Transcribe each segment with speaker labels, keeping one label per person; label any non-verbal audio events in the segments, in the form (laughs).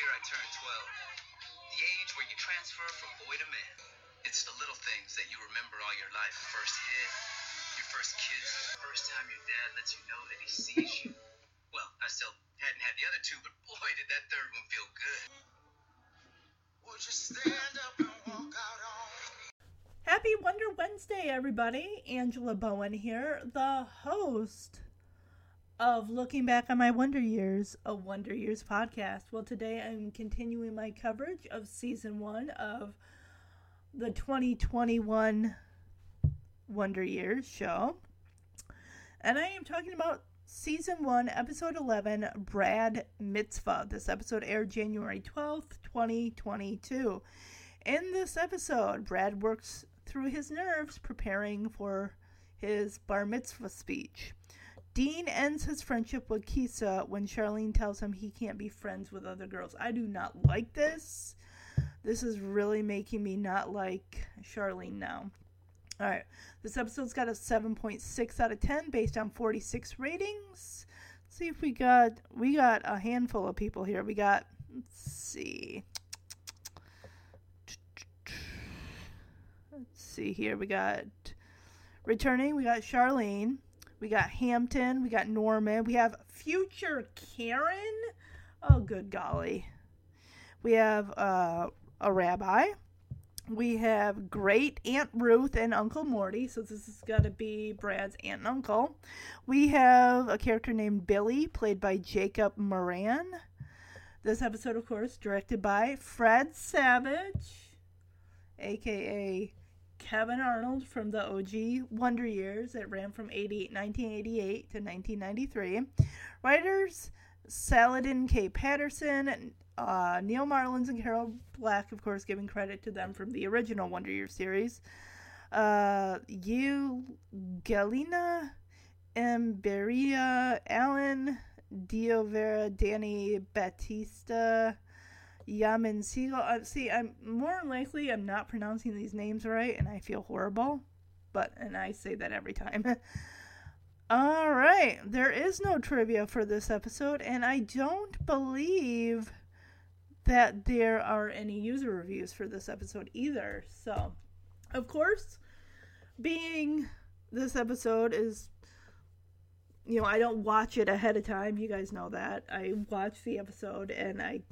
Speaker 1: year I turned 12. The age where you transfer from boy to man. It's the little things that you remember all your life. First hit, your first kiss, first time your dad lets you know that he sees you. Well, I still hadn't had the other two, but boy, did that third one feel good. Would you stand up and walk out on?
Speaker 2: Happy Wonder Wednesday, everybody. Angela Bowen here, the host of Looking Back on My Wonder Years, a Wonder Years podcast. Well, today I'm continuing my coverage of season one of the 2021 Wonder Years show. And I am talking about season one, episode 11, Brad Mitzvah. This episode aired January 12th, 2022. In this episode, Brad works through his nerves preparing for his bar mitzvah speech. Dean ends his friendship with Keisa when Charlene tells him he can't be friends with other girls. I do not like this. This is really making me not like Charlene now. All right. This episode's got a 7.6 out of 10 based on 46 ratings. Let's see if we got we got a handful of people here. We got let's see. Let's see here. We got returning, we got Charlene. We got Hampton. We got Norman. We have future Karen. Oh, good golly. We have uh, a rabbi. We have great Aunt Ruth and Uncle Morty. So this is to be Brad's aunt and uncle. We have a character named Billy, played by Jacob Moran. This episode, of course, directed by Fred Savage, aka Kevin Arnold from the OG Wonder Years. It ran from 80, 1988 to 1993. Writers Saladin K. Patterson, uh, Neal Marlens, and Carol Black, of course, giving credit to them from the original Wonder Years series. Uh, you, Galina, Emberia, Alan, Diovera, Danny Batista, Yamin Siegel. Uh, see, I'm more likely I'm not pronouncing these names right, and I feel horrible. But and I say that every time. (laughs) All right, there is no trivia for this episode, and I don't believe that there are any user reviews for this episode either. So, of course, being this episode is you know, I don't watch it ahead of time. You guys know that. I watch the episode and I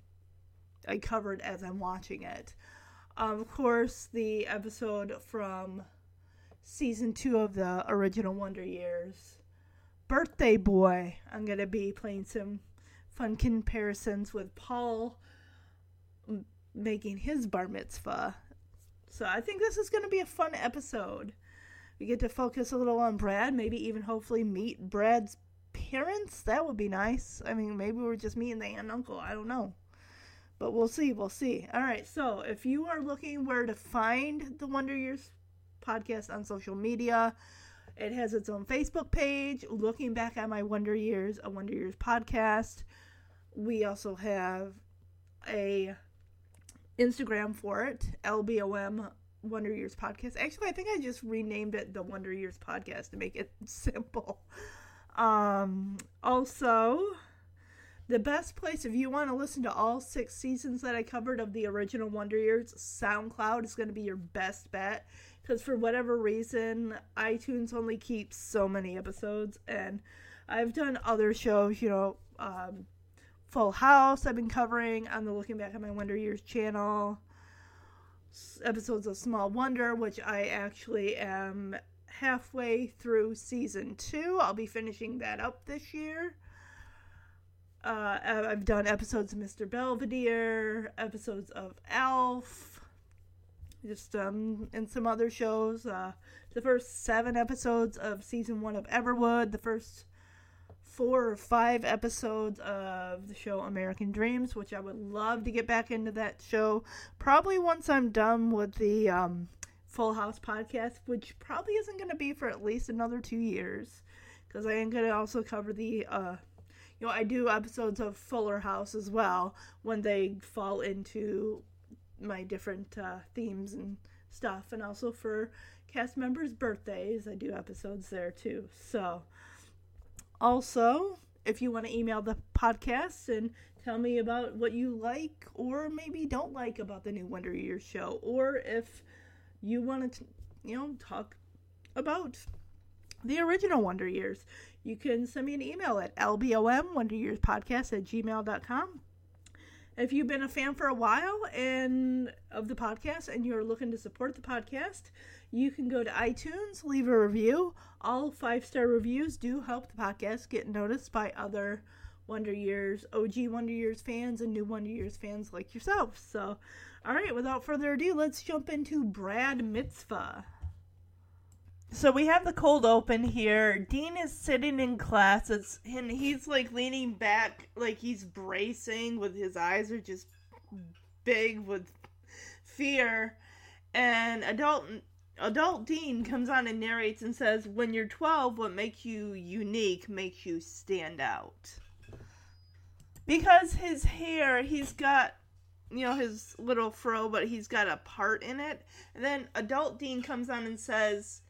Speaker 2: I covered as I'm watching it. Um, of course, the episode from season two of the original Wonder Years, Birthday Boy. I'm gonna be playing some fun comparisons with Paul making his bar mitzvah. So I think this is gonna be a fun episode. We get to focus a little on Brad, maybe even hopefully meet Brad's parents. That would be nice. I mean, maybe we're just meeting the aunt and uncle. I don't know. But we'll see. We'll see. All right. So if you are looking where to find the Wonder Years podcast on social media, it has its own Facebook page. Looking back at my Wonder Years, a Wonder Years podcast. We also have a Instagram for it, LBOM Wonder Years podcast. Actually, I think I just renamed it the Wonder Years podcast to make it (laughs) simple. Um, also, the best place if you want to listen to all six seasons that I covered of the original Wonder Years, SoundCloud is going to be your best bet because for whatever reason, iTunes only keeps so many episodes, and I've done other shows, you know, um, Full House. I've been covering on the Looking Back at My Wonder Years channel. Episodes of Small Wonder, which I actually am halfway through season two. I'll be finishing that up this year. Uh, I've done episodes of Mr. Belvedere, episodes of Alf, just um, and some other shows. Uh, the first seven episodes of season one of Everwood, the first four or five episodes of the show American Dreams, which I would love to get back into that show. Probably once I'm done with the um, Full House podcast, which probably isn't going to be for at least another two years, because I am going to also cover the uh, you know, I do episodes of Fuller House as well when they fall into my different uh, themes and stuff, and also for cast members' birthdays, I do episodes there too. So, also, if you want to email the podcast and tell me about what you like or maybe don't like about the new Wonder Years show, or if you want to, you know, talk about the original Wonder Years, you can send me an email at lbom wonderyearspodcast at gmail.com. If you've been a fan for a while and of the podcast and you're looking to support the podcast, you can go to iTunes, leave a review. All five star reviews do help the podcast get noticed by other Wonder Years, OG Wonder Years fans, and new Wonder Years fans like yourself. So, all right, without further ado, let's jump into Brad Mitzvah. So we have the cold open here. Dean is sitting in class, it's, and he's like leaning back, like he's bracing, with his eyes are just big with fear. And adult adult Dean comes on and narrates and says, "When you're 12, what makes you unique makes you stand out." Because his hair, he's got you know his little fro, but he's got a part in it. And then adult Dean comes on and says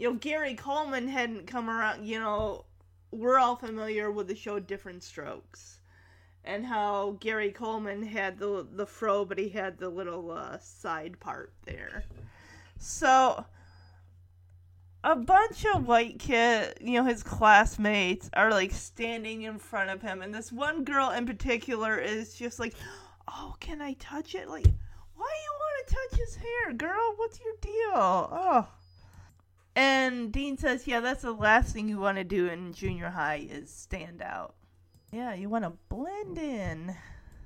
Speaker 2: you know, Gary Coleman hadn't come around, you know, we're all familiar with the show Diff'rent Strokes and how Gary Coleman had the the fro, but he had the little uh, side part there. So a bunch of white kid, you know, his classmates are like standing in front of him, and this one girl in particular is just like, "Oh, can I touch it? Like, why do you want to touch his hair, girl? What's your deal?" Oh. And Dean says, yeah, that's the last thing you want to do in junior high is stand out. Yeah, you want to blend in.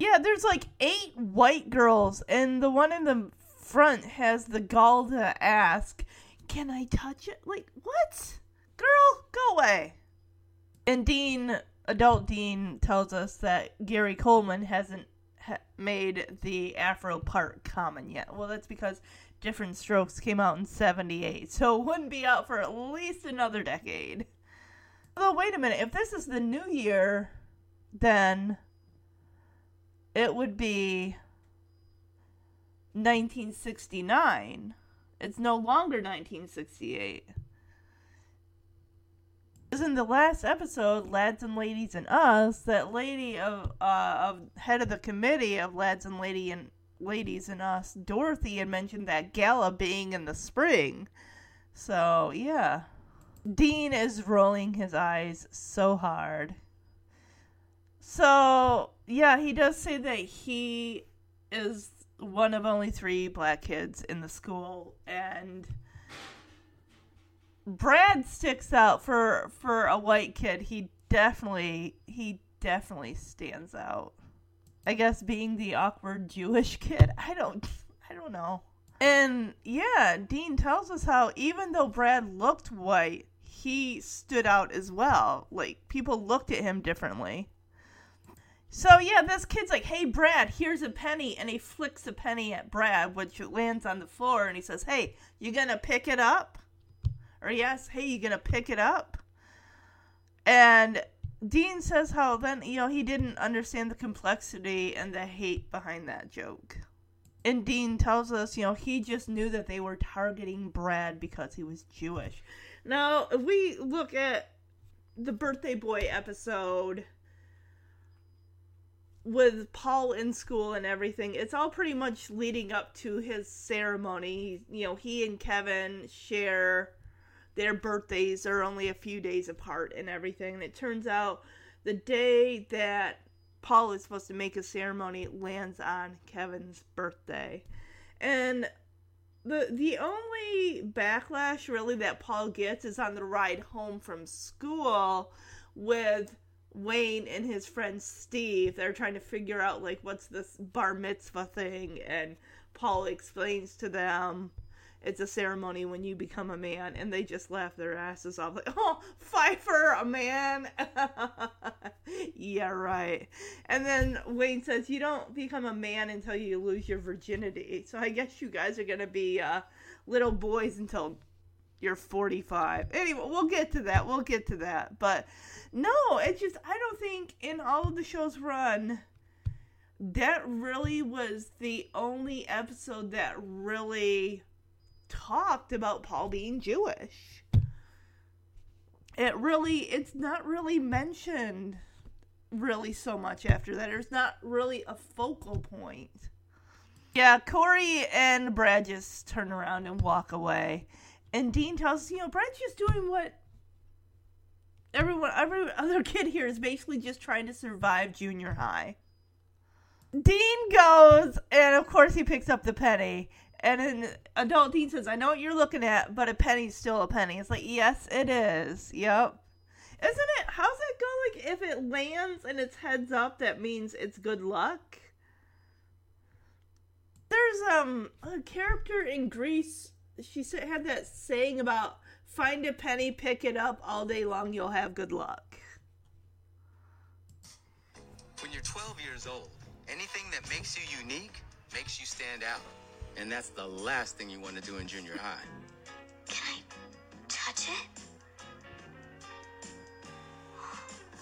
Speaker 2: Yeah, there's like eight white girls, and the one in the front has the gall to ask, Can I touch it? Like, what? Girl, go away. And Dean, adult Dean, tells us that Gary Coleman hasn't ha- made the Afro part common yet. Well, that's because Diff'rent Strokes came out in 78, so it wouldn't be out for at least another decade. Although, wait a minute, if this is the new year, then it would be 1969. It's no longer 1968. Because in the last episode, Lads and Ladies and Us, that lady of, uh, of head of the committee of Lads and Lady and ladies and us, Dorothy had mentioned that gala being in the spring. So, yeah. Dean is rolling his eyes so hard. So, yeah, he does say that he is one of only three black kids in the school and Brad sticks out for for a white kid. He definitely he definitely stands out. I guess being the awkward Jewish (laughs) kid. I don't I don't know. And yeah, Dean tells us how even though Brad looked white, he stood out as well. Like people looked at him differently. So yeah, this kid's like, "Hey Brad, here's a penny." And he flicks a penny at Brad, which lands on the floor and he says, "Hey, you going to pick it up?" Or yes, "Hey, you going to pick it up?" And Dean says how then, you know, he didn't understand the complexity and the hate behind that joke. And Dean tells us, you know, he just knew that they were targeting Brad because he was Jewish. Now, if we look at the birthday boy episode with Paul in school and everything, it's all pretty much leading up to his ceremony. You know, he and Kevin share their birthdays are only a few days apart and everything. And it turns out the day that Paul is supposed to make a ceremony lands on Kevin's birthday. And the the only backlash really that Paul gets is on the ride home from school with Wayne and his friend Steve. They're trying to figure out like what's this bar mitzvah thing and Paul explains to them it's a ceremony when you become a man and they just laugh their asses off like oh pfeiffer a man. (laughs) Yeah right. And then wayne says you don't become a man until you lose your virginity. So i guess you guys are gonna be uh, little boys until you're 45 anyway we'll get to that we'll get to that. But no it's just i don't think in all of the show's run that really was the only episode that really talked about Paul being Jewish. it really it's not really mentioned really so much after that. There's not really a focal point. Yeah, Corey and Brad just turn around and walk away. And Dean tells you know, Brad's just doing what everyone every other (laughs) kid here is basically just trying to survive junior high. Dean goes and of course he picks up the penny and then adult Dean says, I know what you're looking at, but a penny's still a penny. It's like, yes, it is. Yep. Isn't it? How's it go? Like, if it lands and it's heads up, that means it's good luck? There's um a character in Grease. She had that saying about find a penny, pick it up all day long, you'll have good luck.
Speaker 1: When you're 12 years old, anything that makes you unique makes you stand out. And that's the last thing you want to do in junior high.
Speaker 3: Can I touch it?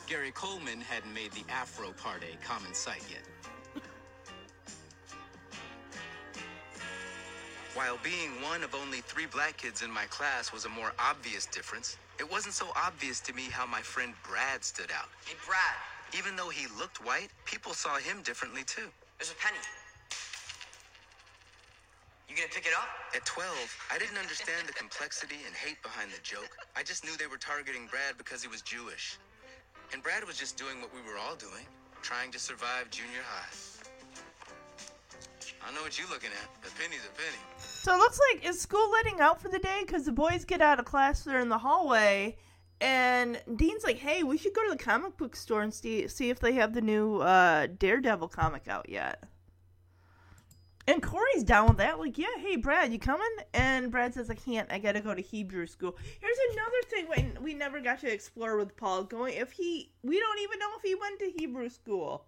Speaker 1: Gary Coleman hadn't made the Afro part a common sight yet. While being one of only three black kids in my class was a more obvious difference, it wasn't so obvious to me how my friend Brad stood out.
Speaker 4: Hey, Brad,
Speaker 1: Even though he looked white, people saw him differently too.
Speaker 4: there's a penny. You gonna pick it up?
Speaker 1: At 12, I didn't understand the complexity and hate behind the joke. I just knew they were targeting Brad because he was Jewish. And Brad was just doing what we were all doing, trying to survive junior high. I know what you're looking at. A penny's a penny.
Speaker 2: So it looks like is school letting out for the day because the boys get out of class. They're in the hallway, and Dean's like, "Hey, we should go to the comic book store and see see if they have the new uh, Daredevil comic out yet." And Corey's down with that. Like, yeah, hey, Brad, you coming? And Brad says, I can't. I got to go to Hebrew school. Here's another thing we, we never got to explore with Paul. Going, if he, we don't even know if he went to Hebrew school.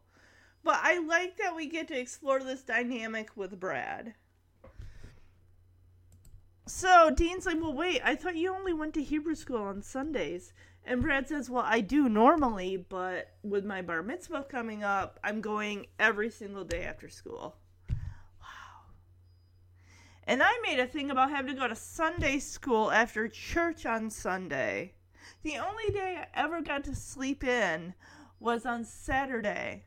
Speaker 2: But I like that we get to explore this dynamic with Brad. So Dean's like, well, wait, I thought you only went to Hebrew school on Sundays. And Brad says, well, I do normally, but with my bar mitzvah coming up, I'm going every single day after school. And I made a thing about having to go to Sunday school after church on Sunday. The only day I ever got to sleep in was on Saturday.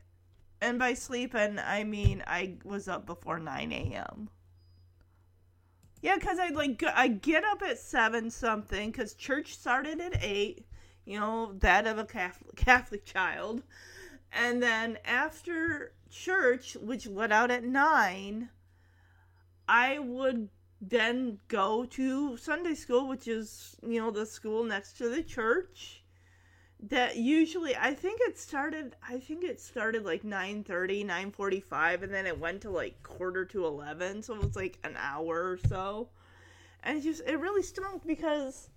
Speaker 2: And by sleeping, I mean I was up before 9 a.m. Yeah, because I like I get up at seven something because church started at eight. You know that of a Catholic Catholic child, and then after church, which let out at nine, I would then go to Sunday school, which is you know the school next to the church. That usually I think it started I think it started like 9:30, 9:45 and then it went to like quarter to 11, so it was like an hour or so. And it just it really stunk because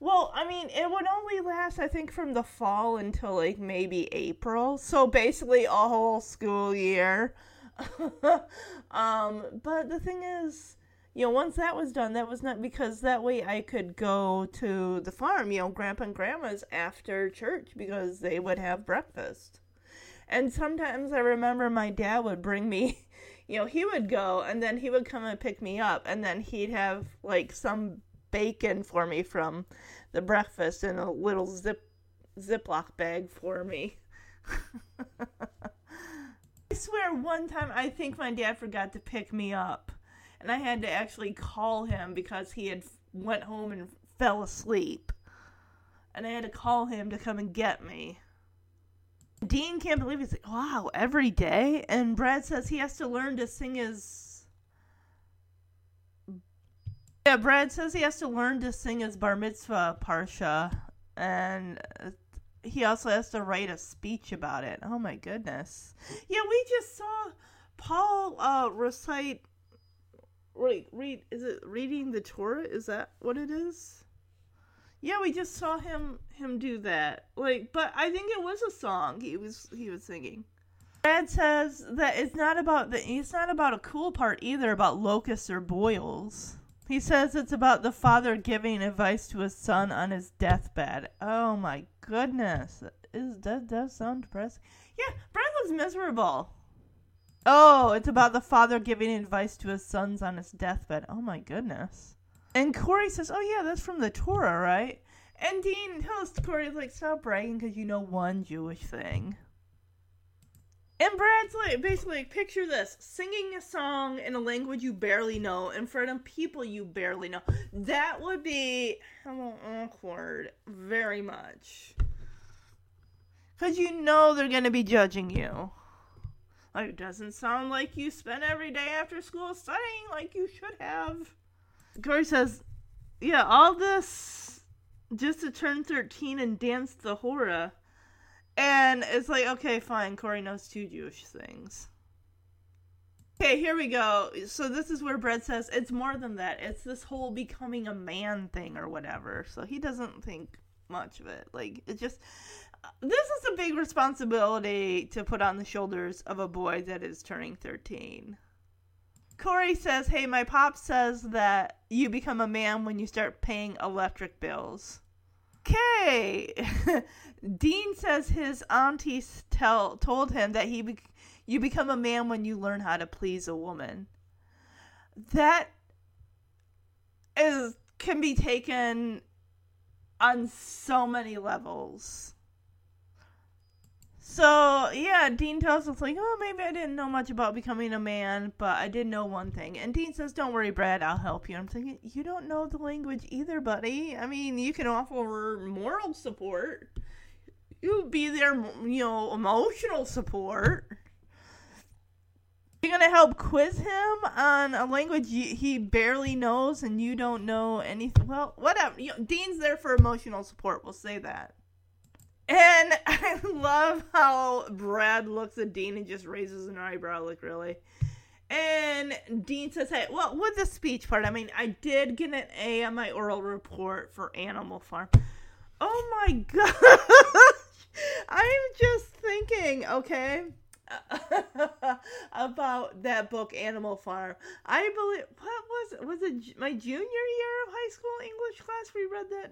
Speaker 2: well, I mean, it would only last I think from the fall until like maybe April. So basically a whole school year. (laughs) um, but the thing is, you know, once that was done, that was not because that way I could go to the farm, you know, grandpa and grandma's after church because they would have breakfast. And sometimes I remember my dad would bring me, (laughs) you know, he would go and then he would come and pick me up and then he'd have like some bacon for me from the breakfast in a little zip Ziploc bag for me. (laughs) I swear one time I think my dad forgot to pick me up and I had to actually call him because he had went home and fell asleep. And I had to call him to come and get me. Dean can't believe he's like, wow, every day? And Brad says he has to learn to sing his. Yeah, Brad says he has to learn to sing his bar mitzvah parsha. And he also has to write a speech about it. Oh my goodness. Yeah, we just saw Paul uh, recite. Wait, read. Is it reading the Torah? Is that what it is? Yeah, we just saw him him do that. Like, but I think it was a song he was he was singing. Brad says that it's not about the it's not about a cool part either about locusts or boils. He says it's about the father giving advice to his son on his deathbed. Oh my goodness. Is that does sound depressing? Yeah, Brad looks miserable. Oh, it's about the father giving advice to his sons on his deathbed. Oh my goodness. And Corey says, "Oh yeah, that's from the Torah, right?" And Dean tells Corey, like, stop bragging because you know one Jewish thing. And Brad's like, basically, picture this singing a song in a language you barely know in front of people you barely know. That would be awkward, very much. Because you know they're going to be judging you. Like, it doesn't sound like you spent every day after school studying like you should have. Corey says, Yeah, all this just to turn 13 and dance the hora. And it's like, okay, fine, Corey knows two Jewish things. Okay, here we go. So this is where Brad says it's more than that. It's this whole becoming a man thing or whatever. So he doesn't think much of it. Like it just this is a big responsibility to put on the shoulders of a boy that is turning 13. Corey says, "Hey, my pop says that you become a man when you start paying electric bills." Okay. (laughs) Dean says his aunties tell told him that he be- you become a man when you learn how to please a woman. That is can be taken on so many levels. So yeah, Dean tells us like, oh, maybe I didn't know much about becoming a man, but I did know one thing. And Dean says, "Don't worry, Brad, I'll help you." I'm thinking, you don't know the language either, buddy. I mean, you can offer moral support. You be there, you know, emotional support. You're gonna help quiz him on a language he barely knows, and you don't know anything. Well, whatever. You know, Dean's there for emotional support. We'll say that. And (laughs) I love how Brad looks at Dean and just raises an eyebrow, like, really? And Dean says, hey, well, with the speech part, I mean, I did get an A on my oral report for Animal Farm. Oh my (laughs) gosh! I'm just thinking, okay, (laughs) about that book, Animal Farm. I believe, what was it? Was it my junior year of high school English class we read that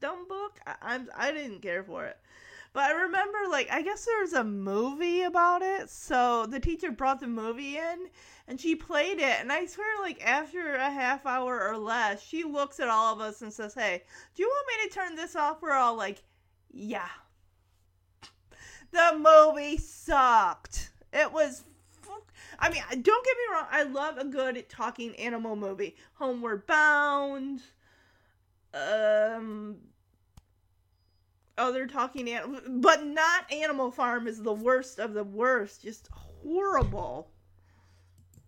Speaker 2: dumb book? I, I'm, I didn't care for it. But I remember, like, I guess there was a movie about it. So the teacher brought the movie in and she played it. And I swear, like, after a half hour or less, she looks at all of us and says, Hey, do you want me to turn this off? We're all like, Yeah. The movie sucked. It was. I mean, don't get me wrong. I love a good talking animal movie. Homeward Bound. Um, other talking animal, but not Animal Farm is the worst of the worst. Just horrible.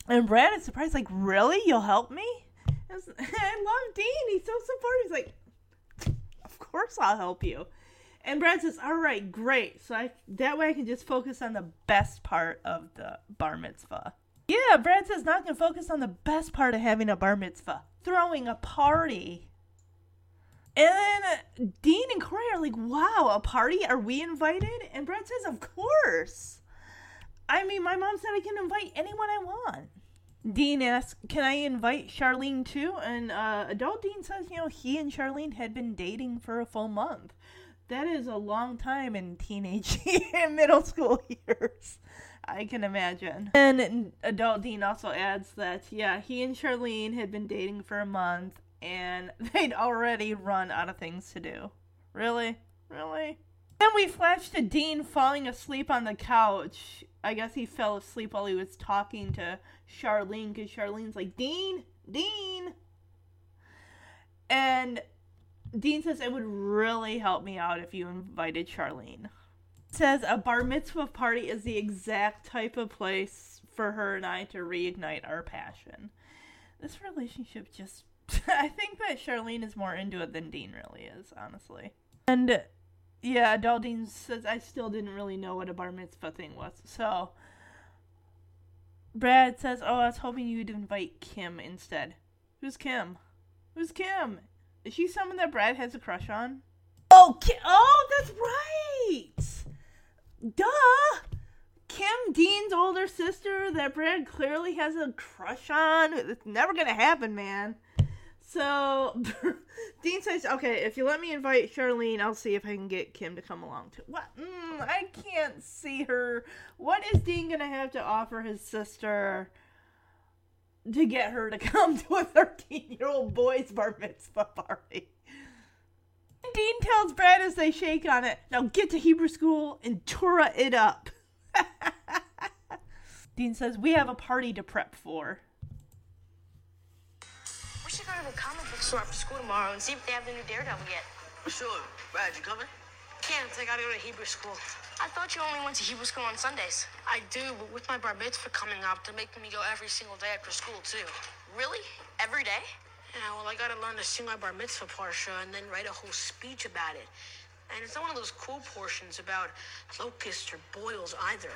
Speaker 2: And Brad is surprised, like, really? You'll help me? (laughs) I love Dean. He's so supportive. He's like, of course I'll help you. And Brad says, all right, great. So I, that way I can just focus on the best part of the bar mitzvah. Yeah, Brad says not to focus on the best part of having a bar mitzvah. Throwing a party. And then Dean and Corey are like, wow, a party? Are we invited? And Brad says, of course. I mean, my mom said I can invite anyone I want. Dean asks, can I invite Charlene too? And uh, adult Dean says, you know, he and Charlene had been dating for a full month. That is a long time in teenage (laughs) and middle school (laughs) years. I can imagine. And adult Dean also adds that, yeah, he and Charlene had been dating for a month and (laughs) they'd already run out of things to do. Really? Really? Then we flash to Dean falling asleep on the couch. I guess he fell asleep while he was talking to Charlene because Charlene's like, Dean, Dean. And Dean says it would really help me out if you invited Charlene. Says a bar mitzvah party is the exact type of place for her and I to reignite our passion. This relationship just (laughs) I think that Charlene is more into it than Dean really is, honestly. And yeah, adult Dean says I still didn't really know what a bar mitzvah thing was. So Brad says, "Oh, I was hoping you'd invite Kim instead." Who's Kim? Who's Kim? Is she someone that Brad has a crush on? Oh! Oh, that's right. Duh. Kim Dean's older sister that Brad clearly has a crush on. It's never gonna happen, man. So (laughs) Dean says, "Okay, if you let me invite Charlene, I'll see if I can get Kim to come along too." What? Mm, I can't see her. What is Dean gonna have to offer his sister to get her to (laughs) come to a thirteen-year-old boy's bar mitzvah party? Dean tells Brad as they shake on it, now get to Hebrew school and Torah it up. (laughs) Dean says, We have a party to prep for.
Speaker 3: Go to the comic book store after school tomorrow and see if they have the new Daredevil yet.
Speaker 4: Sure. Brad, you coming?
Speaker 3: Can't. I gotta go to Hebrew school. I thought you only went to Hebrew school on Sundays. I do, but with my bar mitzvah coming up, they're making me go every single day after school too.
Speaker 5: Really? Every day?
Speaker 3: Yeah, well, I gotta learn to sing my bar mitzvah parsha and then write a whole speech about it. And it's not one of those cool portions about locusts or boils either.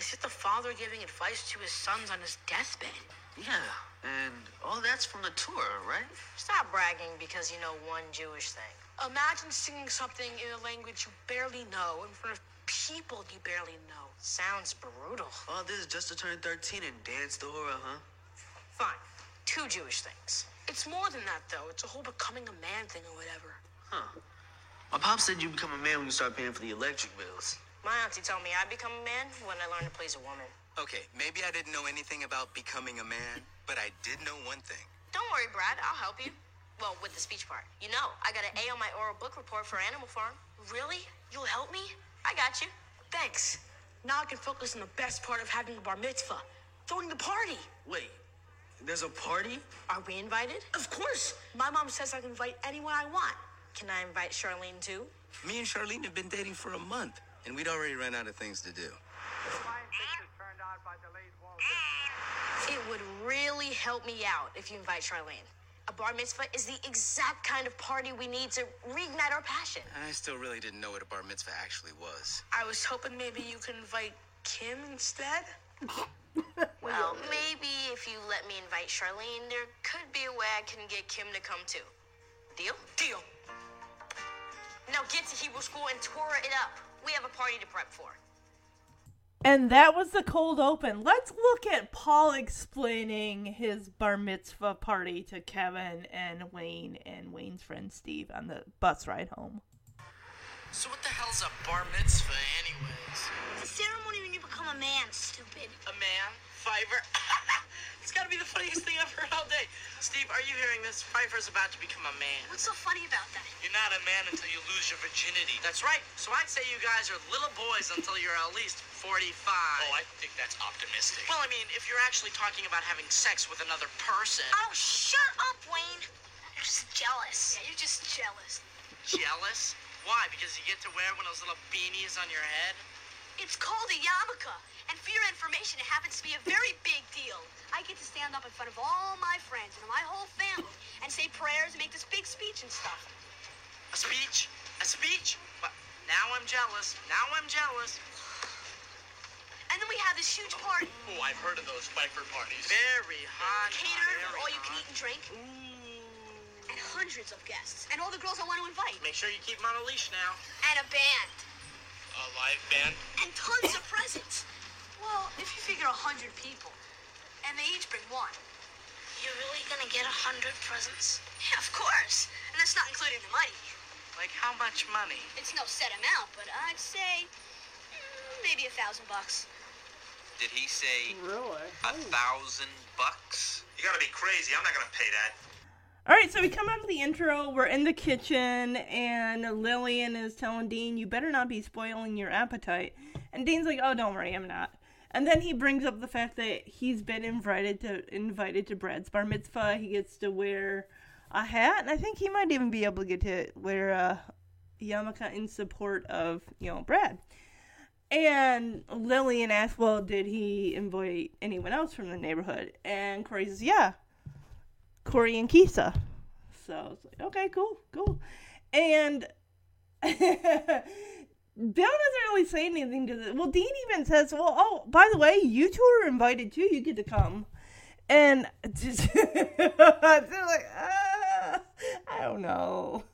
Speaker 3: It's just a father giving advice to his sons on his deathbed.
Speaker 4: Yeah, and all that's from the Torah, right?
Speaker 5: Stop bragging because you know one Jewish thing.
Speaker 3: Imagine singing something in a language you barely know in front of people you barely know.
Speaker 5: Sounds brutal.
Speaker 4: All this is just to turn 13 and dance the hora, huh?
Speaker 5: Fine. Two Jewish things.
Speaker 3: It's more than that, though. It's a whole becoming a man thing or whatever.
Speaker 4: Huh. My pop said you become a man when you start paying for the electric bills.
Speaker 5: My auntie told me I'd become a man when I learned to please a woman.
Speaker 1: Okay, maybe I didn't know anything about becoming a man, but I did know one thing.
Speaker 5: Don't worry, Brad. I'll help you. Well, with the speech part. You know, I got an A on my oral book report for Animal Farm.
Speaker 3: Really? You'll help me?
Speaker 5: I got you.
Speaker 3: Thanks. Now I can focus on the best part of having a bar mitzvah throwing the party.
Speaker 4: Wait, there's a party?
Speaker 5: Are we invited?
Speaker 3: Of course. My mom says I can invite anyone I want.
Speaker 5: Can I invite Charlene too?
Speaker 1: Me and Charlene have been dating for a month, and we'd already run out of things to do.
Speaker 5: It would really help me out if you invite Charlene. A bar mitzvah is the exact kind of party we need to reignite our passion.
Speaker 1: I still really didn't know what a bar mitzvah actually was.
Speaker 3: I was hoping maybe you could invite Kim instead.
Speaker 5: Well, maybe if you let me invite Charlene, there could be a way I can get Kim to come too. Deal?
Speaker 3: Deal.
Speaker 5: Now get to Hebrew school and Torah it up. We have a party to prep for.
Speaker 2: And that was the cold open. Let's look at Paul explaining his bar mitzvah party to Kevin and Wayne and Wayne's friend Steve on the bus ride home.
Speaker 6: So what the hell's a bar mitzvah, anyways?
Speaker 3: It's a ceremony when you become a man, stupid.
Speaker 6: A man? Pfeiffer? (laughs) it's gotta be the funniest thing I've heard all day. Steve, are you hearing this? Pfeiffer's about to become a man.
Speaker 3: What's so funny about that?
Speaker 6: You're not a man until you lose your virginity. That's right. So I'd say you guys are little boys until you're at least 45. Oh, I think that's optimistic. Well, I mean, if you're actually talking about having sex with another person.
Speaker 3: Oh, shut up, Wayne. You're just jealous. Yeah, you're just jealous.
Speaker 6: Jealous? Why? Because you get to wear one of those little beanies on your head?
Speaker 3: It's called a yarmulke. And for your information, it happens to be a very big deal. I get to stand up in front of all my friends and my whole family and say prayers and make this big speech and stuff.
Speaker 6: A speech? A speech? But now I'm jealous. Now I'm jealous.
Speaker 3: And then we have this huge party. (laughs)
Speaker 6: Oh, I've heard of those Pfeiffer parties. Very hot.
Speaker 3: Catered for all you can eat and drink.
Speaker 6: Ooh.
Speaker 3: And hundreds of guests. And all the girls I want to invite.
Speaker 6: Make sure you keep them on a leash now.
Speaker 3: And a band.
Speaker 6: A live band?
Speaker 3: And tons of presents. Well, if you figure a hundred people. And they each bring one. You're really gonna get a hundred presents? Yeah, of course. And that's not including the money.
Speaker 6: Like how much money?
Speaker 3: It's no set amount, but I'd say mm, maybe a thousand bucks.
Speaker 1: Did he say
Speaker 2: Really?
Speaker 1: a thousand bucks?
Speaker 7: You gotta be crazy. I'm not gonna pay that.
Speaker 2: All right, so we come out of the intro. We're in the kitchen, and Lillian is telling Dean, "You better not be spoiling your appetite." And Dean's like, "Oh, don't worry, I'm not." And then he brings up the fact that he's been invited to invited to Brad's bar mitzvah. He gets to wear a hat, and I think he might even be able to get to wear a yarmulke in support of you know Brad. And Lillian asks, "Well, did he invite anyone else from the neighborhood?" And Corey says, "Yeah." Corey and Keisa. So it's like, okay, cool, cool. And (laughs) Bill doesn't really say anything to this. Well, Dean even says, well, oh, by the way, you two are invited too. You get to come. And just, (laughs) they're like, ah, I don't know.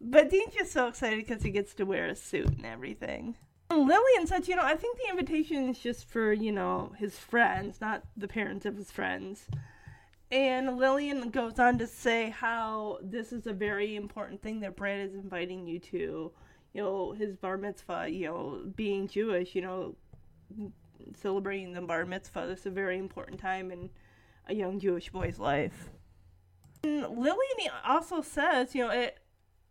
Speaker 2: But Dean's just so excited because he gets to wear a suit and everything. And Lillian said, you know, I think the invitation is just for, you know, his friends, not the parents of his friends. And Lillian goes on to say how this is a very important thing that Brad is inviting you to. You know, his bar mitzvah, you know, being Jewish, you know, celebrating the bar mitzvah. This is a very important time in a young Jewish boy's life. And also says, you know, it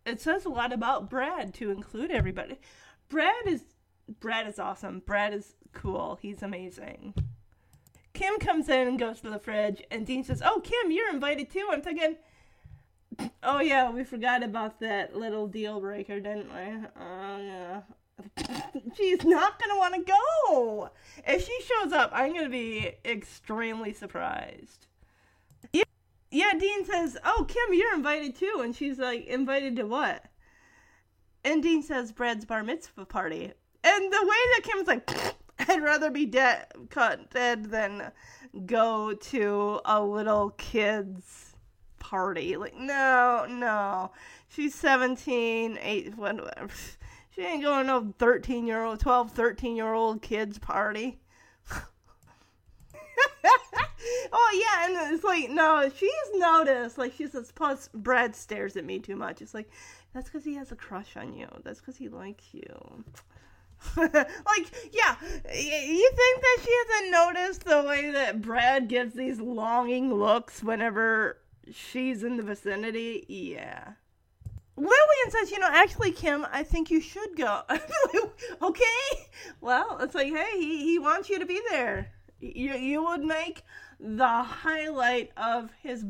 Speaker 2: it says a lot about Brad to include everybody. Brad is Brad is awesome. Brad is cool. He's amazing. Kim comes in and goes to the fridge, and Dean says, "Oh, Kim, you're invited too." I'm thinking, "Oh yeah, we forgot about that little deal breaker, didn't we?" Oh um, (laughs) yeah. She's not gonna want to go. If she shows up, I'm gonna be extremely surprised. Yeah, yeah. Dean says, "Oh, Kim, you're invited too," and she's like, "Invited to what?" And Dean says, "Brad's bar mitzvah party." And the way that Kim's like, (laughs) I'd rather be dead, cut dead than go to a little kid's party. Like, no, no. She's 17, 8, whatever. (laughs) She ain't going to no 13 year old, 12, 13 year old kid's party. (laughs) oh, yeah, and it's like, no, she's noticed. Like, she says, plus, Brad stares at me too much. It's like, that's because he has a crush on you. That's because he likes you. (laughs) like, yeah, you think that she hasn't noticed the way that Brad gives these longing looks whenever she's in the vicinity? Yeah. Lillian says, you know, actually, Kim, I think you should go. (laughs) okay. Well, it's like, hey, he, he wants you to be there. You, you would make the highlight of his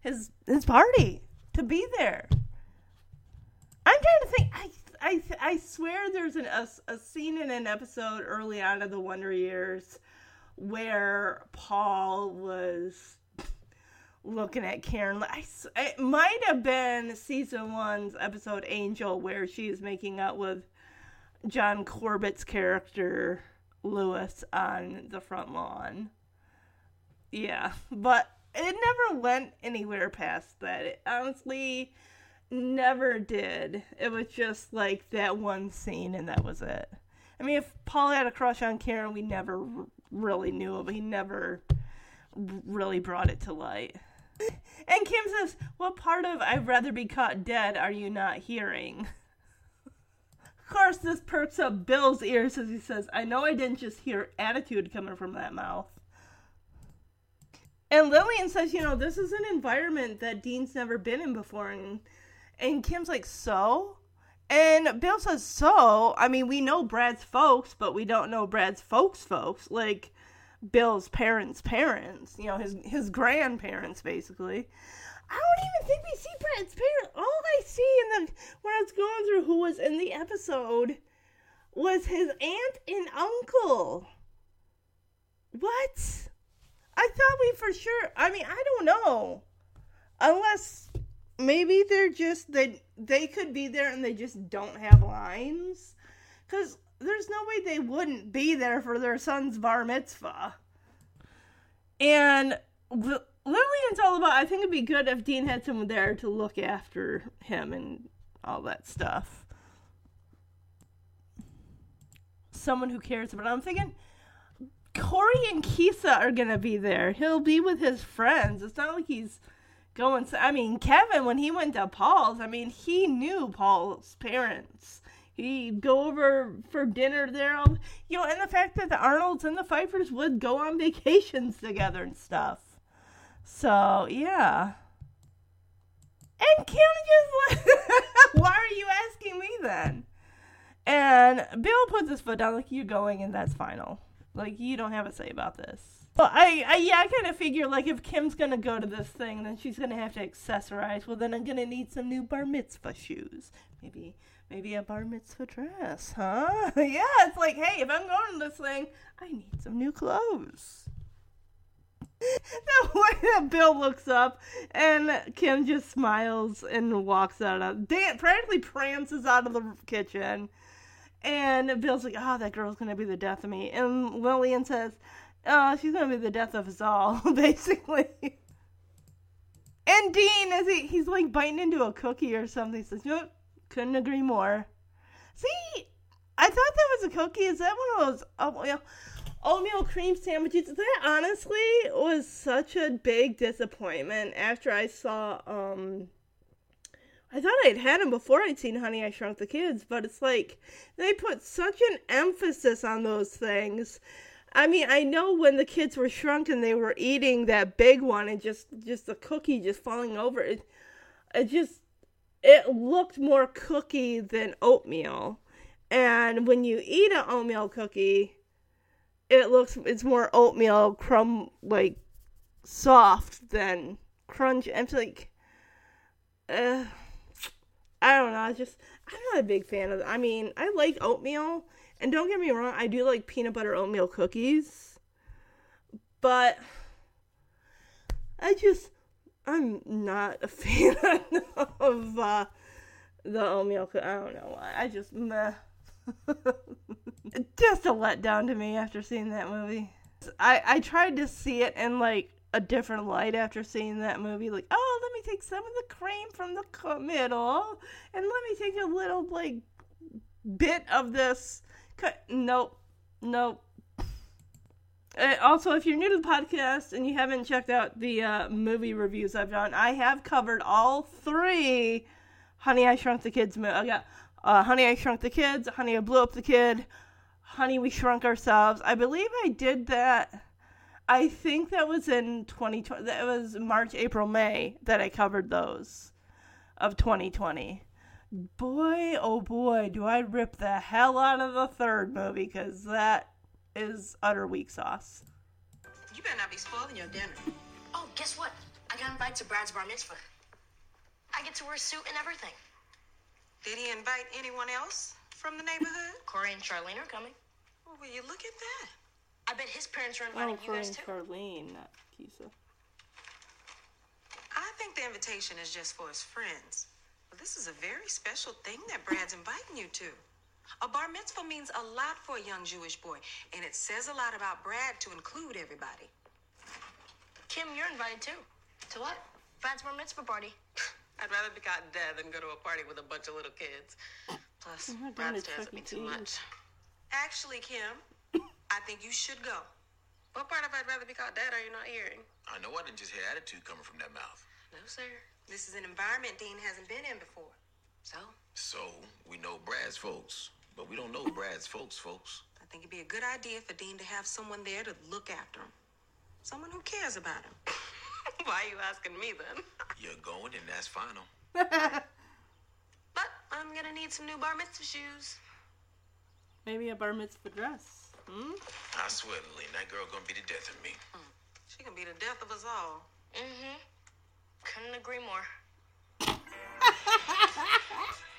Speaker 2: his his party to be there. I'm trying to think. I I I swear there's an, a a scene in an episode early on of the Wonder Years where Paul was looking at Karen. I, it might have been season one's episode Angel where she's making out with John Corbett's character Lewis on the front lawn. Yeah, but it never went anywhere past that. It, honestly never did. It was just like that one scene, and that was it. I mean, if Paul had a crush on Karen, we never really knew it, but he never really brought it to light. (laughs) And Kim says, What part of I'd rather be caught dead are you not hearing? (laughs) Of course, this perks up Bill's ears as he says, I know I didn't just hear attitude coming from that mouth. And Lillian says, You know, this is an environment that Dean's never been in before. And and Kim's like, so? And Bill says, so? I mean, we know Brad's folks, but we don't know Brad's folks' folks. Like Bill's parents' parents, you know, his his grandparents, basically. I don't even think we see Brad's parents. All I see in the when I was going through who was in the episode was his aunt and uncle. What? I thought we for sure. I mean, I don't know. Unless maybe they're just they they could be there and they just don't have lines because there's no way they wouldn't be there for their son's bar mitzvah and lillian's all about i think it'd be good if dean had someone there to look after him and all that stuff someone who cares about i'm thinking corey and Keisa are gonna be there he'll be with his friends it's not like he's going. I mean, Kevin when he went to Paul's, I mean, he knew Paul's parents. He'd go over for dinner there. Um, you know, and the fact that the Arnolds and the Pfeiffers would go on vacations together and stuff. So yeah. And Kim just (laughs) why are you asking me then? And Bill puts his foot down, like, you're going and that's final. Like, you don't have a say about this. Well, I, I yeah, I kind of figure like if Kim's gonna go to this thing, then she's gonna have to accessorize. Well, then I'm gonna need some new bar mitzvah shoes. Maybe, maybe a bar mitzvah dress, huh? (laughs) yeah, it's like, hey, if I'm going to this thing, I need some new clothes. (laughs) the way that Bill looks up and Kim just smiles and walks out of Dan practically prances out of the kitchen. And Bill's like, oh, that girl's gonna be the death of me. And Lillian says, Oh, she's gonna be the death of us all, (laughs) basically. And Dean, as he he's like biting into a cookie or something, He says, "Nope, couldn't agree more." See, I thought that was a cookie. Is that one of those oatmeal, oatmeal cream sandwiches? That honestly was such a big disappointment after I saw. um I thought I'd had them before I'd seen Honey I Shrunk the Kids, but it's like they put such an emphasis on those things I mean, I know when the kids were shrunk and they were eating that big one and just just the cookie just falling over. It, it just it looked more cookie than oatmeal. And when you eat an oatmeal cookie, it looks it's more oatmeal crumb like soft than crunch. I'm like, uh, I don't know. I just I'm not a big fan of. I mean, I like oatmeal, and don't get me wrong, I do like peanut butter oatmeal cookies, but I just I'm not a (laughs) fan of uh, the oatmeal. Co- I don't know why. I just meh. (laughs) just a letdown to me after seeing that movie. I I tried to see it in like a different light after seeing that movie. Like, oh, let me take some of the cream from the middle, and let me take a little like bit of this. Co- nope, nope. Uh, also, if you're new to the podcast and you haven't checked out the uh, movie reviews I've done, I have covered all three Honey, I Shrunk the Kids movies. I got uh, Honey, I Shrunk the Kids, Honey, I Blew Up the Kid, Honey, We Shrunk Ourselves. I believe I did that. I think that was in 2020. That was March, April, May that I covered those of 2020. Boy, oh boy, do I rip the hell out of the third movie because that is utter weak sauce.
Speaker 8: You better not be spoiling your dinner.
Speaker 5: Oh, guess what? I got invited to Brad's bar mitzvah. I get to wear a suit and everything.
Speaker 8: Did he invite anyone else from the neighborhood? (laughs)
Speaker 5: Corey and Charlene are coming.
Speaker 8: Oh, will you look at that?
Speaker 5: I bet his parents are
Speaker 2: Oh,
Speaker 5: inviting you
Speaker 2: Corey
Speaker 5: guys
Speaker 2: and
Speaker 5: too.
Speaker 2: Charlene, not Keisa.
Speaker 8: I think the invitation is just for his friends. But this is a very special thing that Brad's inviting you to. A bar mitzvah means a lot for a young Jewish boy, and it says a lot about Brad to include everybody.
Speaker 5: Kim, you're invited too. To what? Brad's bar mitzvah party. (laughs)
Speaker 8: I'd rather be caught dead than go to a party with a bunch of little kids. Plus,
Speaker 2: I'm not
Speaker 8: Brad stares at me too
Speaker 2: Cheese.
Speaker 8: much. Actually, Kim, (laughs) I think you should go. What part of I'd rather be caught dead are you not hearing?
Speaker 9: I know I didn't just hear attitude coming from that mouth.
Speaker 8: No, sir. This is an environment Dean hasn't been in before. So,
Speaker 9: So we know Brad's folks, but we don't know Brad's folks, folks.
Speaker 8: I think it'd be a good idea for Dean to have someone there to look after him. Someone who cares about him. (laughs) Why are you asking me then? (laughs)
Speaker 9: You're going, and that's final. (laughs)
Speaker 8: But I'm gonna need some new bar mitzvah shoes.
Speaker 2: Maybe a bar mitzvah dress. Hmm?
Speaker 9: I swear, Lillian, that girl gonna be the death of me.
Speaker 8: She gonna be the death of us all.
Speaker 5: Mm-hmm. Couldn't agree more.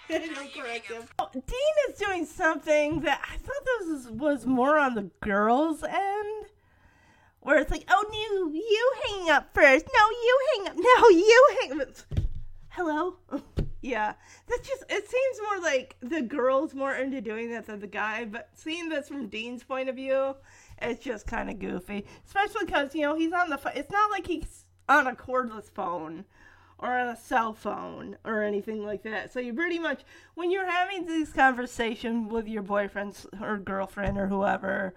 Speaker 5: (laughs)
Speaker 2: Oh, Dean is doing something that I thought this was, was more on the girls' end. Where it's like, oh, no, you hang up first. No, you hang up. No, you hang up. Hello? (laughs) yeah. That's just, it seems more like the girl's more into doing that than the guy. But seeing this from Dean's point of view, it's just kind of goofy. Especially because, you know, he's on the phone. It's not like he's on a cordless phone or on a cell phone or anything like that. So you pretty much, when you're having these conversations with your boyfriend or girlfriend or whoever,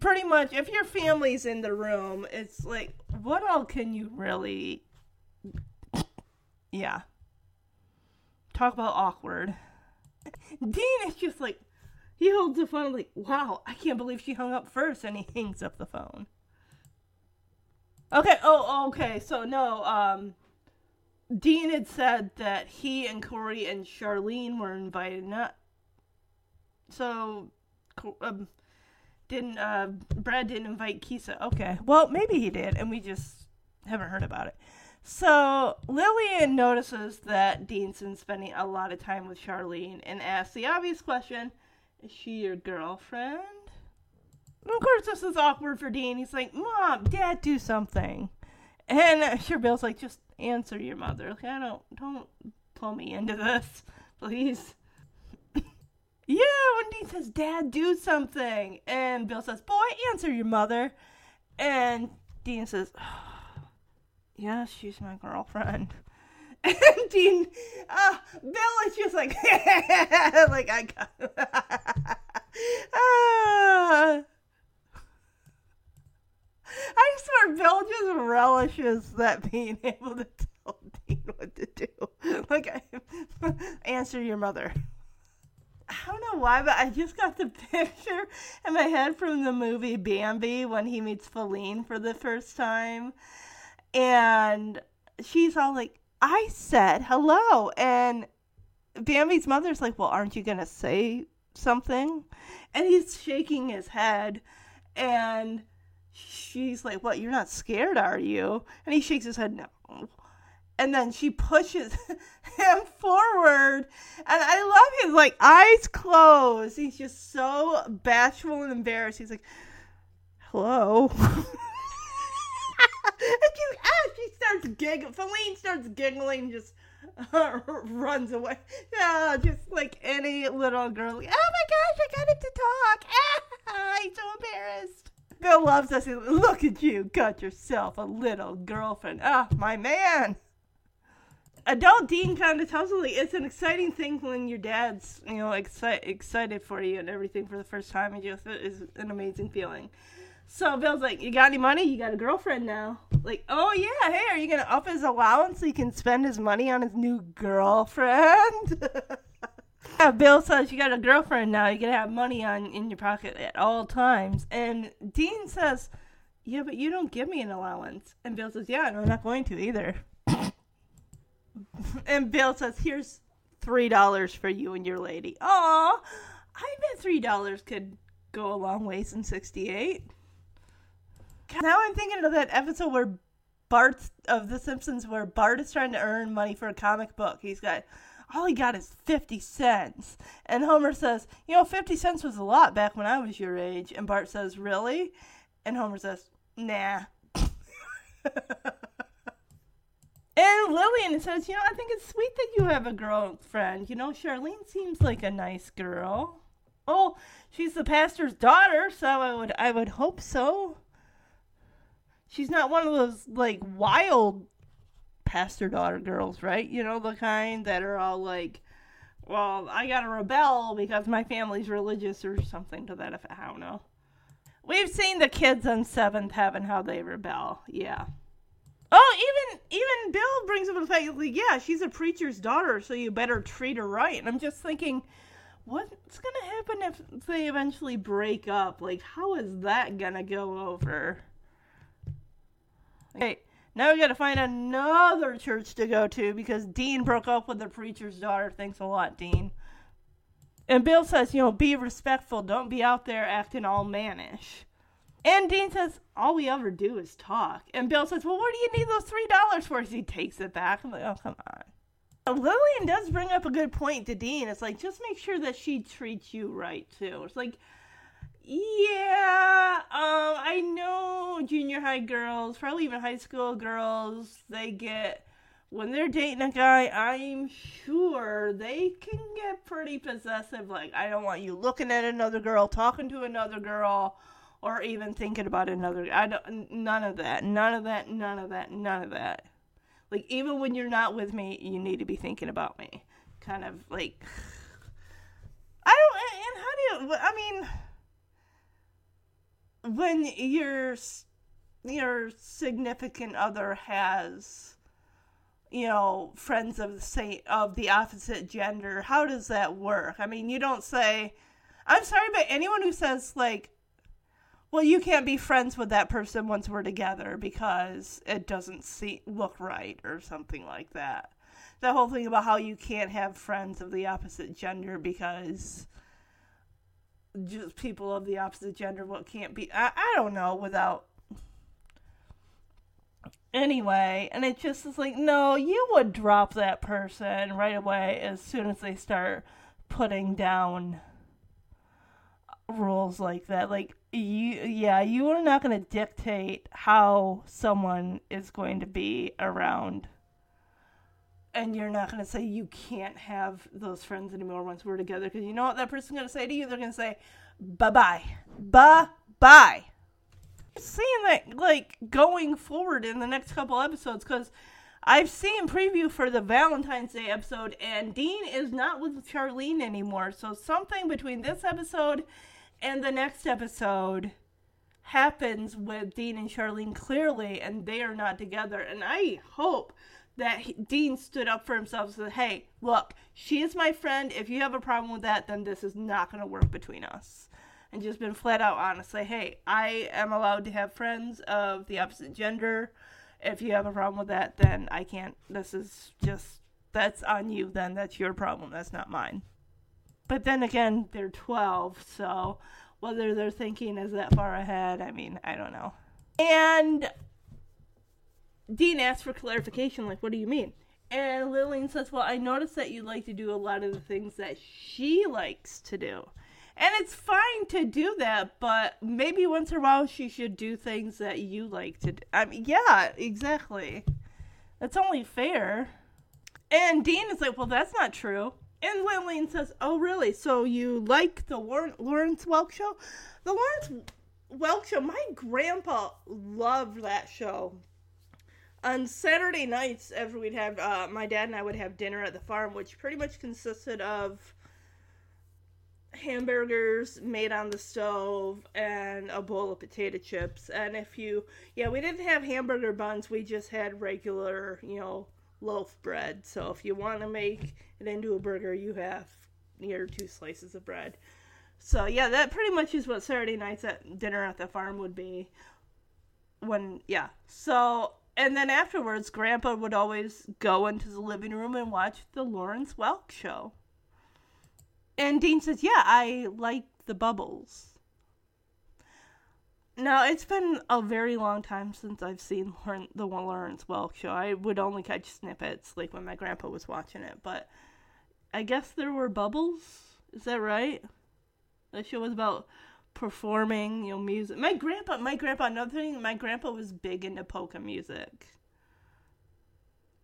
Speaker 2: pretty much, if your family's in the room, it's like, what all can you really, yeah. Talk about awkward. (laughs) Dean is just like, he holds the phone like, wow, I can't believe she hung up first, and he hangs up the phone. Okay, oh, okay, so no, um, Dean had said that he and Corey and Charlene were invited, not so. Um, didn't uh, Brad didn't invite Keisa? Okay, well maybe he did, and we just haven't heard about it. So Lillian notices that Dean's been spending a lot of time with Charlene, and asks the obvious question: Is she your girlfriend? And of course, this is awkward for Dean. He's like, "Mom, Dad, do something." And (laughs) uh, sure, Bill's like, just answer your mother. Like, I don't, don't pull me into this, please. yeah, when Dean says, Dad, do something. And Bill says, boy, answer your mother. And Dean says, yeah, she's my girlfriend. (laughs) And Dean, uh, Bill is just like, (laughs) like, I got (laughs) Ah. I swear, Bill just relishes that (laughs) being able to tell Dean what to do. Like, (laughs) answer your mother. I don't know why, but I just got the (laughs) picture in my head from the movie Bambi when he meets Faline for the first time. And she's all like, I said hello. And Bambi's mother's like, Well, aren't you going to say something? And he's shaking his head. And she's like, What, you're not scared, are you? And he shakes his head, No. And then she pushes (laughs) him forward. And I love his like eyes closed. He's just so bashful and embarrassed. He's like, Hello. (laughs) and she, ah, she starts giggling. Faline starts giggling just (laughs) runs away. Yeah, just like any little girl. Like, oh my gosh, I got him to talk. Ah, I'm so embarrassed. Bill loves us. Look at you, got yourself a little girlfriend. Ah, my man. Adult Dean kind of tells Lily it's an exciting thing when your dad's, you know, exci- excited for you and everything for the first time. It just is an amazing feeling. So Bill's like, "You got any money? You got a girlfriend now?" Like, "Oh yeah, hey, are you gonna up his allowance so he can spend his money on his new girlfriend?" (laughs) yeah, Bill says, "You got a girlfriend now. You gotta have money on in your pocket at all times." And Dean says, "Yeah, but you don't give me an allowance." And Bill says, "Yeah, no, I'm not going to either." (laughs) and Bill says, "Here's three dollars for you and your lady." Aw, I bet three dollars could go a long ways in '68. Now I'm thinking of that episode where Bart of The Simpsons, where Bart is trying to earn money for a comic book. He's got all he got is 50 cents. And Homer says, You know, 50 cents was a lot back when I was your age. And Bart says, Really? And Homer says, Nah. (laughs) and Lillian says, You know, I think it's sweet that you have a girlfriend. You know, Charlene seems like a nice girl. Oh, she's the pastor's daughter, so I would I would hope so. She's not one of those like wild pastor daughter girls, right? You know, the kind that are all like, well, I gotta rebel because my family's religious or something to that effect. I don't know. We've seen the kids on Seventh Heaven how they rebel. Yeah. Oh, even even Bill brings up the fact like, yeah, she's a preacher's daughter, so you better treat her right. And I'm just thinking, what's gonna happen if they eventually break up? Like, how is that gonna go over? Okay, now we gotta find another church to go to because Dean broke up with the preacher's daughter. Thanks a lot, Dean. And Bill says, you know, be respectful. Don't be out there acting all mannish. And Dean says, all we ever do is talk. And Bill says, well, what do you need those $3 for? As he takes it back. I'm like, oh, come on. Lillian does bring up a good point to Dean. It's like, just make sure that she treats you right, too. It's like, yeah, um, I know junior high girls, probably even high school girls, they get when they're dating a guy, I'm sure they can get pretty possessive. Like, I don't want you looking at another girl, talking to another girl, or even thinking about another. I don't. None of that. None of that. None of that. None of that. Like, even when you're not with me, you need to be thinking about me. Kind of like. (sighs) I don't. And how do you? I mean when your your significant other has you know friends of the same of the opposite gender how does that work? I mean you don't say i'm sorry but anyone who says like well you can't be friends with that person once we're together because it doesn't see look right or something like that. The whole thing about how you can't have friends of the opposite gender because just people of the opposite gender what can't be I, I don't know without anyway and it just is like no you would drop that person right away as soon as they start putting down rules like that. Like you yeah you are not going to dictate how someone is going to be around and you're not going to say you can't have those friends anymore once we're together because you know what that person's going to say to you? They're going to say bye bye bye bye seeing that like going forward in the next couple episodes because i've seen preview for the valentine's day episode and dean is not with charlene anymore. So something between this episode and the next episode happens with dean and charlene clearly and they are not together. And i hope that he, Dean stood up for himself and said, Hey, look, she is my friend. If you have a problem with that, then this is not going to work between us. And just been flat out honest. Say, Hey, I am allowed to have friends of the opposite gender. if you have a problem with that, then I can't. This is just that's on you. Then that's your problem. That's not mine. But then again, they're 12, so whether they're thinking is that far ahead, I mean, I don't know. And Dean asks for clarification, like, what do you mean? And Lillian says, Well, I noticed that you like to do a lot of the things that she likes to do. And it's fine to do that, but maybe once in a while she should do things that you like to do. I mean, yeah, exactly. That's only fair. And Dean is like, Well, that's not true. And Lillian says, Oh, really? So you like the Lawrence Welk show? The Lawrence Welk show, my grandpa loved that show on Saturday nights, after we'd have uh, my dad and I would have dinner at the farm, which pretty much consisted of hamburgers made on the stove and a bowl of potato chips. And if you, yeah, we didn't have hamburger buns, we just had regular, you know, loaf bread. So if you want to make it into a burger, you have your two slices of bread. So yeah, that pretty much is what Saturday nights at dinner at the farm would be. When yeah, so and then afterwards, Grandpa would always go into the living room and watch the Lawrence Welk show. And Dean says, Yeah, I like the bubbles. Now, it's been a very long time since I've seen the Lawrence Welk show. I would only catch snippets, like when my grandpa was watching it, but I guess there were bubbles. Is that right? That show was about performing, you know, music. My grandpa, my grandpa, another thing, my grandpa was big into polka music.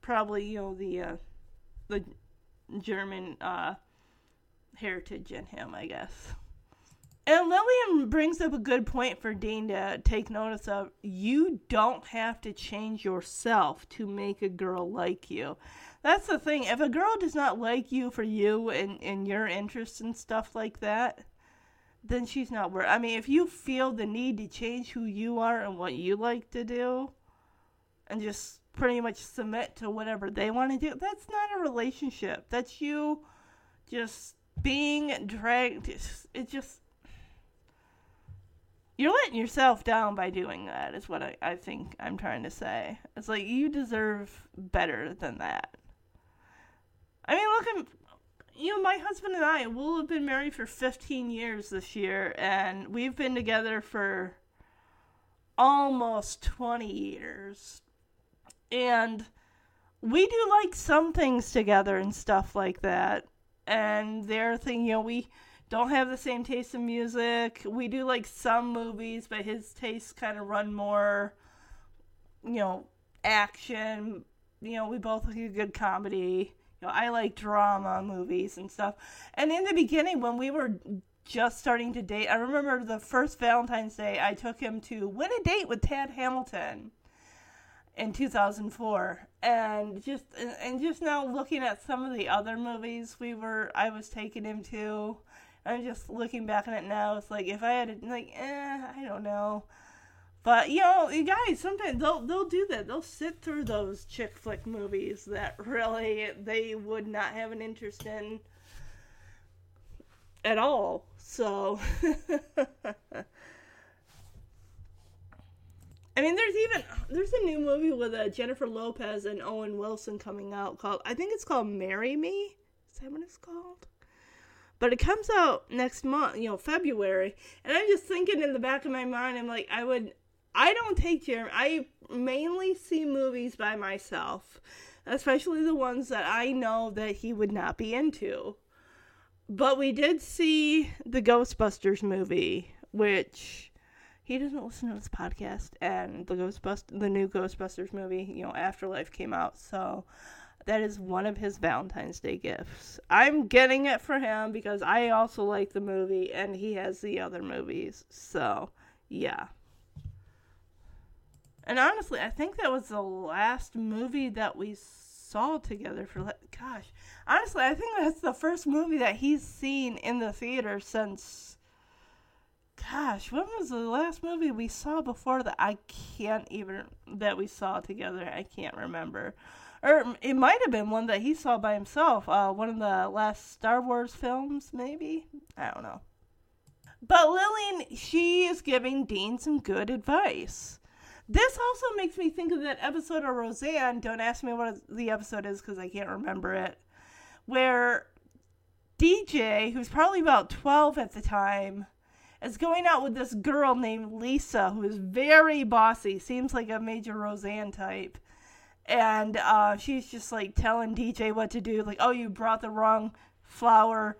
Speaker 2: Probably, you know, the uh, the German uh, heritage in him, I guess. And Lillian brings up a good point for Dean to take notice of. You don't have to change yourself to make a girl like you. That's the thing. If a girl does not like you for you and, and your interests and stuff like that, then she's not worth. I mean, if you feel the need to change who you are and what you like to do, and just pretty much submit to whatever they want to do, that's not a relationship. That's you just being dragged. It's just you're letting yourself down by doing that. Is what I, I think I'm trying to say. It's like you deserve better than that. I mean, look at you know, my husband and I will have been married for 15 years this year, and we've been together for almost 20 years. And we do like some things together and stuff like that. And their thing, you know, we don't have the same taste in music. We do like some movies, but his tastes kind of run more, you know, action. You know, we both like a good comedy know, I like drama movies and stuff. And in the beginning, when we were just starting to date, I remember the first Valentine's Day I took him to Win a Date with Tad Hamilton in 2004 and just and just now looking at some of the other movies we were I was taking him to I'm just looking back on it now it's like if I had like eh I don't know but you know, you guys sometimes they'll they'll do that. They'll sit through those chick flick movies that really they would not have an interest in at all. So (laughs) I mean, there's even there's a new movie with uh, Jennifer Lopez and Owen Wilson coming out called I think it's called Marry Me. Is that what it's called? But it comes out next month, you know, February, and I'm just thinking in the back of my mind, I'm like, I would I don't take Jeremy. I mainly see movies by myself, especially the ones that I know that he would not be into. But we did see the Ghostbusters movie, which he doesn't listen to this podcast, and the Ghostbust the new Ghostbusters movie, you know, Afterlife came out, so that is one of his Valentine's Day gifts. I'm getting it for him because I also like the movie, and he has the other movies, so yeah. And honestly, I think that was the last movie that we saw together for gosh. Honestly, I think that's the first movie that he's seen in the theater since gosh, when was the last movie we saw before that? I can't even that we saw together. I can't remember. Or it might have been one that he saw by himself. Uh, one of the last Star Wars films, maybe. I don't know. But Lillian, she is giving Dean some good advice. This also makes me think of that episode of Roseanne. Don't ask me what the episode is because I can't remember it. Where DJ, who's probably about 12 at the time, is going out with this girl named Lisa, who is very bossy, seems like a major Roseanne type. And uh, she's just like telling DJ what to do, like, oh, you brought the wrong flower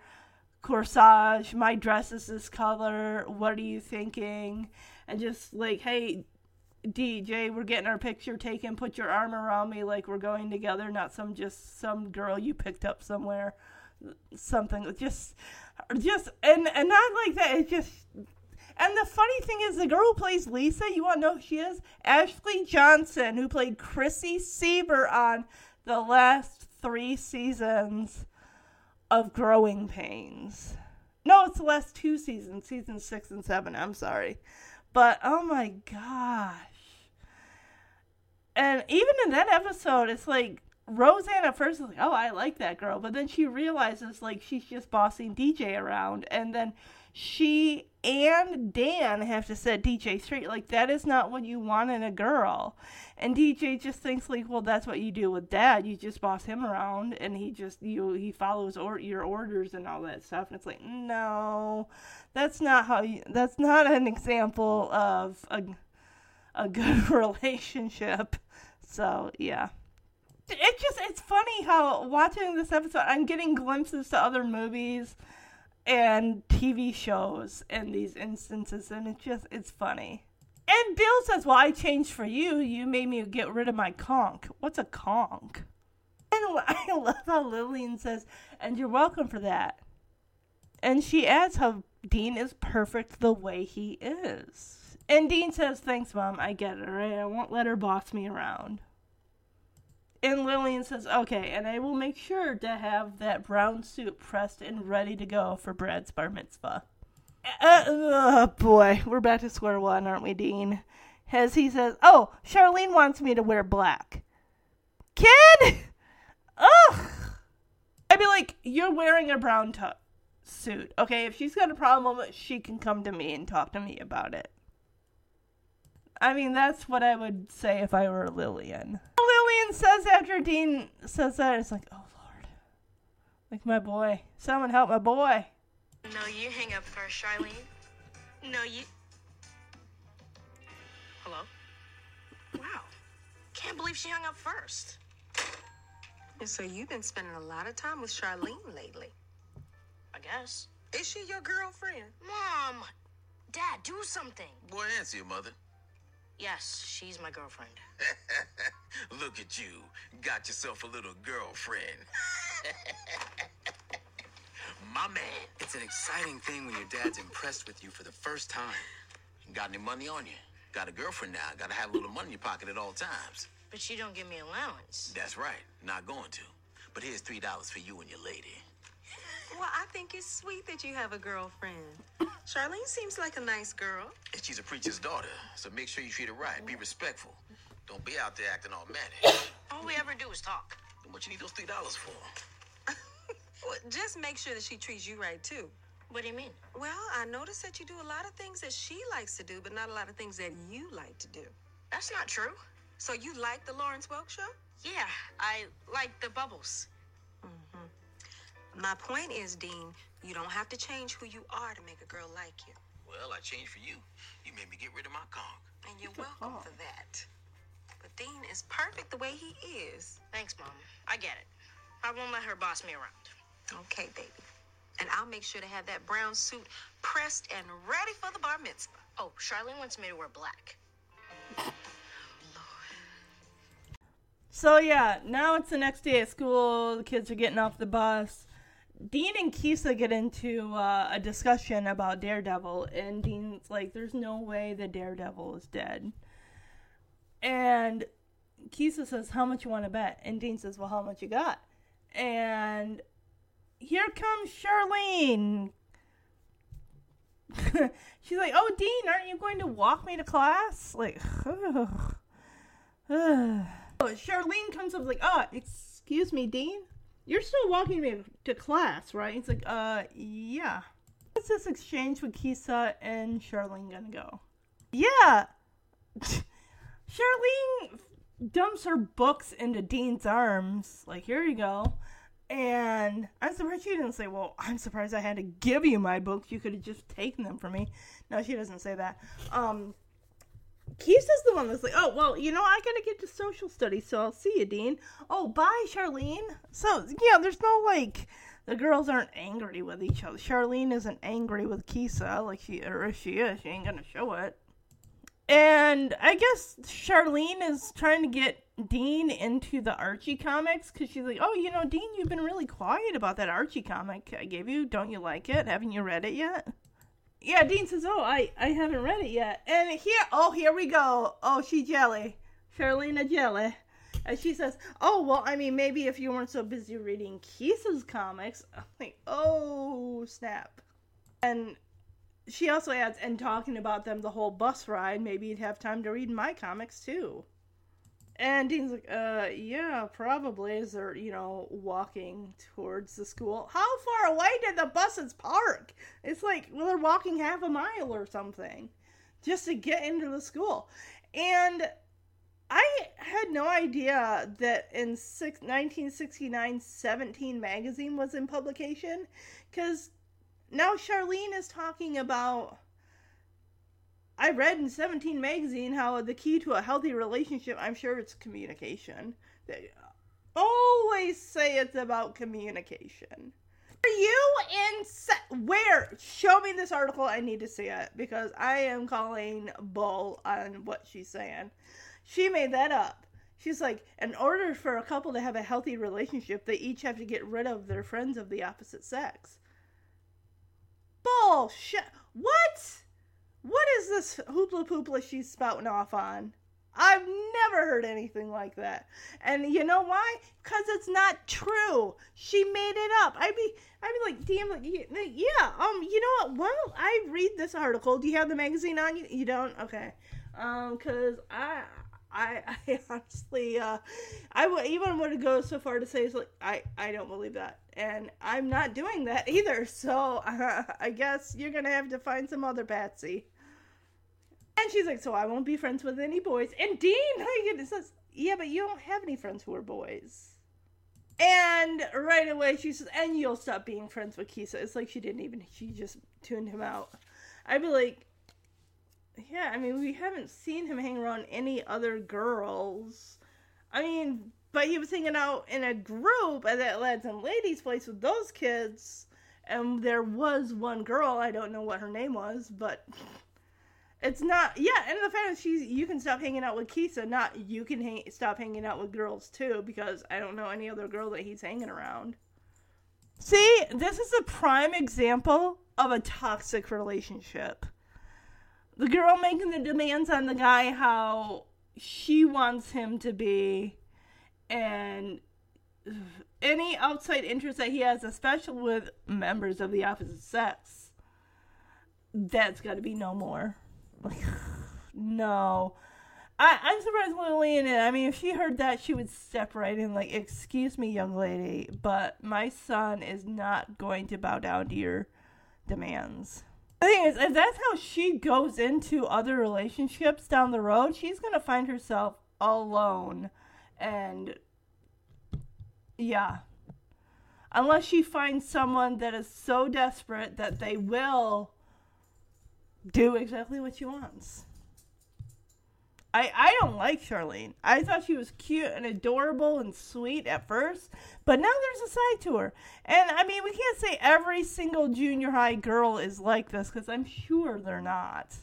Speaker 2: corsage. My dress is this color. What are you thinking? And just like, hey, DJ, we're getting our picture taken. Put your arm around me like we're going together, not some just some girl you picked up somewhere. Something just, just and and not like that. It's just. And the funny thing is, the girl who plays Lisa, you want to know who she is? Ashley Johnson, who played Chrissy Seaver on the last three seasons of Growing Pains. No, it's the last two seasons, season six and seven. I'm sorry. But oh my gosh. And even in that episode, it's like Roseanne at first is like, oh, I like that girl. But then she realizes like she's just bossing DJ around. And then she and Dan have to set DJ straight. Like, that is not what you want in a girl. And DJ just thinks like, well, that's what you do with dad. You just boss him around, and he just you he follows or your orders and all that stuff. And it's like, no, that's not how you. That's not an example of a a good (laughs) relationship. So yeah. It's just it's funny how watching this episode I'm getting glimpses to other movies and TV shows in these instances and it's just it's funny. And Bill says, Well, I changed for you. You made me get rid of my conch. What's a conch? And (laughs) I love how Lillian says, And you're welcome for that. And she adds how Dean is perfect the way he is. And Dean says, Thanks, Mom. I get it, right? I won't let her boss me around. And Lillian says, Okay, and I will make sure to have that brown suit pressed and ready to go for Brad's bar mitzvah. Uh, oh boy, we're back to square one, aren't we, Dean? As he says, Oh, Charlene wants me to wear black. Kid! Ugh! I'd be like, You're wearing a brown t- suit. Okay, if she's got a problem, she can come to me and talk to me about it. I mean, that's what I would say if I were Lillian. Lillian says after Dean says that, it's like, oh lord. Like my boy. Someone help my boy.
Speaker 5: No, you hang up first, Charlene. No, you. Hello? Wow. Can't believe she hung up first.
Speaker 8: And so you've been spending a lot of time with Charlene lately.
Speaker 5: I guess.
Speaker 8: Is she your girlfriend?
Speaker 5: Mom! Dad, do something.
Speaker 9: Boy, answer your mother.
Speaker 5: Yes, she's my girlfriend. (laughs)
Speaker 9: Look at you. Got yourself a little girlfriend. (laughs) My man.
Speaker 1: It's an exciting thing when your dad's impressed with you for the first time.
Speaker 9: Got any money on you? Got a girlfriend now. Gotta have a little money in your pocket at all times.
Speaker 5: But you don't give me allowance.
Speaker 9: That's right. Not going to. But here's $3 for you and your lady.
Speaker 8: Well, I think it's sweet that you have a girlfriend. Charlene seems like a nice girl.
Speaker 9: And she's a preacher's daughter, so make sure you treat her right. Be respectful. Don't be out there acting all manny.
Speaker 5: All we ever do is talk.
Speaker 9: Then what you need those $3 for? (laughs)
Speaker 8: Well, just make sure that she treats you right, too.
Speaker 5: What do you mean?
Speaker 8: Well, I noticed that you do a lot of things that she likes to do, but not a lot of things that you like to do.
Speaker 5: That's not true.
Speaker 8: So you like the Lawrence Welk show?
Speaker 5: Yeah, I like the bubbles.
Speaker 8: My point is, Dean, you don't have to change who you are to make a girl like you.
Speaker 9: Well, I changed for you. You made me get rid of my conch.
Speaker 8: And you're welcome for that. But Dean is perfect the way he is.
Speaker 5: Thanks, Mom. I get it. I won't let her boss me around.
Speaker 8: Okay, baby. And I'll make sure to have that brown suit pressed and ready for the bar mitzvah.
Speaker 5: Oh, Charlene wants me to wear black.
Speaker 2: So yeah, now it's the next day at school. The kids are getting off the bus. Dean and Keisa get into uh, a discussion about Daredevil, and Dean's like, "There's no way the Daredevil is dead." And Keisa says, "How much you want to bet?" And Dean says, "Well, how much you got?" And here comes Charlene. (laughs) She's like, "Oh, Dean, aren't you going to walk me to class?" Like, (sighs) (sighs) (sighs) Charlene comes up like, "Oh, excuse me, Dean." You're still walking me to class, right? It's like, uh, yeah. What's this exchange with Keisa and Charlene gonna go? Yeah. (laughs) Charlene dumps her books into Dean's arms. Like, here you go. And I'm surprised she didn't say, Well, I'm surprised I had to give you my books. You could have just taken them from me. No, she doesn't say that. Um, Keisa is the one that's like, Oh, well, you know, I gotta get to social studies, so I'll see you, Dean. Oh, bye, Charlene. So, yeah, there's no like. The girls aren't angry with each other. Charlene isn't angry with Keisa, like she, or if she is, she ain't gonna show it. And I guess Charlene is trying to get Dean into the Archie comics because she's like, oh, you know, Dean, you've been really quiet about that Archie comic I gave you. Don't you like it? Haven't you read it yet? Yeah, Dean says, oh, I, I haven't read it yet. And here, oh, here we go. Oh, she jelly. Charlene a jelly. And she says, oh, well, I mean, maybe if you weren't so busy reading Keisa's comics. I'm like, oh, snap. And she also adds, and talking about them the whole bus ride, maybe you'd have time to read my comics too. And Dean's like, uh, yeah, probably, as they're, you know, walking towards the school. How far away did the buses park? It's like, well, they're walking half a mile or something just to get into the school. And I had no idea that in six, 1969, 17 magazine was in publication because now Charlene is talking about. I read in 17 magazine how the key to a healthy relationship, I'm sure it's communication. They always say it's about communication. Are you in se- where? Show me this article. I need to see it because I am calling bull on what she's saying. She made that up. She's like, in order for a couple to have a healthy relationship, they each have to get rid of their friends of the opposite sex. Bullshit. What? What is this hoopla poopla she's spouting off on? I've never heard anything like that. And you know why? Because it's not true. She made it up. I'd be, I'd be like, damn, like, yeah, um, you know what? Well, I read this article. Do you have the magazine on you? You don't? Okay. Um, cause I, I, (laughs) I honestly, uh, I would even would go so far to say, it's like, I, I don't believe that. And I'm not doing that either. So uh, (laughs) I guess you're going to have to find some other Patsy. And she's like, so I won't be friends with any boys. And Dean oh Huygen says, yeah, but you don't have any friends who are boys. And right away she says, and you'll stop being friends with Keisa. It's like she didn't even, she just tuned him out. I'd be like, yeah, I mean, we haven't seen him hang around any other girls. I mean, but he was hanging out in a group at that lads and ladies place with those kids. And there was one girl, I don't know what her name was, but (laughs) it's not yeah and the fact that she's you can stop hanging out with Keisa, not you can hang, stop hanging out with girls too because i don't know any other girl that he's hanging around. See this is a prime example of a toxic relationship. The girl making the demands on the guy how she wants him to be and any outside interest that he has especially with members of the opposite sex that's got to be no more (laughs) no. I, I'm surprised Lillian, I mean, if she heard that, she would step right in, like, excuse me, young lady, but my son is not going to bow down to your demands. The thing is, if that's how she goes into other relationships down the road, she's to find herself alone. And, yeah. Unless she finds someone that is so desperate that they will do exactly what she wants. I I don't like Charlene. I thought she was cute and adorable and sweet at first, but now there's a side to her. And I mean, we can't say every single junior high girl is like this because I'm sure they're not.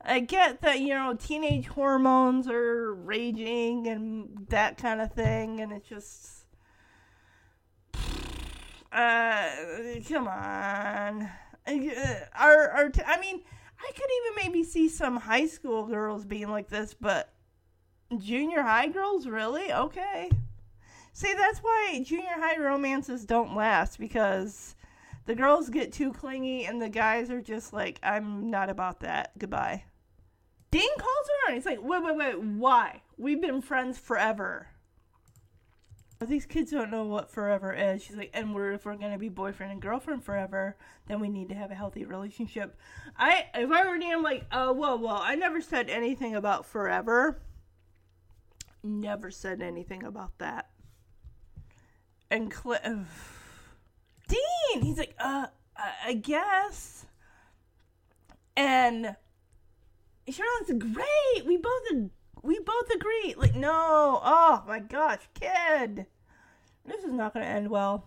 Speaker 2: I get that, you know, teenage hormones are raging and that kind of thing, and it's just. (sighs) Uh, come on. Uh, our, our, t- I mean, I could even maybe see some high school girls being like this, but junior high girls, really? Okay. See, that's why junior high romances don't last because the girls get too clingy and the guys are just like, I'm not about that. Goodbye. Dean calls her and he's like, wait, wait, wait, why? We've been friends forever. These kids don't know what forever is. She's like, and we're if we're gonna be boyfriend and girlfriend forever, then we need to have a healthy relationship. I if I were Dean, I'm like, oh, whoa, whoa, I never said anything about forever. never said anything about that. And Cl- (sighs) Dean, he's like, uh, I guess. And Charlotte's great. We both we both agree. Like, no, oh my gosh, kid, this is not going to end well.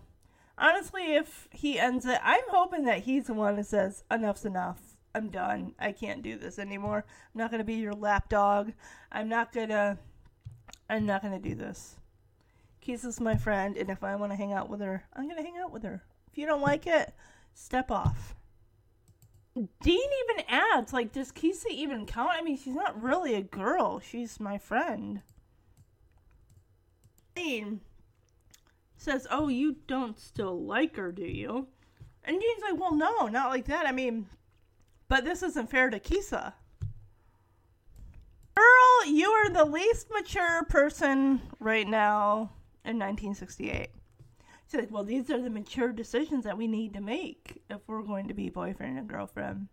Speaker 2: Honestly, if he ends it, I'm hoping that he's the one that says enough's enough. I'm done. I can't do this anymore. I'm not going to be your lapdog. I'm not going to I'm not going to do this. Keisa's my friend, and if I want to hang out with her, I'm going to hang out with her. If you don't like it, step off. Dean even adds, like, does Keisa even count? I mean, she's not really a girl. She's my friend. Dean says, Oh, you don't still like her, do you? And Dean's like, Well, no, not like that. I mean, but this isn't fair to Keisa. Girl, you are the least mature person right now in 1968. She's like, well, these are the mature decisions that we need to make if we're going to be boyfriend and girlfriend.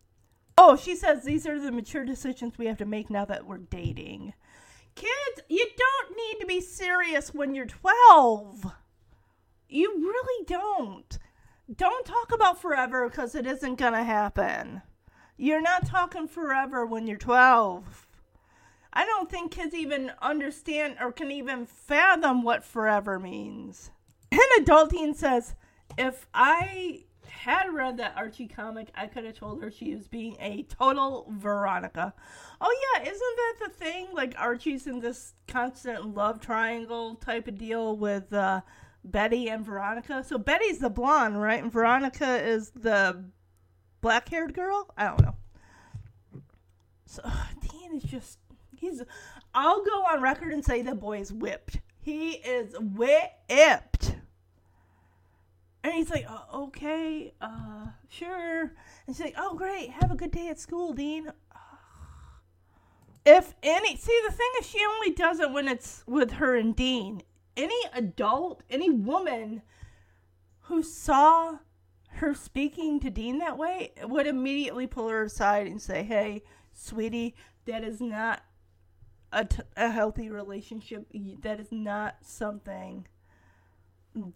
Speaker 2: Oh, she says these are the mature decisions we have to make now that we're dating. Kids, you don't need to be serious when you're 12. You really don't. Don't talk about forever because it isn't going to happen. You're not talking forever when you're 12. I don't think kids even understand or can even fathom what forever means. And Adult Dean says, if I had read that Archie comic, I could have told her she was being a total Veronica. Oh, yeah, isn't that the thing? Like, Archie's in this constant love triangle type of deal with uh, Betty and Veronica. So, Betty's the blonde, right? And Veronica is the black haired girl? I don't know. So, (sighs) Dean is just He's. I'll go on record and say the boy is whipped. He is whipped. And he's like, oh, okay, uh, sure. And she's like, oh, great. Have a good day at school, Dean. If any, see, the thing is, she only does it when it's with her and Dean. Any adult, any woman who saw her speaking to Dean that way would immediately pull her aside and say, hey, sweetie, that is not a, t- a healthy relationship that is not something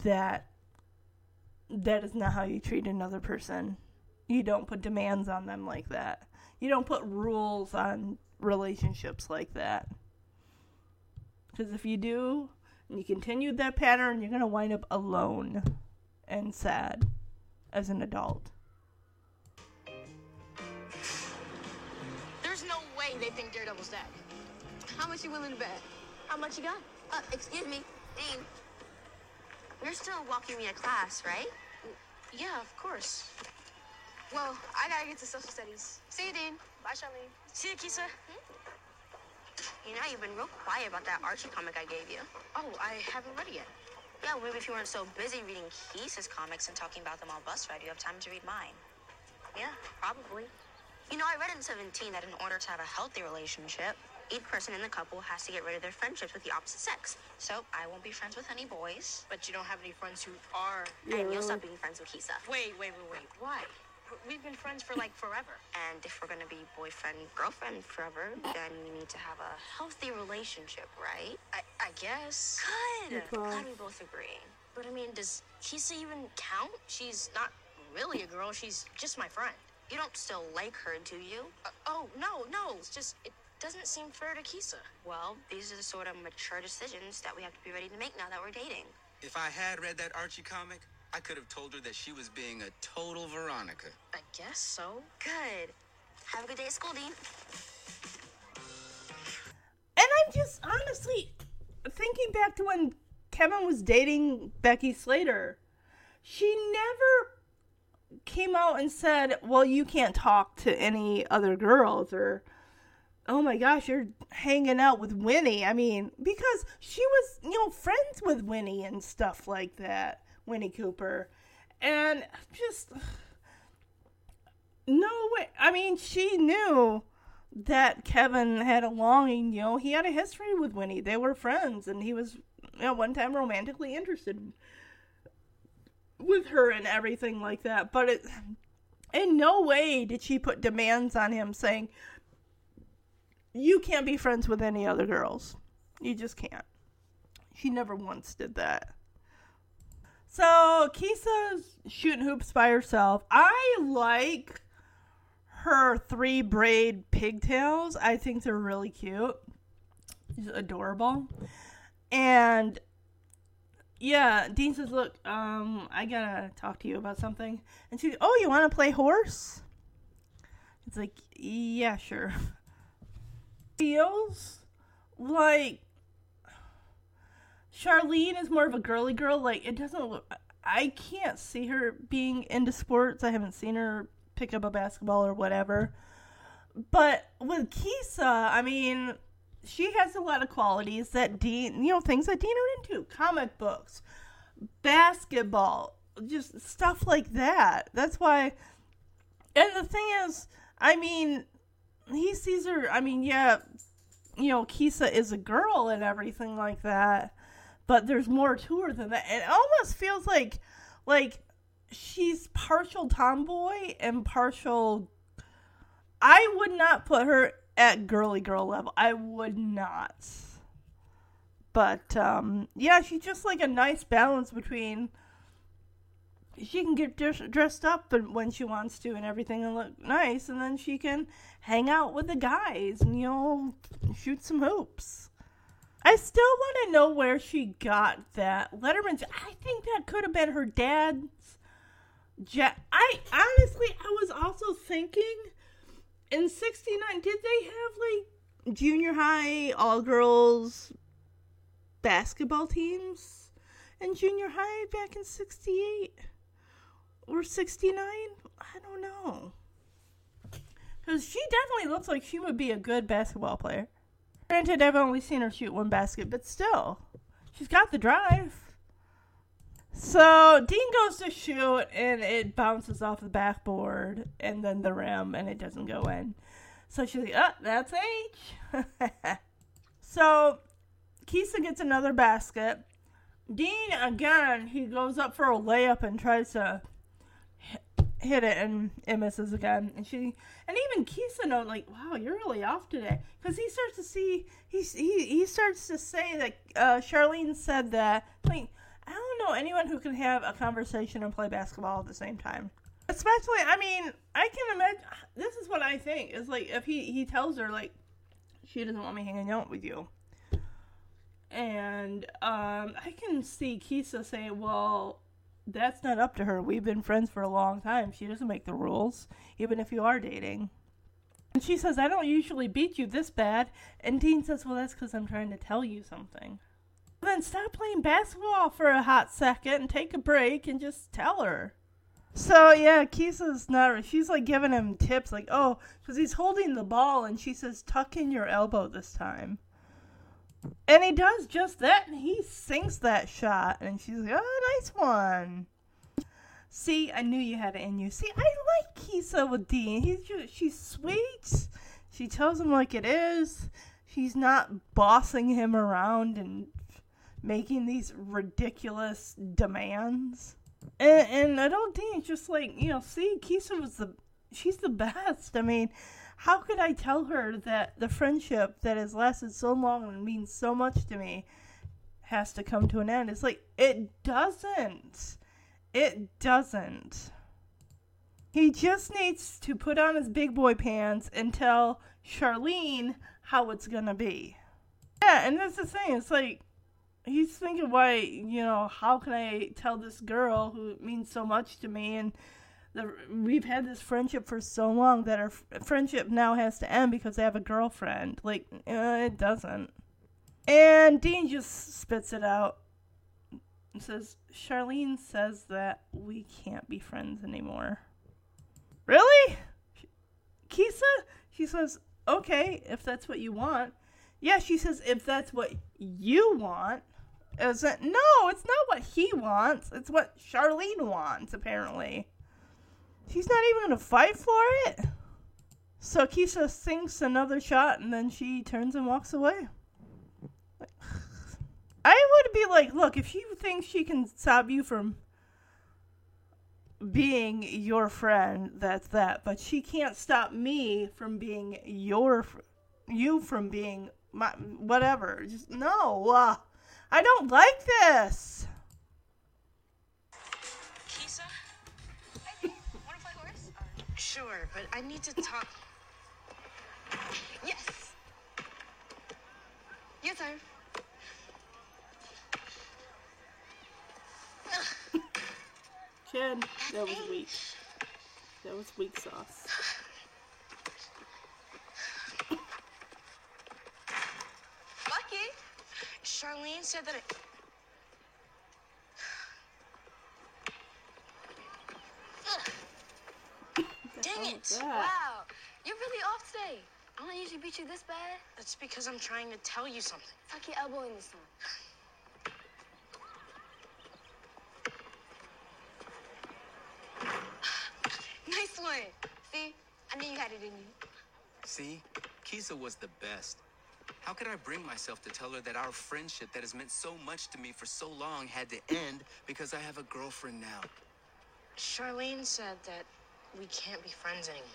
Speaker 2: that that is not how you treat another person you don't put demands on them like that you don't put rules on relationships like that because if you do and you continue that pattern you're going to wind up alone and sad as an adult
Speaker 5: there's no way they think daredevil's dead how much you willing to bet? How much you got? Uh, excuse me, Dean. You're still walking me to class, right?
Speaker 3: Yeah, of course.
Speaker 5: Well, I gotta get to social studies. See you, Dean. Bye, Charlene.
Speaker 3: See you, Keisa.
Speaker 5: Hmm? You know, you've been real quiet about that Archie comic I gave you.
Speaker 3: Oh, I haven't read it yet.
Speaker 5: Yeah, maybe if you weren't so busy reading Keisa's comics and talking about them on bus ride, you have time to read mine. Yeah, probably. You know, I read in 17 that in order to have a healthy relationship, each person in the couple has to get rid of their friendships with the opposite sex. So I won't be friends with any boys.
Speaker 3: But you don't have any friends who are.
Speaker 5: And you'll stop being friends with Keisa.
Speaker 3: Wait, wait, wait, wait. Why? We've been friends for like forever.
Speaker 5: And if we're gonna be boyfriend, girlfriend forever, then we need to have a healthy relationship, right?
Speaker 3: I, I guess.
Speaker 5: Good. Glad we both agree. But I mean, does Keisa even count?
Speaker 3: She's not really a girl. She's just my friend.
Speaker 5: You don't still like her, do you?
Speaker 3: Uh, oh no, no. It's just it doesn't seem fair to Keisa.
Speaker 5: Well, these are the sort of mature decisions that we have to be ready to make now that we're dating.
Speaker 9: If I had read that Archie comic, I could have told her that she was being a total Veronica.
Speaker 3: I guess so.
Speaker 5: Good. Have a good day at school, Dean.
Speaker 2: And I'm just honestly thinking back to when Kevin was dating Becky Slater. She never came out and said, Well, you can't talk to any other girls or oh my gosh, you're hanging out with Winnie. I mean, because she was, you know, friends with Winnie and stuff like that, Winnie Cooper. And just, no way. I mean, she knew that Kevin had a longing, you know, he had a history with Winnie. They were friends, and he was, you know, one time romantically interested with her and everything like that. But it, in no way did she put demands on him saying, you can't be friends with any other girls. You just can't. She never once did that. So Keisa's shooting hoops by herself. I like her three braid pigtails. I think they're really cute. She's adorable. And yeah, Dean says, "Look, um, I gotta talk to you about something." And she, "Oh, you want to play horse?" It's like, "Yeah, sure." (laughs) Feels like Charlene is more of a girly girl. Like it doesn't look. I can't see her being into sports. I haven't seen her pick up a basketball or whatever. But with Keisa, I mean, she has a lot of qualities that Dean, you know, things that Dean are into comic books, basketball, just stuff like that. That's why. And the thing is, I mean, he sees her. I mean, yeah, you know, Keisa is a girl and everything like that, but there's more to her than that. It almost feels like, like she's partial tomboy and partial. I would not put her at girly girl level. I would not. But um, yeah, she's just like a nice balance between. She can get dressed up when she wants to and everything and look nice, and then she can hang out with the guys and you know shoot some hoops. I still want to know where she got that Letterman's. I think that could have been her dad's. Ja- I honestly, I was also thinking in 69 did they have like junior high all girls basketball teams in junior high back in 68 or 69 i don't know because she definitely looks like she would be a good basketball player granted i've only seen her shoot one basket but still she's got the drive so Dean goes to shoot and it bounces off the backboard and then the rim and it doesn't go in. So she's like, oh, that's H. (laughs) so Keisa gets another basket. Dean again, he goes up for a layup and tries to hit it and it misses again. And she and even Keisa knows like, wow, you're really off today because he starts to see he he he starts to say that uh, Charlene said that like I don't know anyone who can have a conversation and play basketball at the same time. Especially, I mean, I can imagine. This is what I think is like if he he tells her like she doesn't want me hanging out with you, and um, I can see Keisa saying, "Well, that's not up to her. We've been friends for a long time. She doesn't make the rules, even if you are dating." And she says, "I don't usually beat you this bad," and Dean says, "Well, that's because I'm trying to tell you something." Then stop playing basketball for a hot second and take a break and just tell her. So yeah, Keisa's not. She's like giving him tips, like, oh, because he's holding the ball, and she says, tuck in your elbow this time. And he does just that, and he sinks that shot, and she's like, oh, nice one. See, I knew you had it in you. See, I like Keisa with Dean. He's just, she's sweet. She tells him like it is. She's not bossing him around and making these ridiculous demands. And, and I don't think it's just like, you know, see, Keisa was the, she's the best. I mean, how could I tell her that the friendship that has lasted so long and means so much to me has to come to an end? It's like, it doesn't. It doesn't. He just needs to put on his big boy pants and tell Charlene how it's gonna be. Yeah, and that's the thing. It's like he's thinking, why, you know, how can I tell this girl who means so much to me and the, we've had this friendship for so long that our f- friendship now has to end because I have a girlfriend. Like, uh, it doesn't. And Dean just spits it out says, Charlene says that we can't be friends anymore. Really? Keisa? She says, okay, if that's what you want. Yeah, she says, if that's what you want. Is it? No, it's not what he wants. It's what Charlene wants, apparently. She's not even to fight for it. So Keisa sinks another shot and then she turns and walks away. I would be like, look, if you think she can stop you from being your friend, that's that. But she can't stop me from being your, you from being my whatever. Just no. Uh, I don't like this.
Speaker 3: Sure, but I need to talk.
Speaker 5: Yes. Your turn.
Speaker 2: Jen, that was weak. That was weak sauce.
Speaker 5: Lucky.
Speaker 3: Charlene said that I. Dang oh, it!
Speaker 2: that?
Speaker 5: Wow. You're really off today. I don't usually beat you this bad.
Speaker 3: That's because I'm trying to tell you something.
Speaker 5: Tuck your elbow in this (sighs) time. nice one. See? I knew you had it in you.
Speaker 10: See, Keisa was the best. How could I bring myself to tell her that our friendship that has meant so much to me for so long had to end because I have a girlfriend now?
Speaker 3: Charlene said that we can't be friends anymore.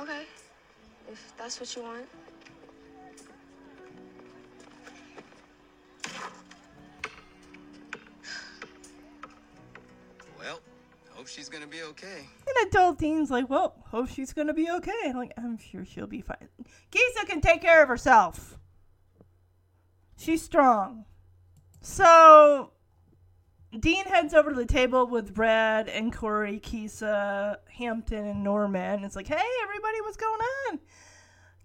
Speaker 5: Okay. If that's what you want.
Speaker 10: Well, hope she's gonna be okay.
Speaker 2: And adult Dean's like, well, hope she's gonna be okay. I'm like, I'm sure she'll be fine. Keisa can take care of herself. She's strong. So Dean heads over to the table with Brad and Corey, Keisa, Hampton, and Norman. It's like, hey, everybody, what's going on?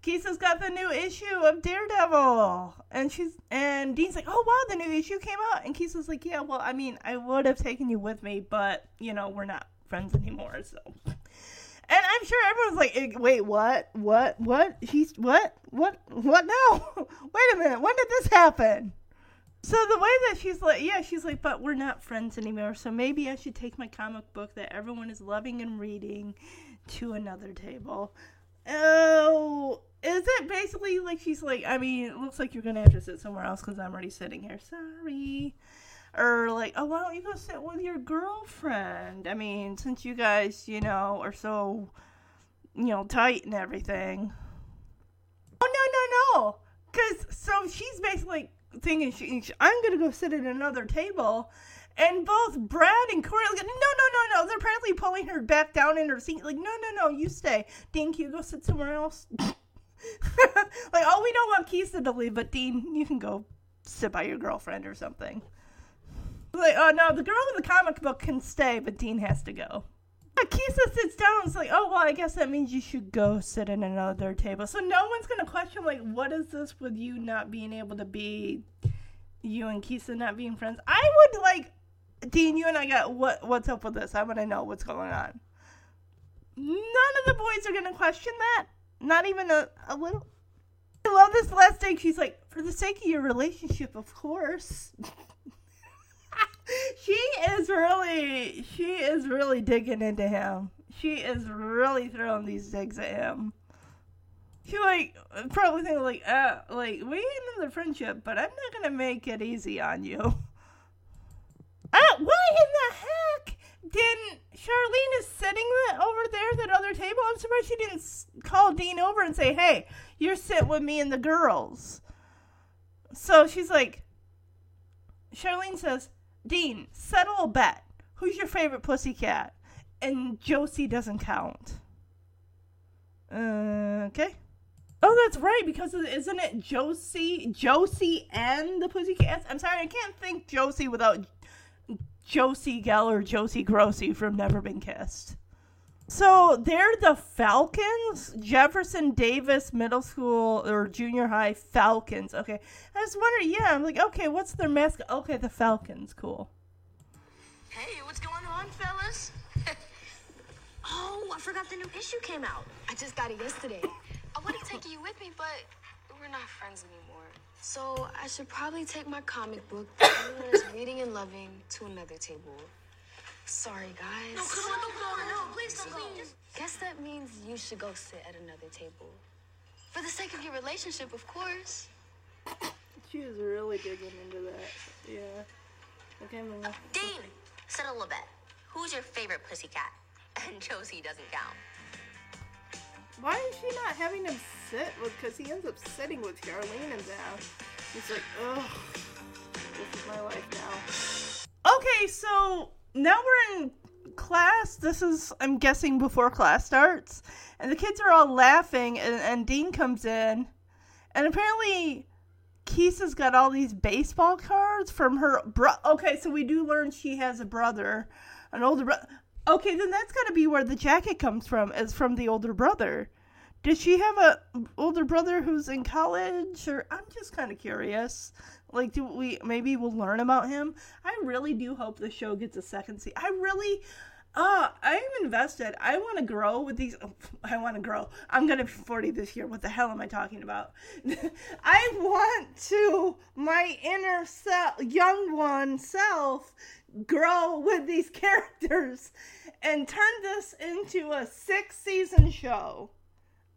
Speaker 2: Keisa's got the new issue of Daredevil, and she's and Dean's like, oh wow, the new issue came out, and Keisa's like, yeah, well, I mean, I would have taken you with me, but you know, we're not friends anymore, so. And I'm sure everyone's like, wait, what, what, what? He's what, what, what now? (laughs) wait a minute, when did this happen? So the way that she's like, yeah, she's like, but we're not friends anymore. So maybe I should take my comic book that everyone is loving and reading to another table. Oh, is it basically like she's like, I mean, it looks like you're gonna have to sit somewhere else because I'm already sitting here. Sorry. Or like, oh, why don't you go sit with your girlfriend? I mean, since you guys, you know, are so, you know, tight and everything. Oh no no no! Because so she's basically thinking she, I'm gonna go sit at another table, and both Brad and Corey like, no no no no! They're apparently pulling her back down in her seat. Like, no no no, you stay. Dean, you go sit somewhere else? (laughs) like, oh, we don't want Keisa to leave, but Dean, you can go sit by your girlfriend or something. Like, uh, oh no, the girl in the comic book can stay, but Dean has to go. Keisa sits down It's like, oh, well, I guess that means you should go sit at another table. So no one's to question, like, what is this with you not being able to be, you and Keisa not being friends? I would, like, Dean, you and I got, what? what's up with this? I want to know what's going on. None of the boys are to question that. Not even a, a little. I love this last thing. She's like, for the sake of your relationship, of course. (laughs) (laughs) she is really she is really digging into him. She is really throwing these digs at him. She like probably thinking like, uh, like we ain't in the friendship, but I'm not gonna make it easy on you. (laughs) Uh, why in the heck didn't Charlene is sitting over there at that other table? I'm surprised she didn't call Dean over and say, "Hey, you're sitting with me and the girls." So she's like, Charlene says, Dean, settle a bet. Who's your favorite pussycat? And Josie doesn't count. Uh, okay. Oh, that's right, because isn't it Josie, Josie and the Pussycats? I'm sorry, I can't think Josie without Josie Gell or Josie Grossie from Never Been Kissed. So they're the Falcons, Jefferson Davis Middle School or Junior High Falcons. Okay, I was wondering. Yeah, I'm like, okay, what's their mascot? Okay, the Falcons. Cool.
Speaker 3: Hey, what's going on, fellas? (laughs)
Speaker 5: Oh, I forgot the new issue came out. I just got it yesterday. I would have taken you with me, but we're not friends anymore. So I should probably take my comic book that everyone is reading and loving to another table. Sorry, guys.
Speaker 3: No, come on, don't go. No, please don't go.
Speaker 5: Guess that means you should go sit at another table. For the sake of your relationship, of course.
Speaker 2: She was really digging into that. Yeah. Okay, Mama.
Speaker 5: Dean, settle a bet. Who's your favorite pussycat? (laughs) And Josie doesn't count.
Speaker 2: Why is she not having him sit with? Because he ends up sitting with Charlene and them. He's like, ugh, this is my life now. Okay, so now we're in class. This is, I'm guessing, before class starts, and the kids are all laughing, and, and Dean comes in, and apparently. Keisa's got all these baseball cards from her bro. Okay, so we do learn she has a brother, an older brother. Okay, then that's got to be where the jacket comes from, is from the older brother. Did she have a older brother who's in college, or I'm just kind of curious. Like, do we maybe we'll learn about him? I really do hope the show gets a second season. I really, uh, I'm invested. I want to grow with these. (laughs) I want to grow. I'm gonna be 40 this year. What the hell am I talking about? (laughs) I want to my inner self, young one self, grow with these (laughs) characters and turn this into a six season show.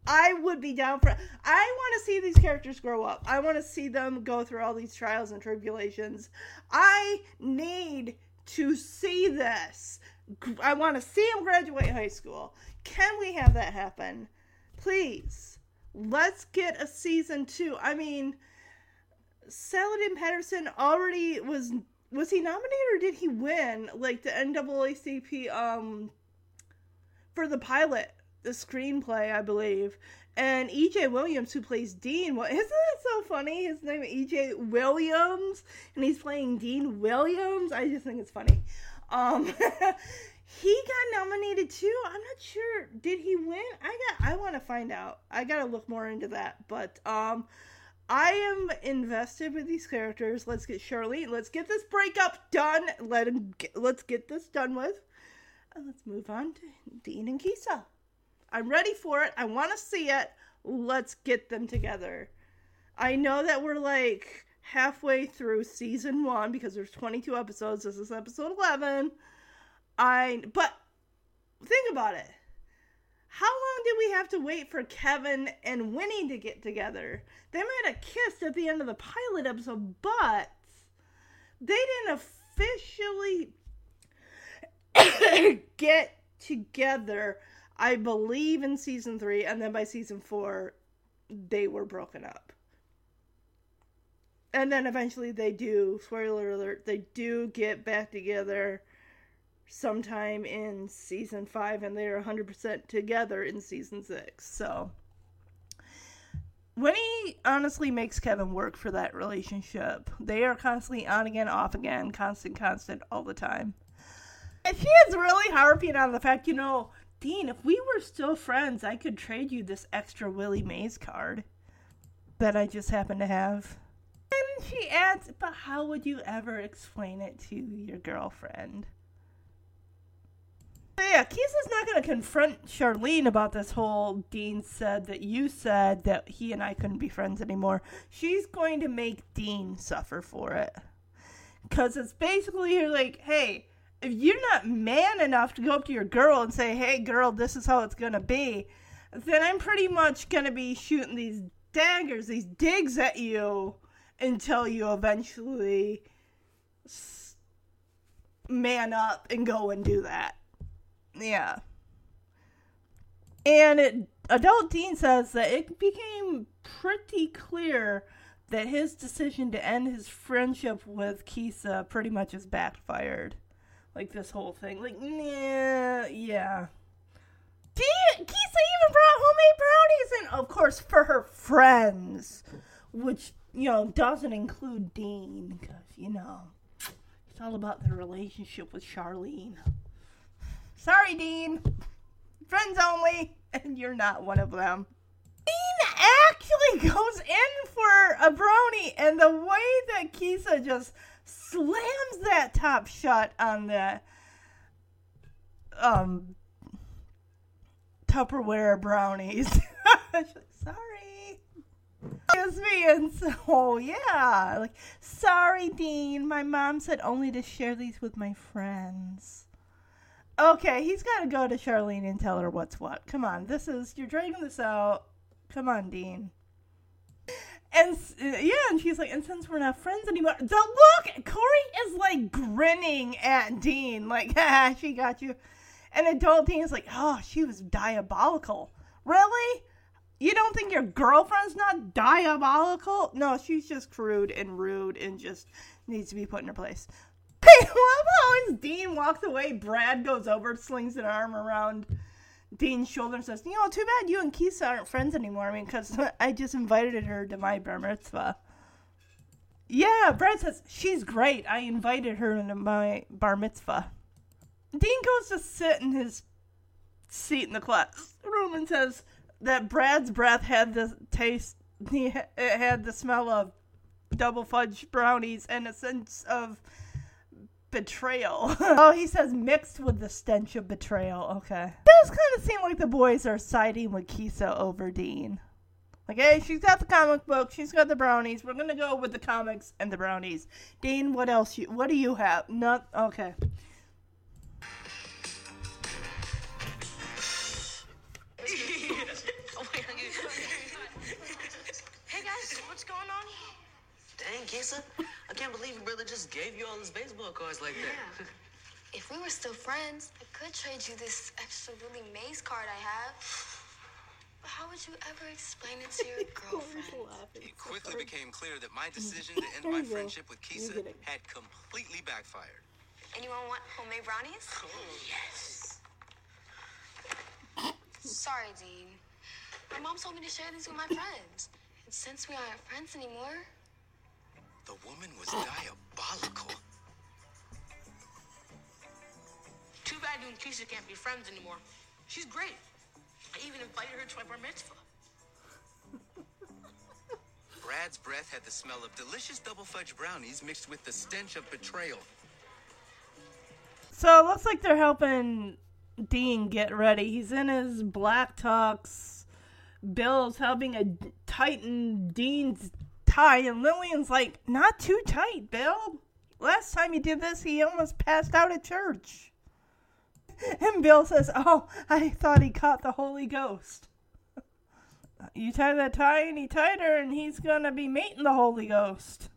Speaker 2: I would be down for I want to see these characters grow up. I want to see them go through all these trials and tribulations. I need to see this. I want to see them graduate high school. Can we have that happen? Please. Let's get a season 2. I mean, Saladin Patterson already was was he nominated or did he win like the NAACP um for the pilot, the screenplay, I believe. And EJ Williams, who plays Dean, well, (laughs) isn't that so funny? His name is EJ Williams, and he's playing Dean Williams. I just think it's funny. Um, (laughs) he got nominated too. I'm not sure. Did he win? I got. I want to find out. I gotta look more into that. But um, I am invested with these characters. Let's get Charlene. Let's get this breakup done. Let him. Get, let's get this done with, and let's move on to Dean and Keisa. I'm ready for it. I want to see it. Let's get them together. I know that we're like halfway through season one because there's 22 episodes. This is episode 11. I but think about it. How long did we have to wait for Kevin and Winnie to get together? They might have kissed at the end of the pilot episode, but they didn't officially (coughs) get together, I believe, in season three, and then by season four, they were broken up. And then eventually they do, spoiler alert, they do get back together sometime in season five, and they're 100% together in season six. So, Winnie honestly makes Kevin work for that relationship. They are constantly on again, off again, constant, constant, all the time. And she is really harping on the fact, you know, Dean, if we were still friends, I could trade you this extra Willie Mays card that I just happen to have. And she adds, but how would you ever explain it to your girlfriend? Yeah, Keisa's not going to confront Charlene about this whole Dean said that you said that he and I couldn't be friends anymore. She's going to make Dean suffer for it. Because it's basically you're like, hey, if you're not man enough to go up to your girl and say, hey, girl, this is how it's to be, then I'm pretty much to be shooting these daggers, these digs at you until you eventually man up and go and do that. Yeah. And it, Adult Dean says that it became pretty clear that his decision to end his friendship with Keisa pretty much has backfired. Like this whole thing. Like, yeah. Dean Keisa even brought homemade brownies and of course for her friends, which, you know, doesn't include Dean because, you know, it's all about the relationship with Charlene. Sorry, Dean. Friends only, and you're not one of them. Dean actually (laughs) goes in for a brownie, and the way that Keisa just slams that top shut on the um Tupperware brownies. (laughs) sorry. Excuse me, and so yeah, like sorry, Dean. My mom said only to share these with my friends. Okay, he's got to go to Charlene and tell her what's what. Come on, this is you're dragging this out. Come on, Dean. And uh, yeah, and she's like, and since we're not friends anymore, the look, Corey is like grinning at Dean, like, (laughs) ha, she got you. And adult Dean is like, oh, she was diabolical, Really? You don't think your girlfriend's not diabolical? No, she's just crude and rude and just needs to be put in her place. I (laughs) love how as Dean walks away, Brad goes over, slings an arm around Dean's shoulder says, You know, too bad you and Keisa aren't friends anymore. I mean, because (laughs) I just invited her to my bar mitzvah. Yeah, Brad says, She's great. I invited her into my bar mitzvah. Dean goes to sit in his seat in the classroom and says that Brad's breath had the taste, he it had the smell of double fudge brownies and a sense of betrayal. (laughs) oh, he says mixed with the stench of betrayal. Okay. Does kind of seem like the boys are siding with Keisa over Dean. Like, hey, she's got the comic book, she's got the brownies. We're gonna go with the comics and the brownies. Dean, what else? You what do you have? Not okay.
Speaker 3: Hey guys, what's going on?
Speaker 4: Dang, Keisa. I can't believe your brother just gave you all his baseball cards like that. (laughs)
Speaker 11: If we were still friends, I could trade you this extra Willie Mays card I have. But how would you ever explain it to your (laughs) girlfriend?
Speaker 10: It quickly became clear that my (laughs) decision to end my friendship with Keisa had completely backfired.
Speaker 11: Anyone want homemade brownies?
Speaker 3: Yes.
Speaker 11: Sorry, Dean. My mom told me to share these with my friends. And since we aren't friends anymore,
Speaker 10: The woman was diabolical.
Speaker 3: Too bad you and Keisha can't be friends anymore. She's great. I even invited her to my bar mitzvah.
Speaker 10: Brad's breath had the smell of delicious double fudge brownies mixed with the stench of betrayal.
Speaker 2: So it looks like they're helping Dean get ready. He's in his black tux. Bill's helping a tighten Dean's tie, and Lillian's like, "Not too tight, Bill. Last time he did this, he almost passed out at church." (laughs) And Bill says, "Oh, I thought he caught the Holy Ghost." (laughs) You tie that tie any tighter, and he's gonna be meeting the Holy Ghost.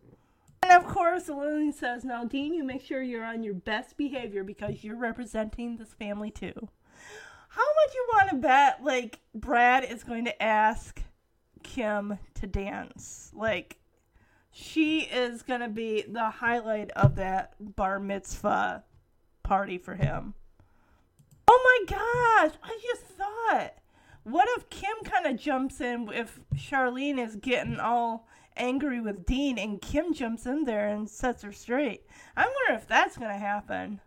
Speaker 2: And of course, Lillian says, Now, Dean, you make sure you're on your best behavior because you're representing this family too. How much you want to bet, like, Brad is going to ask Kim to dance? Like, she is going to be the highlight of that bar mitzvah party for him. Oh my gosh, I just thought. What if Kim kind of jumps in if Charlene is getting all angry with Dean and Kim jumps in there and sets her straight? I wonder if that's going to happen.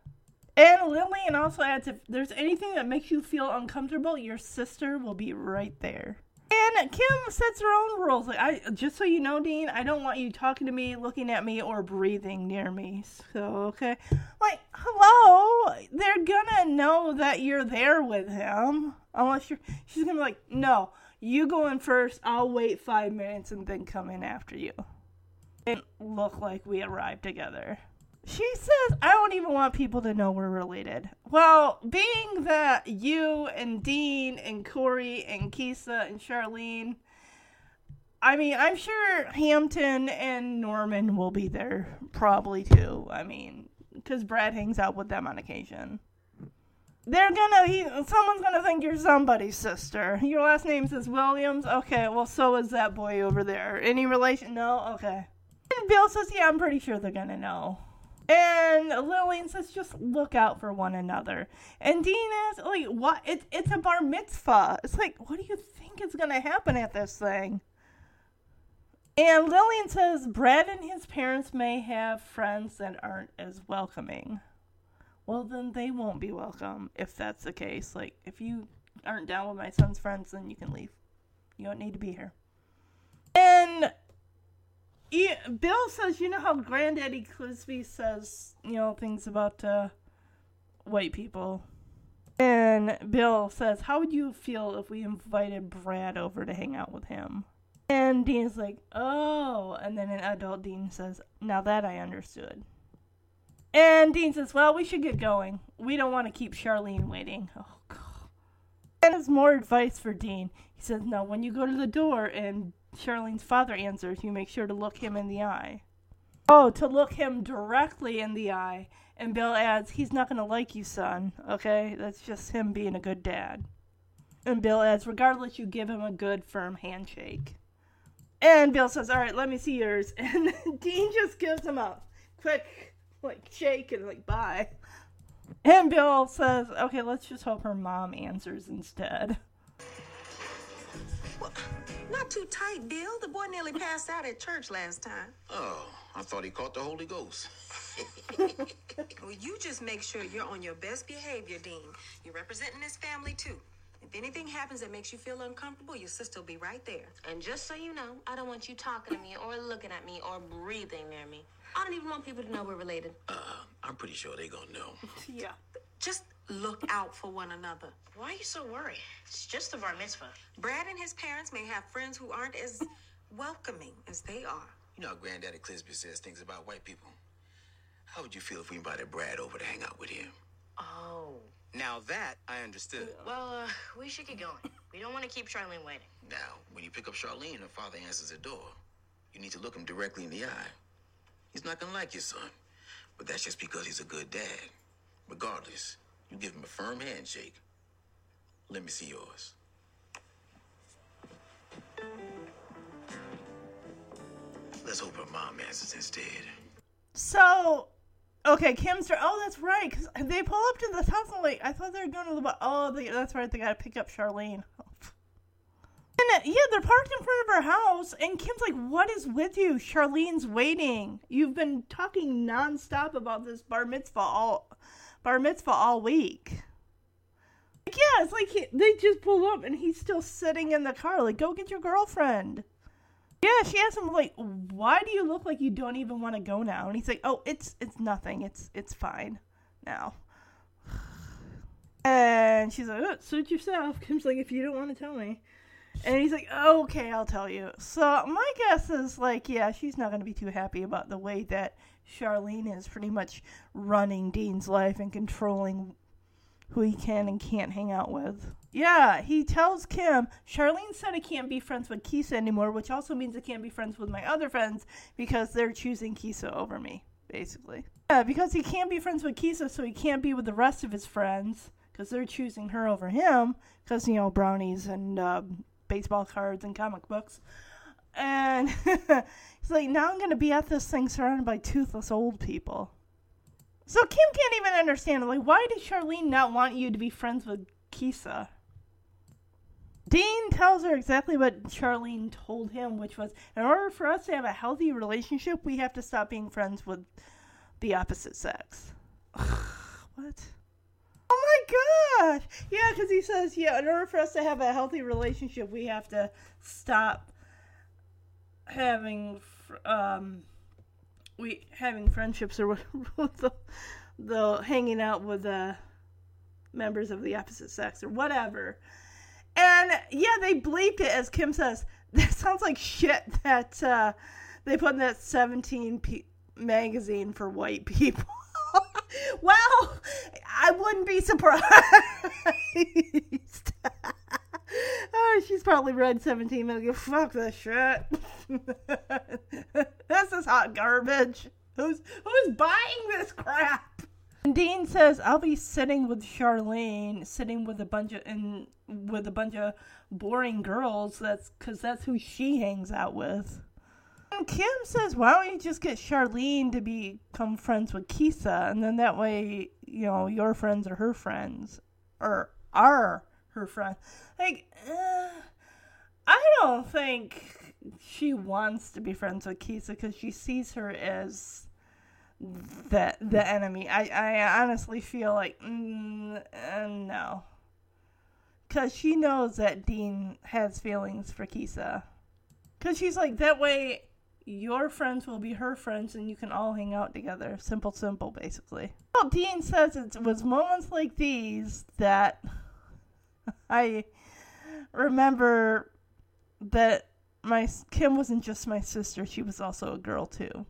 Speaker 2: And Lillian also adds if there's anything that makes you feel uncomfortable, your sister will be right there. And Kim sets her own rules. Like I just so you know, Dean, I don't want you talking to me, looking at me, or breathing near me. So okay. Like, hello. They're gonna know that you're there with him. Unless you're she's gonna be like, No, you go in first, I'll wait five minutes and then come in after you. And look like we arrived together. She says, I don't even want people to know we're related. Well, being that you and Dean and Corey and Keisa and Charlene, I mean, I'm sure Hampton and Norman will be there probably too. I mean, because Brad hangs out with them on occasion. They're gonna, he, someone's gonna think you're somebody's sister. Your last name is Williams? Okay, well, so is that boy over there. Any relation? No? Okay. And Bill says, yeah, I'm pretty sure they're gonna know. And Lillian says, just look out for one another. And Dean asks, like, what? It, it's a bar mitzvah. It's like, what do you think is going to happen at this thing? And Lillian says, Brad and his parents may have friends that aren't as welcoming. Well, then they won't be welcome if that's the case. Like, if you aren't down with my son's friends, then you can leave. You don't need to be here. And Bill says, you know how Granddaddy Clisby says, you know, things about uh, white people. And Bill says, how would you feel if we invited Brad over to hang out with him? And Dean's like, oh. And then an adult Dean says, now that I understood. And Dean says, well, we should get going. We don't want to keep Charlene waiting. Oh, God. And there's more advice for Dean. He says, Now, when you go to the door and Charlene's father answers, you make sure to look him in the eye. Oh, to look him directly in the eye. And Bill adds, he's not going to like you, son. Okay? That's just him being a good dad. And Bill adds, regardless, you give him a good, firm handshake. And Bill says, all right, let me see yours. (laughs) And Dean just gives him a quick, like, shake and, like, bye. And Bill says, okay, let's just hope her mom answers instead.
Speaker 8: Not too tight, Bill. The boy nearly passed out at church last time.
Speaker 9: Oh, I thought he caught the Holy Ghost. (laughs)
Speaker 8: Well, you just make sure you're on your best behavior, Dean. You're representing this family too. If anything happens that makes you feel uncomfortable, your sister will be right there.
Speaker 3: And just so you know, I don't want you talking to me or looking at me or breathing near me. I don't even want people to know we're related.
Speaker 9: Uh, I'm pretty sure they're gonna know. (laughs)
Speaker 2: Yeah.
Speaker 8: Just look out for one another.
Speaker 3: Why are you so worried? It's just a bar mitzvah.
Speaker 8: Brad and his parents may have friends who aren't as (laughs) welcoming as they are.
Speaker 9: You know how Granddaddy Clisby says things about white people. How would you feel if we invited Brad over to hang out with him?
Speaker 3: Oh.
Speaker 10: Now that I understood.
Speaker 3: Well, uh, we should get going. We don't want to keep Charlene waiting.
Speaker 9: Now, when you pick up Charlene her father answers the door, you need to look him directly in the eye. He's not gonna like your son, but that's just because he's a good dad. Regardless, you give him a firm handshake. Let me see yours. Let's hope her mom answers instead.
Speaker 2: So, okay, Kim's. Oh, that's right. Because they pull up to the house. and like, I thought they were going to the. Oh, they, that's right. They got to pick up Charlene. (laughs) And yeah, they're parked in front of her house, and Kim's like, "What is with you? Charlene's waiting. You've been talking nonstop about this bar mitzvah all bar mitzvah all week." Like, yeah, it's like he, they just pull up, and he's still sitting in the car. Like, go get your girlfriend. Yeah, she asked him like, "Why do you look like you don't even want to go now?" And he's like, "Oh, it's it's nothing. It's it's fine now." And she's like, oh, "Suit yourself." (laughs) Kim's like, "If you don't want to tell me," and he's like, "Okay, I'll tell you." So my guess is like, yeah, she's not to be too happy about the way that Charlene is pretty much running Dean's life and controlling who he can and can't hang out with. Yeah, he tells Kim, Charlene said I can't be friends with Keisa anymore, which also means I can't be friends with my other friends because they're choosing Keisa over me, basically. Yeah, because he can't be friends with Keisa, so he can't be with the rest of his friends because they're choosing her over him because, you know, brownies and um, baseball cards and comic books. And (laughs) he's like, now I'm going to be at this thing surrounded by toothless old people. So Kim can't even understand. Like, why did Charlene not want you to be friends with Keisa? Dean tells her exactly what Charlene told him, which was in order for us to have a healthy relationship, we have to stop being friends with the opposite sex. (sighs) what? Oh my gosh! Yeah, because he says, yeah, in order for us to have a healthy relationship, we have to stop having um we having friendships or with (laughs) the, the hanging out with uh members of the opposite sex or whatever. And yeah, they bleeped it as Kim says. (laughs) That sounds like shit that uh, they put in that 17 p- magazine for white people. (laughs) well, I wouldn't be surprised. (laughs) oh, she's probably read 17 million. Fuck this shit. (laughs) this is hot garbage. Who's who's buying this crap? And Dean says, "I'll be sitting with Charlene, sitting with a bunch of and with a bunch of boring girls. That's because that's who she hangs out with." And Kim says, "Why don't you just get Charlene to become friends with Keisa, and then that way, you know, your friends are her friends, or are her friend. Like, uh, I don't think she wants to be friends with Keisa because she sees her as the the enemy. I I honestly feel like mm, uh, no, because she knows that Dean has feelings for Keisa. Because she's like that way, your friends will be her friends, and you can all hang out together. Simple, simple, basically. Well, Dean says it was moments like these that (laughs) I remember that my Kim wasn't just my sister; she was also a girl too.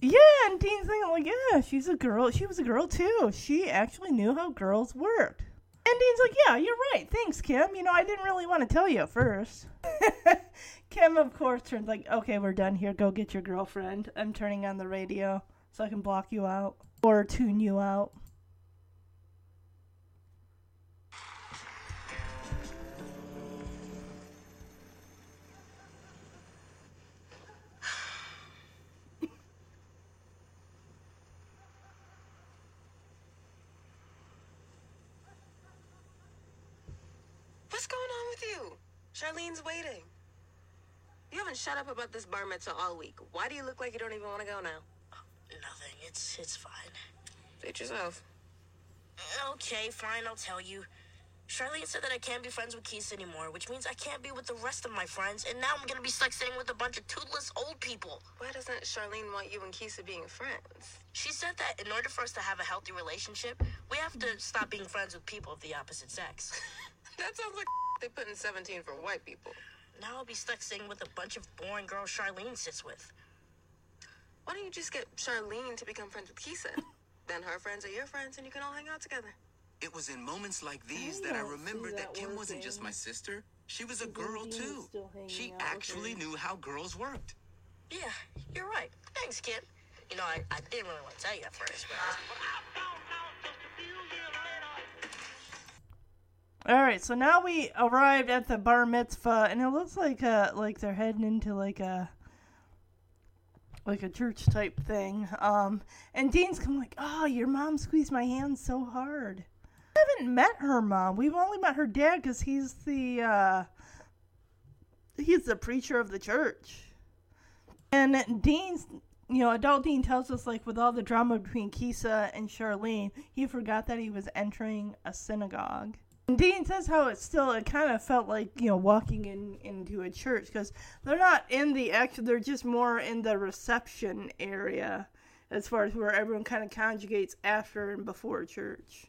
Speaker 2: Yeah, and Dean's thinking like, yeah, she's a girl. She was a girl too. She actually knew how girls worked. And Dean's like, yeah, you're right. Thanks, Kim. You know, I didn't really want to tell you at first. (laughs) Kim, of course, turns like, okay, we're done here. Go get your girlfriend. I'm turning on the radio so I can block you out or tune you out.
Speaker 8: Waiting. You haven't shut up about this bar mitzvah all week. Why do you look like you don't even want to go now?
Speaker 3: Nothing. It's it's fine.
Speaker 8: Suit yourself.
Speaker 3: Okay, fine. I'll tell you. Charlene said that I can't be friends with Keith anymore, which means I can't be with the rest of my friends, and now I'm gonna be stuck sitting with a bunch of toothless old people.
Speaker 8: Why doesn't Charlene want you and Keisha being friends?
Speaker 3: She said that in order for us to have a healthy relationship, we have to stop being friends with people of the opposite sex. (laughs)
Speaker 8: that sounds like (laughs) they put in 17 for white people.
Speaker 3: Now I'll be stuck sitting with a bunch of boring girls Charlene sits with.
Speaker 8: Why don't you just get Charlene to become friends with Keisha? (laughs) then her friends are your friends, and you can all hang out together.
Speaker 10: It was in moments like these I that I remembered that, that Kim working. wasn't just my sister. She was a girl too. She actually knew how girls worked.
Speaker 3: Yeah, you're right. Thanks, Kim. You know, I, I didn't really want to tell you at first, but.
Speaker 2: All right, so now we arrived at the bar mitzvah, and it looks like uh like they're heading into like a like a church type thing. Um, and Dean's come like, "Oh, your mom squeezed my hand so hard." I haven't met her mom. We've only met her dad because he's the uh, he's the preacher of the church. And Dean's, you know, adult Dean tells us like with all the drama between Keisa and Charlene, he forgot that he was entering a synagogue. Dean says how it still it kind of felt like you know walking in into a church because they're not in the actual they're just more in the reception area as far as where everyone kind of conjugates after and before church.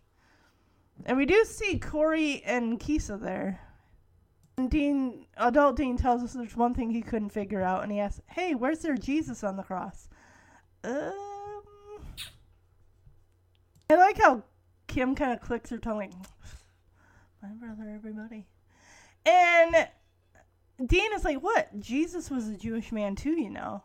Speaker 2: And we do see Corey and Keisa there. And Dean, adult Dean tells us there's one thing he couldn't figure out, and he asks, "Hey, where's their Jesus on the cross?" Um, I like how Kim kind of clicks her tongue, like, "My brother, everybody," and Dean is like, "What? Jesus was a Jewish man too, you know."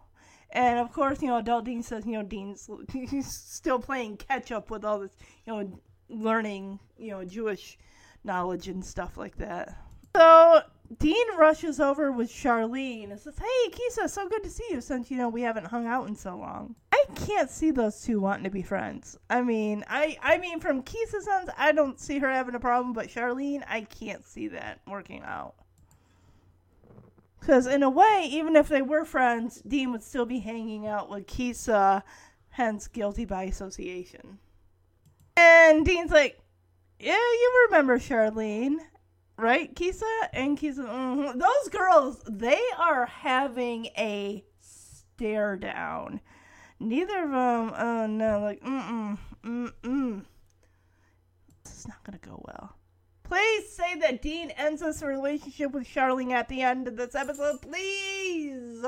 Speaker 2: And of course, you know, adult Dean says, you know, Dean's (laughs) he's still playing catch up with all this, you know, learning, you know, Jewish knowledge and stuff like that. So Dean rushes over with Charlene and says, Hey, Keisha, so good to see you since, you know, we haven't hung out in so long. I can't see those two wanting to be friends. I mean, I, I mean, from Keisha's sense, I don't see her having a problem, but Charlene, I can't see that working out. Because in a way, even if they were friends, Dean would still be hanging out with Keisha, hence guilty by association. And Dean's like, yeah, you remember Charlene, right, Keisa And Keisa, mm-hmm. those girls, they are having a stare down. Neither of them, oh no, like, mm-mm, mm-mm. This is not to go well. Please say that Dean ends this relationship with Charlene at the end of this episode, please.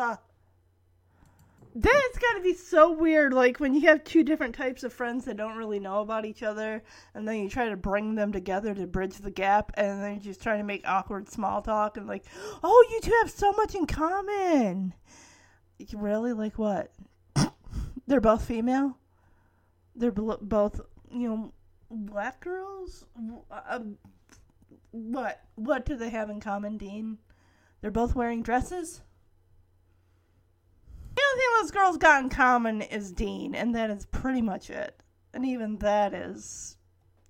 Speaker 2: That's gotta be so weird, like when you have two different types of friends that don't really know about each other, and then you try to bring them together to bridge the gap, and then you're just trying to make awkward small talk, and like, oh, you two have so much in common. Really? Like what? (coughs) They're both female? They're bl- both, you know, black girls? Uh, what? What do they have in common, Dean? They're both wearing dresses? Thing those girls got in common is Dean, and that is pretty much it. And even that is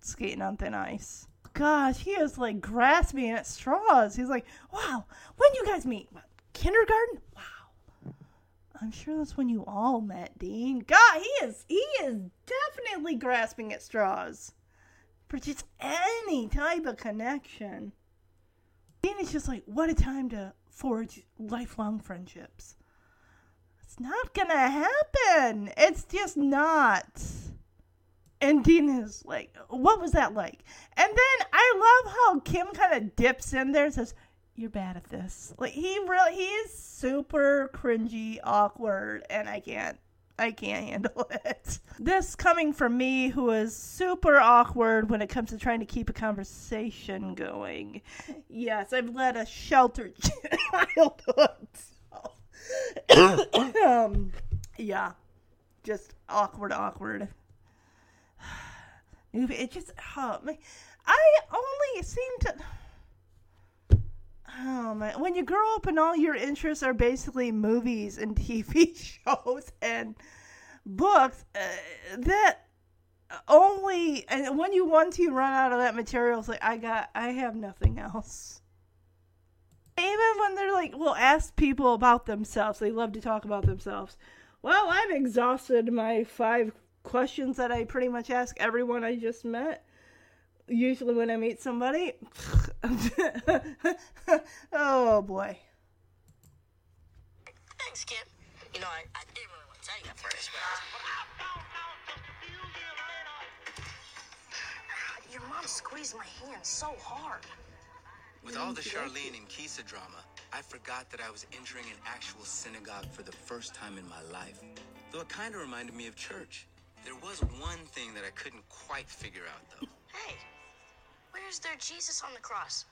Speaker 2: skating on thin ice. Gosh, he is like grasping at straws. He's like, wow, when you guys meet? Kindergarten? Wow. I'm sure that's when you all met, Dean. God, he is he is definitely grasping at straws. For just any type of connection. Dean is just like, what a time to forge lifelong friendships. It's not gonna happen. It's just not. And Dean is like, what was that like? And then I love how Kim kind of dips in there and says, You're bad at this. Like he really he is super cringy, awkward, and I can't I can't handle (laughs) it. This coming from me who is super awkward when it comes to trying to keep a conversation going. Yes, I've led a sheltered (laughs) childhood um, yeah, just awkward, awkward. (sighs) It just, oh, I only seem to. Oh man, when you grow up and all your interests are basically movies and (laughs) TV shows and books, uh, that only and when you want to run out of that material, it's like I got, I have nothing else. Even when they're like, will ask people about themselves, they love to talk about themselves. Well, I've exhausted my five questions that I pretty much ask everyone I just met. Usually, when I meet somebody. (laughs) oh boy.
Speaker 3: Thanks, Kip. You know, I, I didn't really want to tell you at first, but. Your mom squeezed my hand so hard.
Speaker 10: With all the Charlene and Keisa drama, I forgot that I was entering an actual synagogue for the first time in my life. Though it kind of reminded me of church. There was one thing that I couldn't quite figure out, though.
Speaker 3: Hey, where's their Jesus on the cross?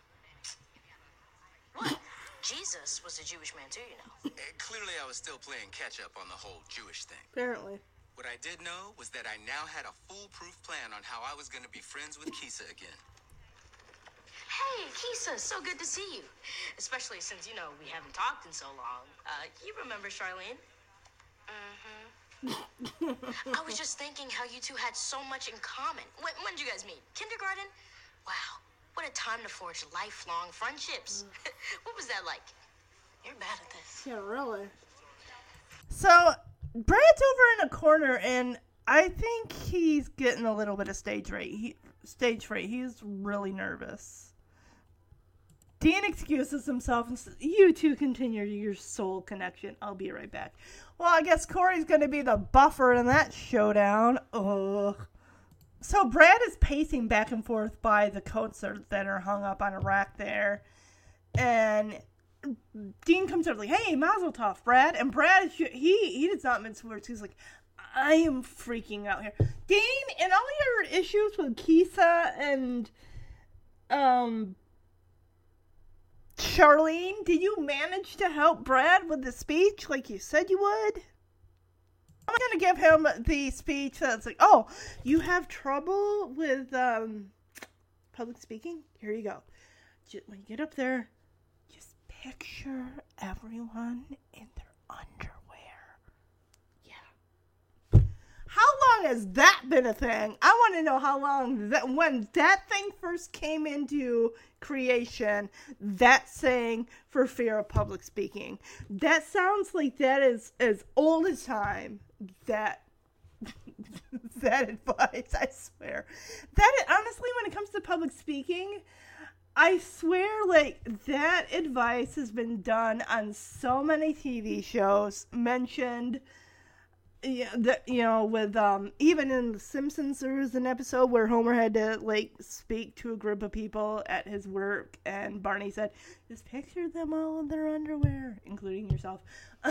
Speaker 3: What? Jesus was a Jewish man too, you know.
Speaker 10: Eh, Clearly, I was still playing catch up on the whole Jewish thing.
Speaker 2: Apparently.
Speaker 10: What I did know was that I now had a foolproof plan on how I was going to be friends with Keisa again.
Speaker 3: Hey, Keisa, so good to see you. Especially since, you know, we haven't talked in so long. Uh, you remember Charlene? Mm-hmm. (laughs) I was just thinking how you two had so much in common. When, when did you guys meet? Kindergarten? Wow, what a time to forge lifelong friendships. (laughs) what was that like? You're bad at this.
Speaker 2: Yeah, really. So Brad's over in a corner, and I think he's getting a little bit of stage fright. He, stage fright. He's really nervous. Dean excuses himself and says, "You two continue your soul connection. I'll be right back." Well, I guess Corey's going to be the buffer in that showdown. Ugh. So Brad is pacing back and forth by the coats that are- hung up on a rack there, and Dean comes over like, "Hey, Mazel Tov, Brad!" And Brad, he he does not mince words. He's like, "I am freaking out here, Dean." And all your issues with Keisa and um Charlene, did you manage to help Brad with the speech like you said you would? I'm gonna give him the speech that's like, "Oh, you have trouble with um public speaking? Here you go. When you get up there, just picture everyone in their underwear. Yeah. How long has that been a thing? I want to know how long that when that thing first came into creation. That saying for fear of public speaking. That sounds like that is as old as time. That (laughs) that advice, I swear. That honestly, when it comes to public speaking, I swear, like that advice has been done on so many TV shows. Mentioned, yeah, that you know, with um, even in The Simpsons, there was an episode where Homer had to like speak to a group of people at his work, and Barney said, "Just picture them all in their underwear, including yourself." (laughs)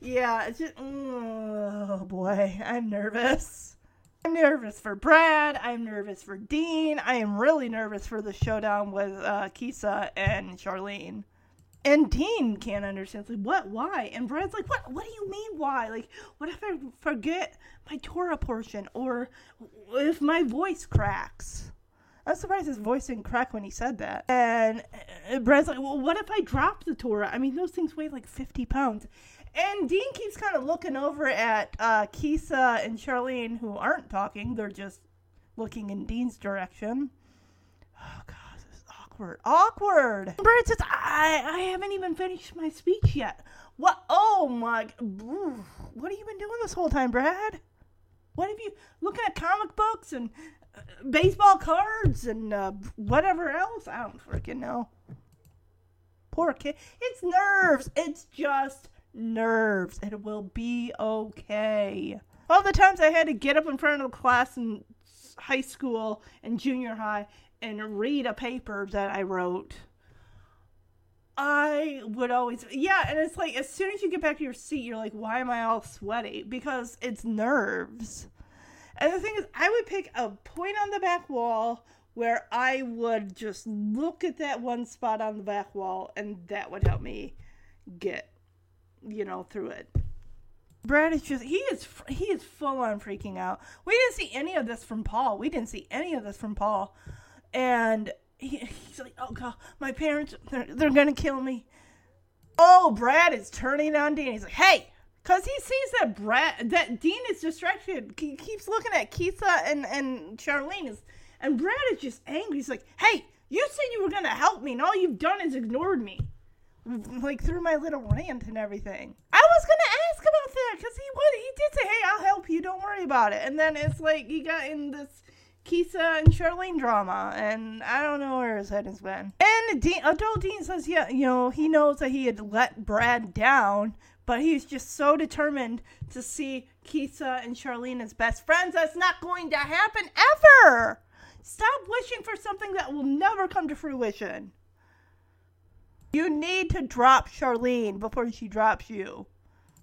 Speaker 2: yeah, it's just, oh boy, I'm nervous. I'm nervous for Brad. I'm nervous for Dean. I am really nervous for the showdown with uh, Keisa and Charlene. And Dean can't understand. It's like, what? Why? And Brad's like, what? What do you mean, why? Like, what if I forget my Torah portion, or if my voice cracks? I'm surprised his voice didn't crack when he said that. And uh, Brad's like, well, what if I drop the Torah? I mean, those things weigh like 50 pounds. And Dean keeps kind of looking over at uh, Keisa and Charlene, who aren't talking. They're just looking in Dean's direction. Oh, God, awkward. Awkward! Brad says, I, I haven't even finished my speech yet. What? Oh, my. What have you been doing this whole time, Brad? What have you. Looking at comic books and uh, baseball cards and uh, whatever else? I don't freaking know. Poor kid. It's nerves. It's just nerves. It will be okay. All the times I had to get up in front of the class in high school and junior high and read a paper that I wrote. I would always, yeah, and it's like as soon as you get back to your seat, you're like, why am I all sweaty? Because it's nerves. And the thing is, I would pick a point on the back wall where I would just look at that one spot on the back wall, and that would help me get, you know, through it. Brad is just he is he is full on freaking out. We didn't see any of this from Paul. We didn't see any of this from Paul, and he, he's like, "Oh God, my parents they're, they're gonna kill me." Oh, Brad is turning on Dean. He's like, "Hey." Cause he sees that Brad, that Dean is distracted. He keeps looking at Keisa and and Charlene is, and Brad is just angry. He's like, "Hey, you said you were gonna help me, and all you've done is ignored me." like through my little rant and everything. I was gonna ask about that because he would he did say, "Hey, I'll help you. Don't worry about it." And then it's like he got in this Keisa and Charlene drama, and I don't know where his head has been. And Dean, adult Dean says, yeah, you know, he knows that he had let Brad down, but he's just so determined to see Keisa and Charlene as best friends. That's not going to happen ever. Stop wishing for something that will never come to fruition. You need to drop Charlene before she drops you.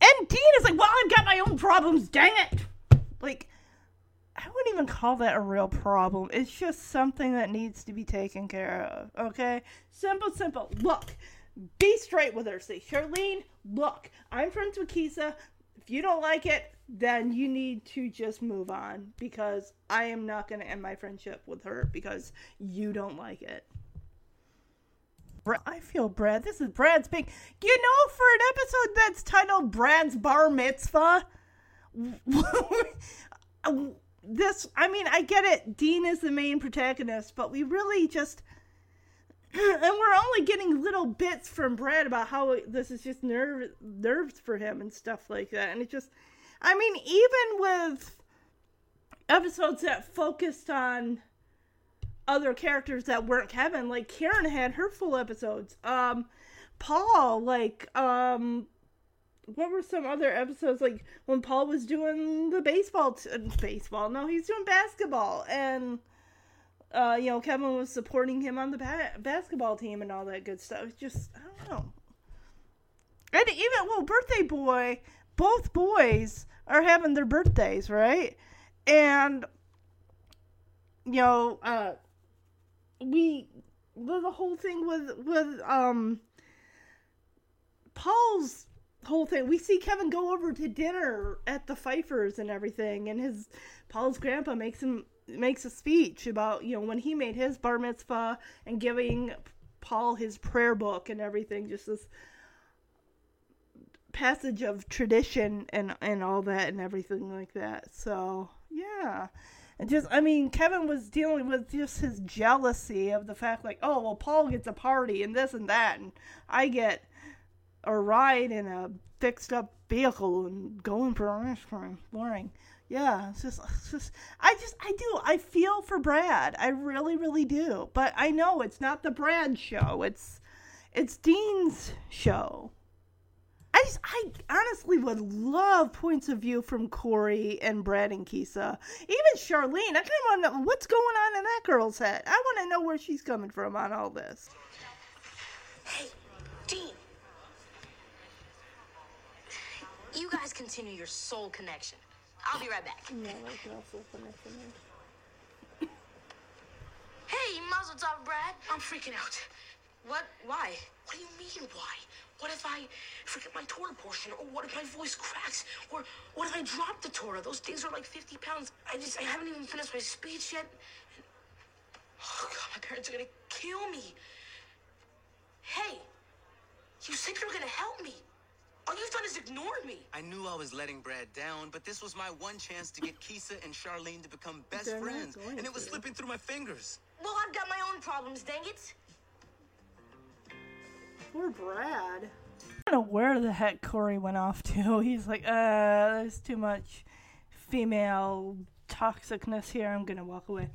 Speaker 2: And Dean is like, well, I've got my own problems, dang it. Like, I wouldn't even call that a real problem. It's just something that needs to be taken care of. Okay? Simple, simple. Look, be straight with her. Say, Charlene, look, I'm friends with Keisa. If you don't like it, then you need to just move on because I am not going to end my friendship with her because you don't like it. I feel Brad. This is Brad's big. You know, for an episode that's titled Brad's Bar Mitzvah, (laughs) this, I mean, I get it. Dean is the main protagonist, but we really just. (clears throat) And we're only getting little bits from Brad about how this is just nerve, nerves for him and stuff like that. And it just. I mean, even with episodes that focused on other characters that weren't Kevin. Like Karen had her full episodes. Um, Paul, like, um, what were some other episodes like when Paul was doing the baseball? T- baseball? No, he's doing basketball, and uh, you know Kevin was supporting him on the ba- basketball team and all that good stuff. Just I don't know. And even well, birthday boy, both boys are having their birthdays, right? And you know, uh, we the, the whole thing with with um Paul's whole thing. We see Kevin go over to dinner at the Pfeiffers and everything, and his Paul's grandpa makes him makes a speech about you know when he made his bar mitzvah and giving Paul his prayer book and everything. Just this passage of tradition and and all that and everything like that. So yeah. And just, I mean, Kevin was dealing with just his jealousy of the fact, like, oh, well, Paul gets a party and this and that, and I get a ride in a fixed up vehicle and going for ice cream. Boring. Yeah, it's just, it's just, I just, I do. I feel for Brad. I really, really do. But I know it's not the Brad show. It's, it's Dean's show. I just, I honestly would love points of view from Corey and Brad and Keisa. Even Charlene. I kind of want to know what's going on in that girl's head. I want to know where she's coming from on all this.
Speaker 3: Hey, Dean. You guys continue your soul connection. I'll be right back.
Speaker 2: No, there's no soul connection
Speaker 3: Hey, Mazel Tov, Brad. I'm freaking out. What? Why? What do you mean, why? What if I forget my Torah portion? Or what if my voice cracks? Or what if I drop the Torah? Those things are like 50 pounds. I just, I haven't even finished my speech yet. Oh, God, my parents are gonna kill me. Hey, you said you were gonna help me. All you've done is ignore me.
Speaker 10: I knew I was letting Brad down, but this was my one chance to get Keisa and Charlene to become best
Speaker 2: They're not
Speaker 10: friends.
Speaker 2: going
Speaker 10: And it was
Speaker 2: to.
Speaker 10: slipping through my fingers.
Speaker 3: Well, I've got my own problems, dang it.
Speaker 2: Poor Brad. I don't know where the heck Corey went off to. (laughs) He's like, uh, there's too much female toxicness here. I'm gonna walk away.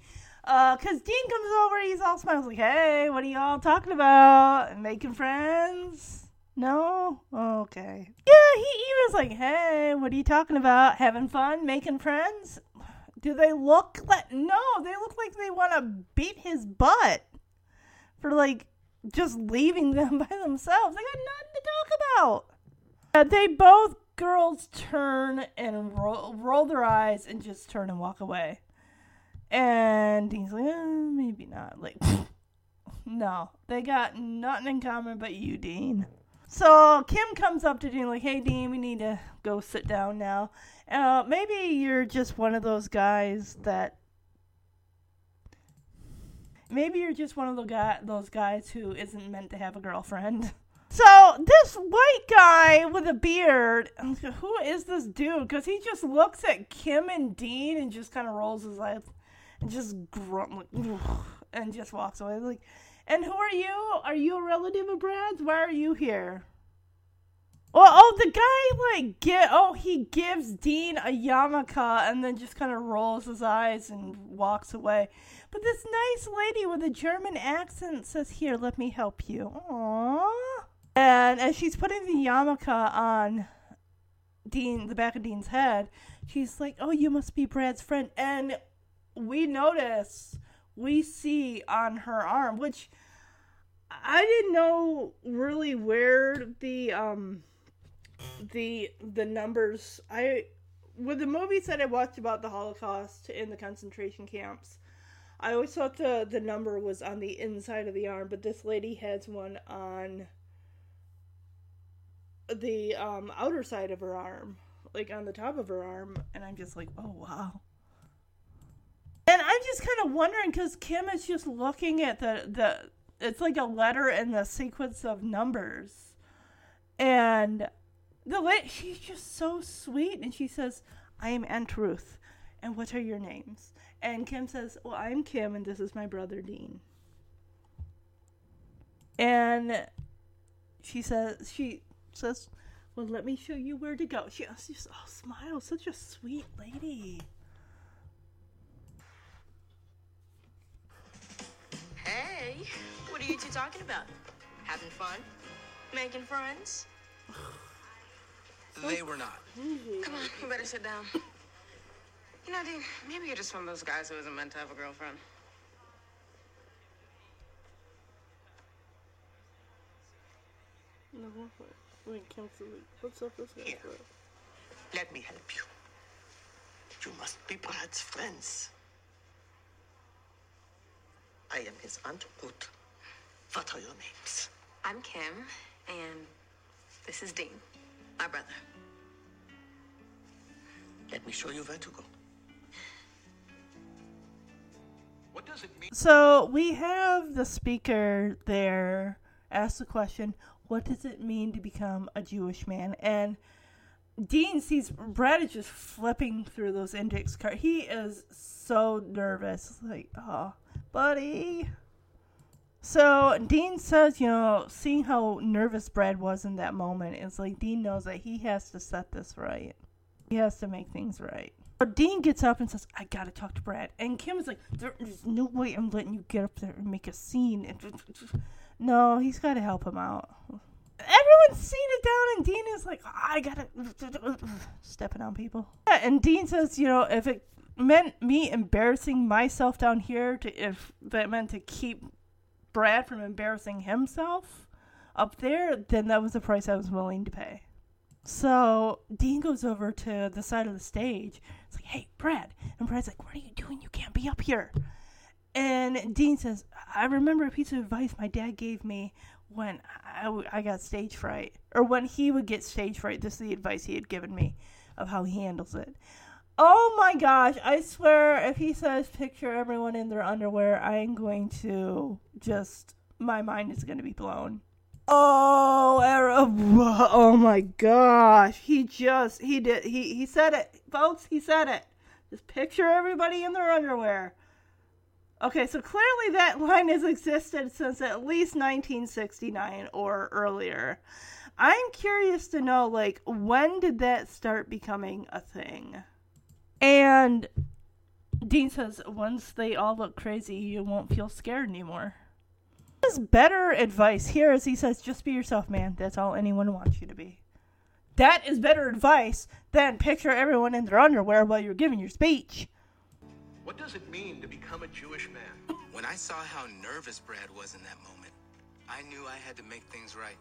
Speaker 2: Uh, cause Dean comes over, he's all smiles like, hey, what are y'all talking about? Making friends? No? Okay. Yeah, he, he was like, hey, what are you talking about? Having fun? Making friends? Do they look like, no, they look like they want to beat his butt for like just leaving them (laughs) by themselves. They got nothing to talk about. Uh, they both girls turn and roll, roll their eyes and just turn and walk away. And he's like, eh, maybe not. Like, (laughs) no, they got nothing in common but you, Dean. So Kim comes up to Dean like, "Hey, Dean, we need to go sit down now. Uh, maybe you're just one of those guys that maybe you're just one of the guy, those guys who isn't meant to have a girlfriend. (laughs) So this white guy with a beard, who is this dude? Because he just looks at Kim and Dean and just kind of rolls his eyes and just grunt like, (sighs) and just walks away. Like, and who are you? Are you a relative of Brad's? Why are you here? Well, oh, the guy like get oh he gives Dean a yarmulke and then just kind of rolls his eyes and walks away. But this nice lady with a German accent says, "Here, let me help you." Aww. And as she's putting the yarmulke on Dean, the back of Dean's head, she's like, "Oh, you must be Brad's friend." And we notice, we see on her arm, which I didn't know really where the um the the numbers I with the movies that I watched about the Holocaust in the concentration camps, I always thought the the number was on the inside of the arm, but this lady has one on the um outer side of her arm, like on the top of her arm, and I'm just like, oh wow. And I'm just kind of wondering because Kim is just looking at the the it's like a letter in the sequence of numbers, and the lady she's just so sweet, and she says, "I am Aunt Ruth, and what are your names?" And Kim says, "Well, I'm Kim, and this is my brother Dean." And she says she says, "Well, let me show you where to go." She just oh smiles, such a sweet lady.
Speaker 3: Hey, what are you two talking about? Having fun? Making friends?
Speaker 10: They were not.
Speaker 8: Come on, you better sit down. You know, Dean, maybe you're just one of those guys who isn't meant to have a girlfriend.
Speaker 2: No, wait, Kim's what's up with
Speaker 12: Here. Let me help you. You must be Brad's friends. I am his Aunt Ruth. What are your names?
Speaker 8: I'm Kim, and this is Dean, my brother.
Speaker 12: Let me show you where to go.
Speaker 7: What does it mean?
Speaker 2: So we have the speaker there ask the question, "What does it mean to become a Jewish man?" And Dean sees Brad is just flipping through those index cards. He is so nervous, like, "Oh, buddy." So Dean says, you know, seeing how nervous Brad was in that moment, it's like Dean knows that he has to set this right. He has to make things right. But Dean gets up and says, I gotta talk to Brad. And Kim is like, There's no way I'm letting you get up there and make a scene. (laughs) No, he's gotta help him out. Everyone's seen it down, and Dean is like, I gotta. (sighs) Stepping on people. Yeah, and Dean says, You know, if it meant me embarrassing myself down here, to if that meant to keep Brad from embarrassing himself up there, then that was the price I was willing to pay. So Dean goes over to the side of the stage. It's like, hey, Brad. And Brad's like, what are you doing? You can't be up here. And Dean says, I remember a piece of advice my dad gave me when I, I got stage fright. Or when he would get stage fright. This is the advice he had given me of how he handles it. Oh my gosh, I swear, if he says picture everyone in their underwear, I'm going to just, my mind is going to be blown. Oh, (laughs) oh my gosh. He just, he did, he, he said it. Folks, he said it. Just picture everybody in their underwear. Okay, so clearly that (laughs) line has existed since at least 1969 or earlier. I'm curious to know, like, when did that start becoming a thing? And Dean says, once they all look crazy, you won't feel scared anymore. His better advice here is he says, just be yourself, man. That's all anyone wants you to be. That is better advice than picture everyone in their underwear while you're giving your speech.
Speaker 7: What does it mean to become a Jewish man?
Speaker 10: When I saw how nervous Brad was in that moment, I knew I had to make things right.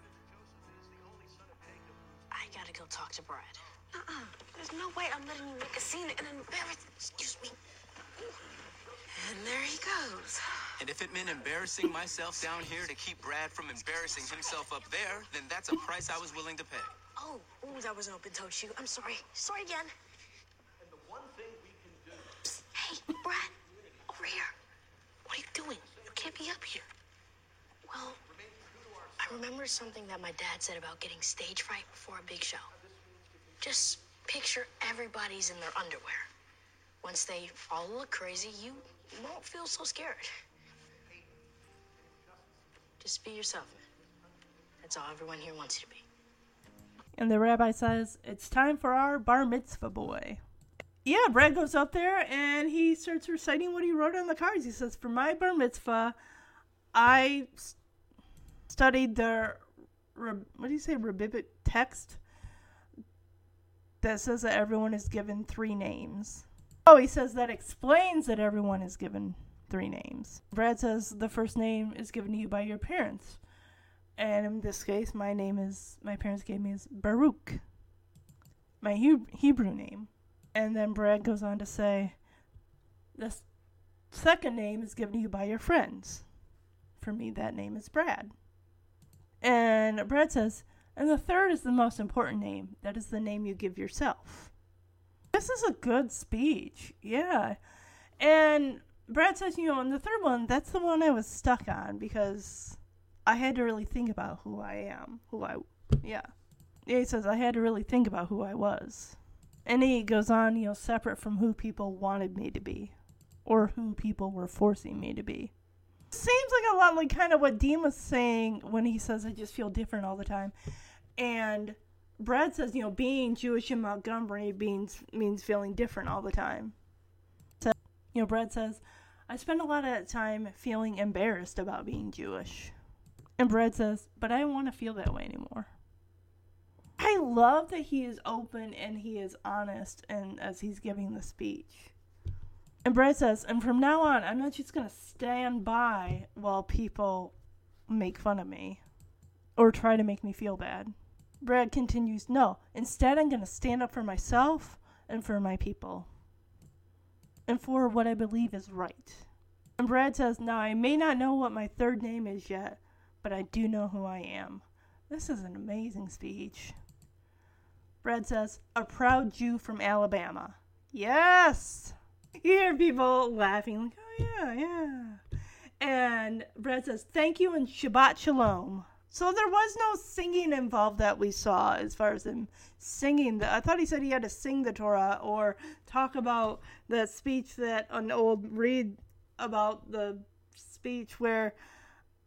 Speaker 3: I gotta go talk to Brad.
Speaker 8: Uh-uh. There's no way I'm letting you make a scene and embarrass. Excuse me. And there he goes.
Speaker 10: And if it meant embarrassing myself down here to keep Brad from embarrassing himself up there, then that's a price I was willing to pay.
Speaker 3: Oh, ooh, that was an open toe shoe. I'm sorry. Sorry again.
Speaker 7: And the one thing we can do.
Speaker 3: Psst. Hey, Brad, over here. What are you doing? You can't be up here. Well, I remember something that my dad said about getting stage fright before a big show. Just picture everybody's in their underwear. Once they all look crazy, you won't feel so scared. Just be yourself, man. That's all everyone here wants you to be.
Speaker 2: And the rabbi says, It's time for our bar mitzvah boy. Yeah, Brad goes up there and he starts reciting what he wrote on the cards. He says, For my bar mitzvah, I studied the, what do you say, rabbinic text that says that everyone is given three names. Oh, he says that explains that everyone is given three names. Brad says the first name is given to you by your parents. And in this case, my name is, my parents gave me is Baruch, my Heb- Hebrew name. And then Brad goes on to say, the second name is given to you by your friends. For me, that name is Brad. And Brad says, and the third is the most important name. That is the name you give yourself. This is a good speech. Yeah. And Brad says, you know, and the third one, that's the one I was stuck on because I had to really think about who I am. Who I, yeah. Yeah, he says, I had to really think about who I was. And he goes on, you know, separate from who people wanted me to be or who people were forcing me to be. Seems like a lot like kind of what Dean was saying when he says, I just feel different all the time. And Brad says, you know, being Jewish in Montgomery means, means feeling different all the time. So, you know, Brad says, I spend a lot of time feeling embarrassed about being Jewish. And Brad says, but I don't want to feel that way anymore. I love that he is open and he is honest and as he's giving the speech. And Brad says, and from now on, I'm not just going to stand by while people make fun of me or try to make me feel bad. Brad continues, no, instead, I'm going to stand up for myself and for my people and for what I believe is right. And Brad says, now I may not know what my third name is yet, but I do know who I am. This is an amazing speech. Brad says, a proud Jew from Alabama. Yes! You hear people laughing, like, oh, yeah, yeah. And Brad says, thank you and Shabbat Shalom. So there was no singing involved that we saw as far as him singing. I thought he said he had to sing the Torah or talk about the speech that an old read about the speech where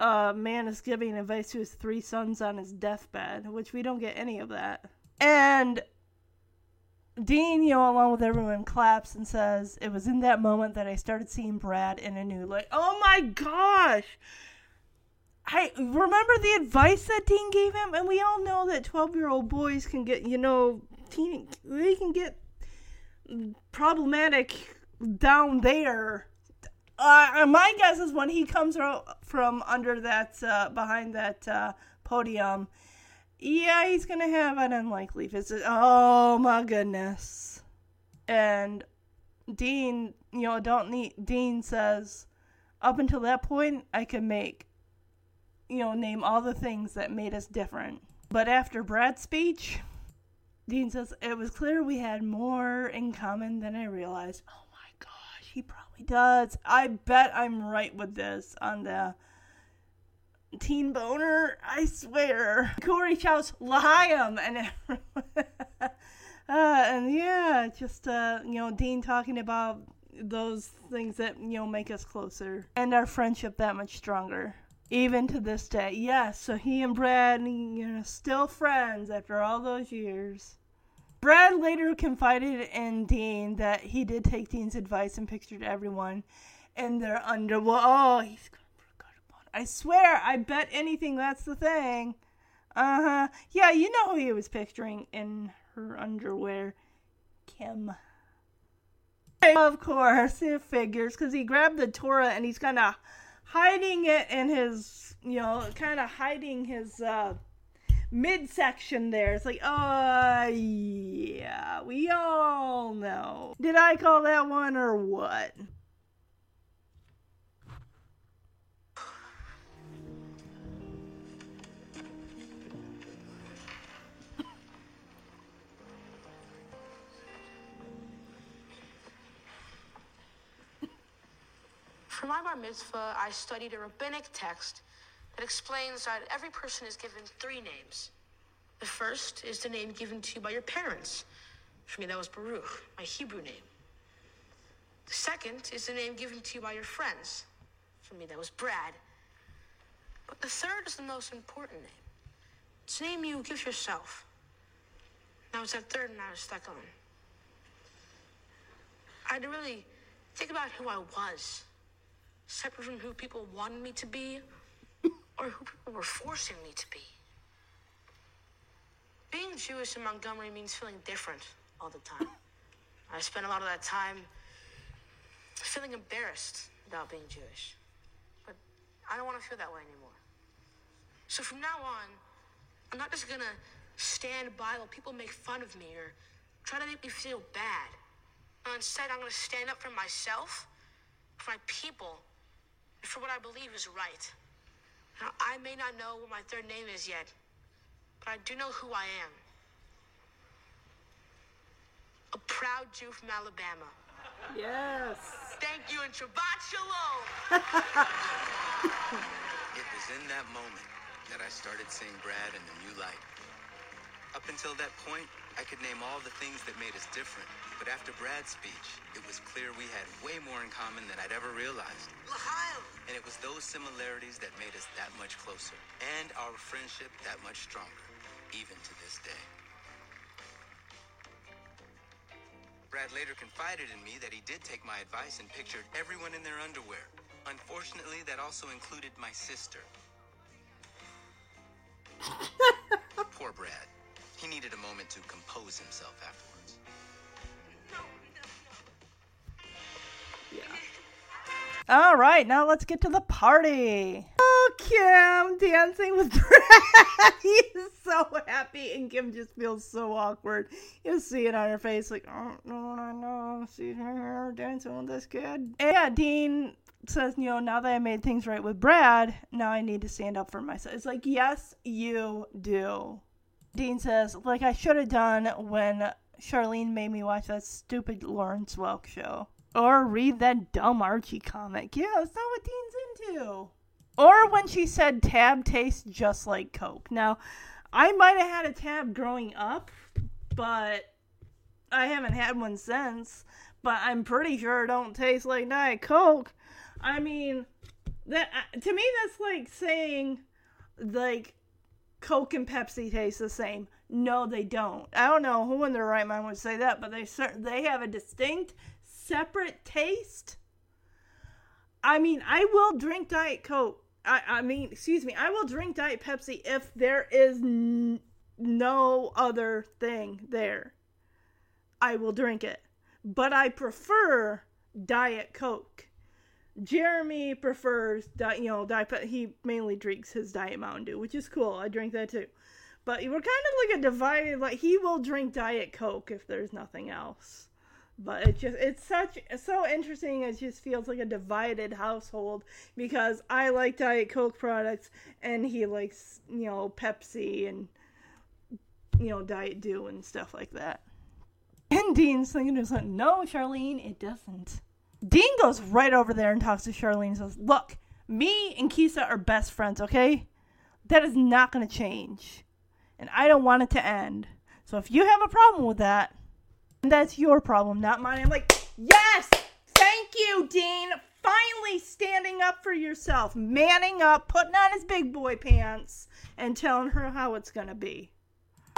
Speaker 2: a man is giving advice to his three sons on his deathbed, which we don't get any of that. And Dean, you know, along with everyone, claps and says, It was in that moment that I started seeing Brad in a new light. Oh my gosh! I remember the advice that Dean gave him, and we all know that 12 year old boys can get, you know, teen, they can get problematic down there. Uh, my guess is when he comes from under that, uh, behind that uh, podium, yeah, he's gonna have an unlikely visit. Oh my goodness. And Dean, you know, don't need, Dean says, up until that point, I could make, you know, name all the things that made us different. But after Brad's speech, Dean says, it was clear we had more in common than I realized. Oh my gosh, he probably does. I bet I'm right with this on the teen boner. I swear. Corey shouts L'chaim and (laughs) uh, and yeah, just uh, you know, Dean talking about those things that you know make us closer and our friendship that much stronger. Even to this day, yes. So he and Brad, you know, still friends after all those years. Brad later confided in Dean that he did take Dean's advice and pictured everyone in their underwear. Oh, he's I swear, I bet anything that's the thing. Uh huh. Yeah, you know who he was picturing in her underwear. Kim. Of course, it figures, because he grabbed the Torah and he's kind of hiding it in his, you know, kind of hiding his uh, midsection there. It's like, oh, yeah, we all know. Did I call that one or what?
Speaker 3: For my bar mitzvah, I studied a rabbinic text that explains that every person is given three names. The first is the name given to you by your parents. For me, that was Baruch, my Hebrew name. The second is the name given to you by your friends. For me, that was Brad. But the third is the most important name. It's a name you give yourself. Now it's that third and I was stuck on. I had to really think about who I was, separate from who people wanted me to be or who people were forcing me to be. Being Jewish in Montgomery means feeling different all the time. (laughs) I spent a lot of that time feeling embarrassed about being Jewish. But I don't want to feel that way anymore. So from now on, I'm not just gonna stand by while people make fun of me or try to make me feel bad. Instead, I'm gonna stand up for myself, for my people, for what I believe is right. Now, I may not know what my third name is yet, but I do know who I am. A proud Jew from Alabama.
Speaker 2: Yes.
Speaker 3: Thank you and Shabbat Shalom. (laughs)
Speaker 10: It was in that moment that I started seeing Brad in a new light. Up until that point, I could name all the things that made us different. But after Brad's speech, it was clear we had way more in common than I'd ever realized. And it was those similarities that made us that much closer, and our friendship that much stronger, even to this day. Brad later confided in me that he did take my advice and pictured everyone in their underwear. Unfortunately, that also included my sister. (laughs) Poor Brad. He needed a moment to compose himself afterwards.
Speaker 2: All right, now let's get to the party. Oh, Kim dancing with Brad. (laughs) he is so happy, and Kim just feels so awkward. You see it on her face, like, oh, no, I know. See her dancing with this kid. And yeah, Dean says, you know, now that I made things right with Brad, now I need to stand up for myself. It's like, yes, you do. Dean says, like I should have done when Charlene made me watch that stupid Lawrence Welk show. Or read that dumb Archie comic. Yeah, that's not what Dean's into. Or when she said tab tastes just like Coke. Now, I might have had a tab growing up, but I haven't had one since. But I'm pretty sure it don't taste like Diet Coke. I mean, that uh, to me that's like saying like Coke and Pepsi taste the same. No, they don't. I don't know who in their right mind would say that, but they cer- they have a distinct, separate taste. I mean, I will drink Diet Coke. I, I mean, excuse me, I will drink Diet Pepsi if there is n- no other thing there. I will drink it. But I prefer Diet Coke. Jeremy prefers, you know, Diet he mainly drinks his Diet Mountain Dew, which is cool. I drink that too. But we're kind of like a divided, like, he will drink Diet Coke if there's nothing else. But it just it's such so interesting. It just feels like a divided household because i like diet coke products and he likes you know pepsi and you know diet dew and stuff like that. And dean's thinking no charlene it doesn't dean goes right over there and talks to charlene and says look me and kisa are best friends okay that is not going to change and i don't want it to end so if you have a problem with that that's your problem, not mine. I'm like, yes, thank you, Dean. Finally standing up for yourself, manning up, putting on his big boy pants, and telling her how it's gonna be.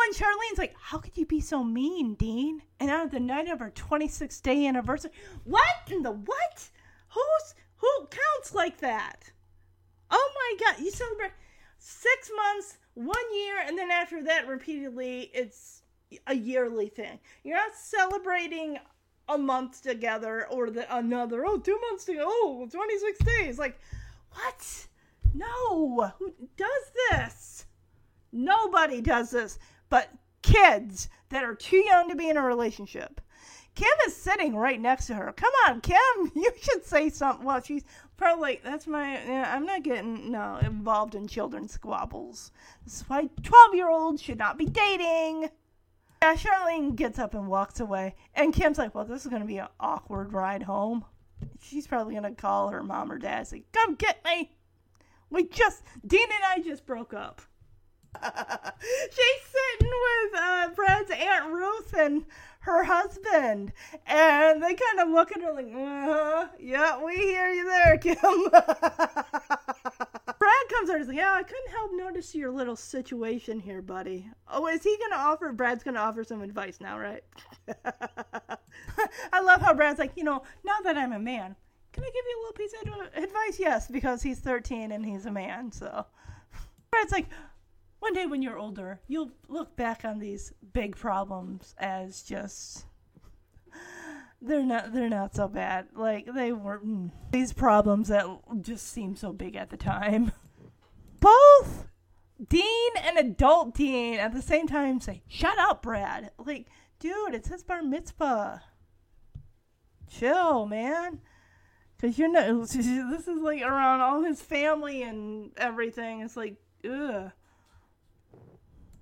Speaker 2: And Charlene's like, how could you be so mean, Dean? And on the night of her 26th day anniversary, what in the what? Who's who counts like that? Oh my god, you celebrate six months, one year, and then after that, repeatedly, it's a yearly thing. You're not celebrating a month together or the another. Oh, two months together. Oh, 26 days. Like, what? No. Who does this? Nobody does this. But kids that are too young to be in a relationship. Kim is sitting right next to her. Come on, Kim, (laughs) you should say something. Well, she's probably that's my, yeah, I'm not getting, no, involved in children's squabbles. This is why 12 year olds should not be dating. Yeah, Charlene gets up and walks away. And Kim's like, well, this is going to be an awkward ride home. She's probably going to call her mom or dad and say, come get me. We just, Dean and I just broke up. (laughs) She's sitting with uh, Brad's Aunt Ruth and her husband. And they kind of look at her like, uh-huh, yeah, we hear you there, Kim. (laughs) Brad comes there. He's like, "Yeah, I couldn't help notice your little situation here, buddy." Oh, is he gonna offer? Brad's gonna offer some advice now, right? (laughs) I love how Brad's like, you know, now that I'm a man, can I give you a little piece of advice? Yes, because he's 13 and he's a man. So Brad's like, one day when you're older, you'll look back on these big problems as just they're not they're not so bad. Like they were mm, these problems that just seemed so big at the time. (laughs) Both Dean and adult Dean at the same time say, "Shut up, Brad." Like, dude, it's his bar mitzvah. Chill, man. Cause you're not. (laughs) This is like around all his family and everything. It's like, ugh.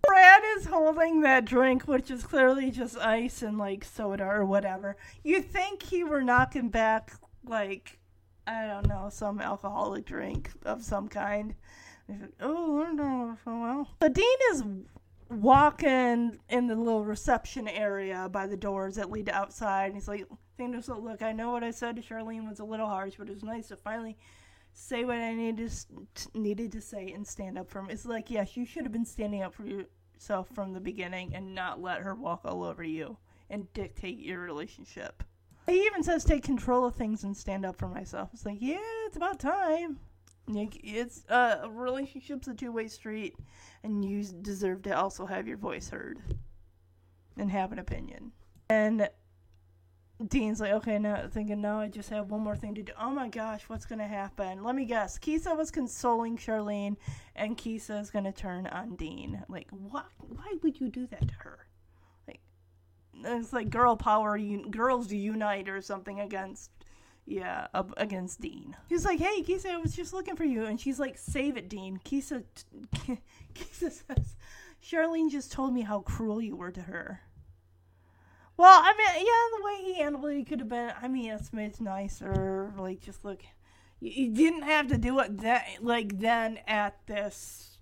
Speaker 2: Brad is holding that drink, which is clearly just ice and like soda or whatever. You think he were knocking back like I don't know some alcoholic drink of some kind. Oh, I don't know so well. The dean is walking in the little reception area by the doors that lead to outside, and he's like, "Thing to look, I know what I said to Charlene was a little harsh, but it was nice to finally." say what I needed needed to say and stand up for him. It's like, yes, you should have been standing up for yourself from the beginning and not let her walk all over you and dictate your relationship. He even says take control of things and stand up for myself. It's like, yeah, it's about time. It's uh, a relationship's a two way street, and you deserve to also have your voice heard and have an opinion. And Dean's like, okay, now thinking, no, I just have one more thing to do. Oh my gosh, what's gonna happen? Let me guess. Keisa was consoling Charlene, and Keisa is gonna turn on Dean. Like, what? Why would you do that to her? Like, it's like girl power, un- girls unite or something against, yeah, against Dean. He's like, hey, Keisa, I was just looking for you, and she's like, save it, Dean. Keisa, t- (laughs) Keisa says, Charlene just told me how cruel you were to her. Well, I mean, yeah, the way he handled it, he could have been. I mean, it's it's nicer. Like, just look, you, didn't have to do it that like then at this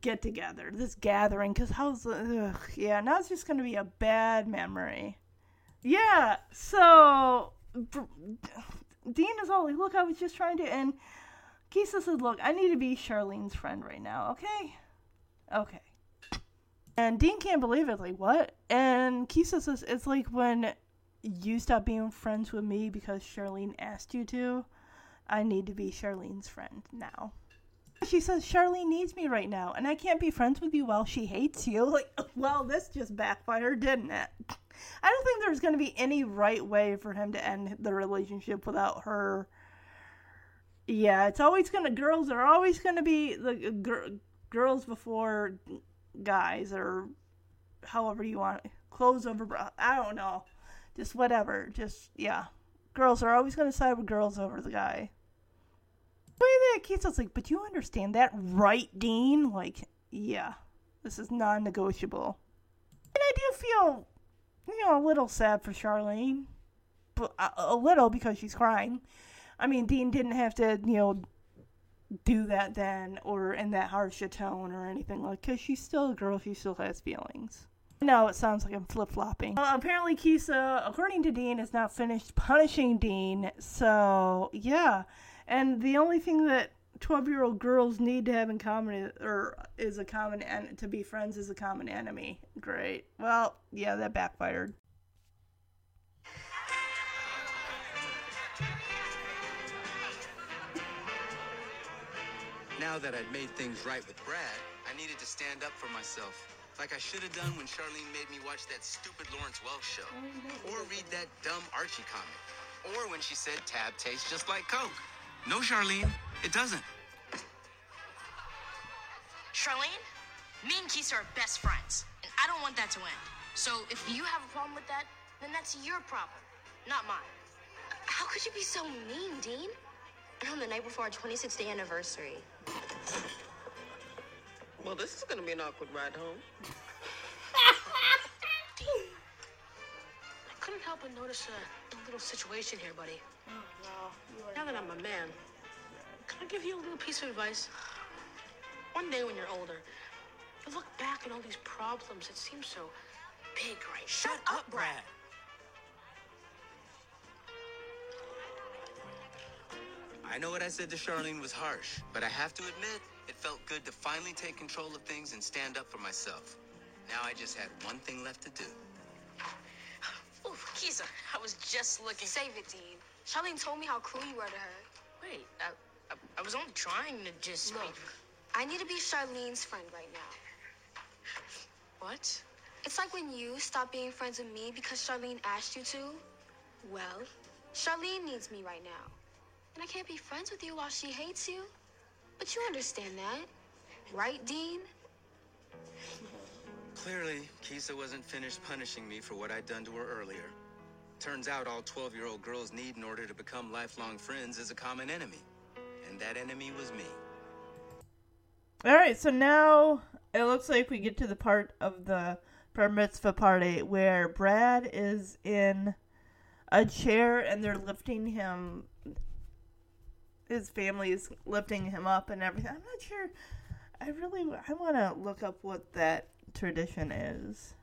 Speaker 2: get together, this gathering. Cause how's ugh, yeah, now it's just gonna be a bad memory. Yeah, so Dean is all like, look, I was just trying to, and Keisa says, look, I need to be Charlene's friend right now. Okay, okay. And Dean can't believe it. Like, what? And Keisa says, it's like when you stop being friends with me because Charlene asked you to. I need to be Charlene's friend now. She says, Charlene needs me right now, and I can't be friends with you while she hates you. (laughs) Like, well, this just backfired, didn't it? I don't think there's going to be any right way for him to end the relationship without her. Yeah, it's always going to, girls are always going to be the gr- girls before guys or however you want clothes over bra I don't know. Just whatever. Just yeah. Girls are always gonna side with girls over the guy. Way that Keith like, but you understand that, right, Dean? Like, yeah. This is non negotiable. And I do feel you know, a little sad for Charlene. But a, a little because she's crying. I mean, Dean didn't have to, you know, do that then or in that harsh tone or anything like because she's still a girl she still has feelings. No it sounds like i'm flip-flopping. Apparently keisa according to dean is not finished punishing dean so yeah. And the only thing that 12 year old girls need to have in common or is a common and to be friends is a common enemy. Great. Well yeah that backfired
Speaker 10: Now that I'd made things right with Brad, I needed to stand up for myself. Like I should have done when Charlene made me watch that stupid Lawrence Welk show. Or read that dumb Archie comic. Or when she said Tab tastes just like Coke. No, Charlene, it doesn't.
Speaker 5: Charlene, me and Keisa are best friends, and I don't want that to end. So if you have a problem with that, then that's your problem, not mine.
Speaker 11: How could you be so mean, Dean? And on the night before our 26th day anniversary.
Speaker 12: Well, this is gonna be an awkward ride home. (laughs)
Speaker 3: I couldn't help but notice a, a little situation here, buddy. Oh, no. Now that I'm a man, can I give you a little piece of advice? One day when you're older, you look back at all these problems that seem so big, right?
Speaker 4: Shut up, Brad.
Speaker 10: I know what I said to Charlene was harsh, but I have to admit, it felt good to finally take control of things and stand up for myself. Now I just had one thing left to do. (sighs)
Speaker 3: Oh, Keisa, I was just looking.
Speaker 11: Save it, Dean. Charlene told me how cruel you were to her.
Speaker 3: Wait, I, I, I was only trying to just.
Speaker 11: Look, I need to be Charlene's friend right now.
Speaker 3: What?
Speaker 11: It's like when you stop being friends with me because Charlene asked you to. Well, Charlene needs me right now. And I can't be friends with you while she hates you. But you understand that. Right, Dean?
Speaker 10: Clearly, Keisa wasn't finished punishing me for what I'd done to her earlier. Turns out all 12 year old girls need in order to become lifelong friends is a common enemy. And that enemy was me.
Speaker 2: All right, so now it looks like we get to the part of the bar mitzvah party where Brad is in a chair and they're lifting him. His family is lifting him up and everything. I'm not sure. I really I want to look up what that tradition is.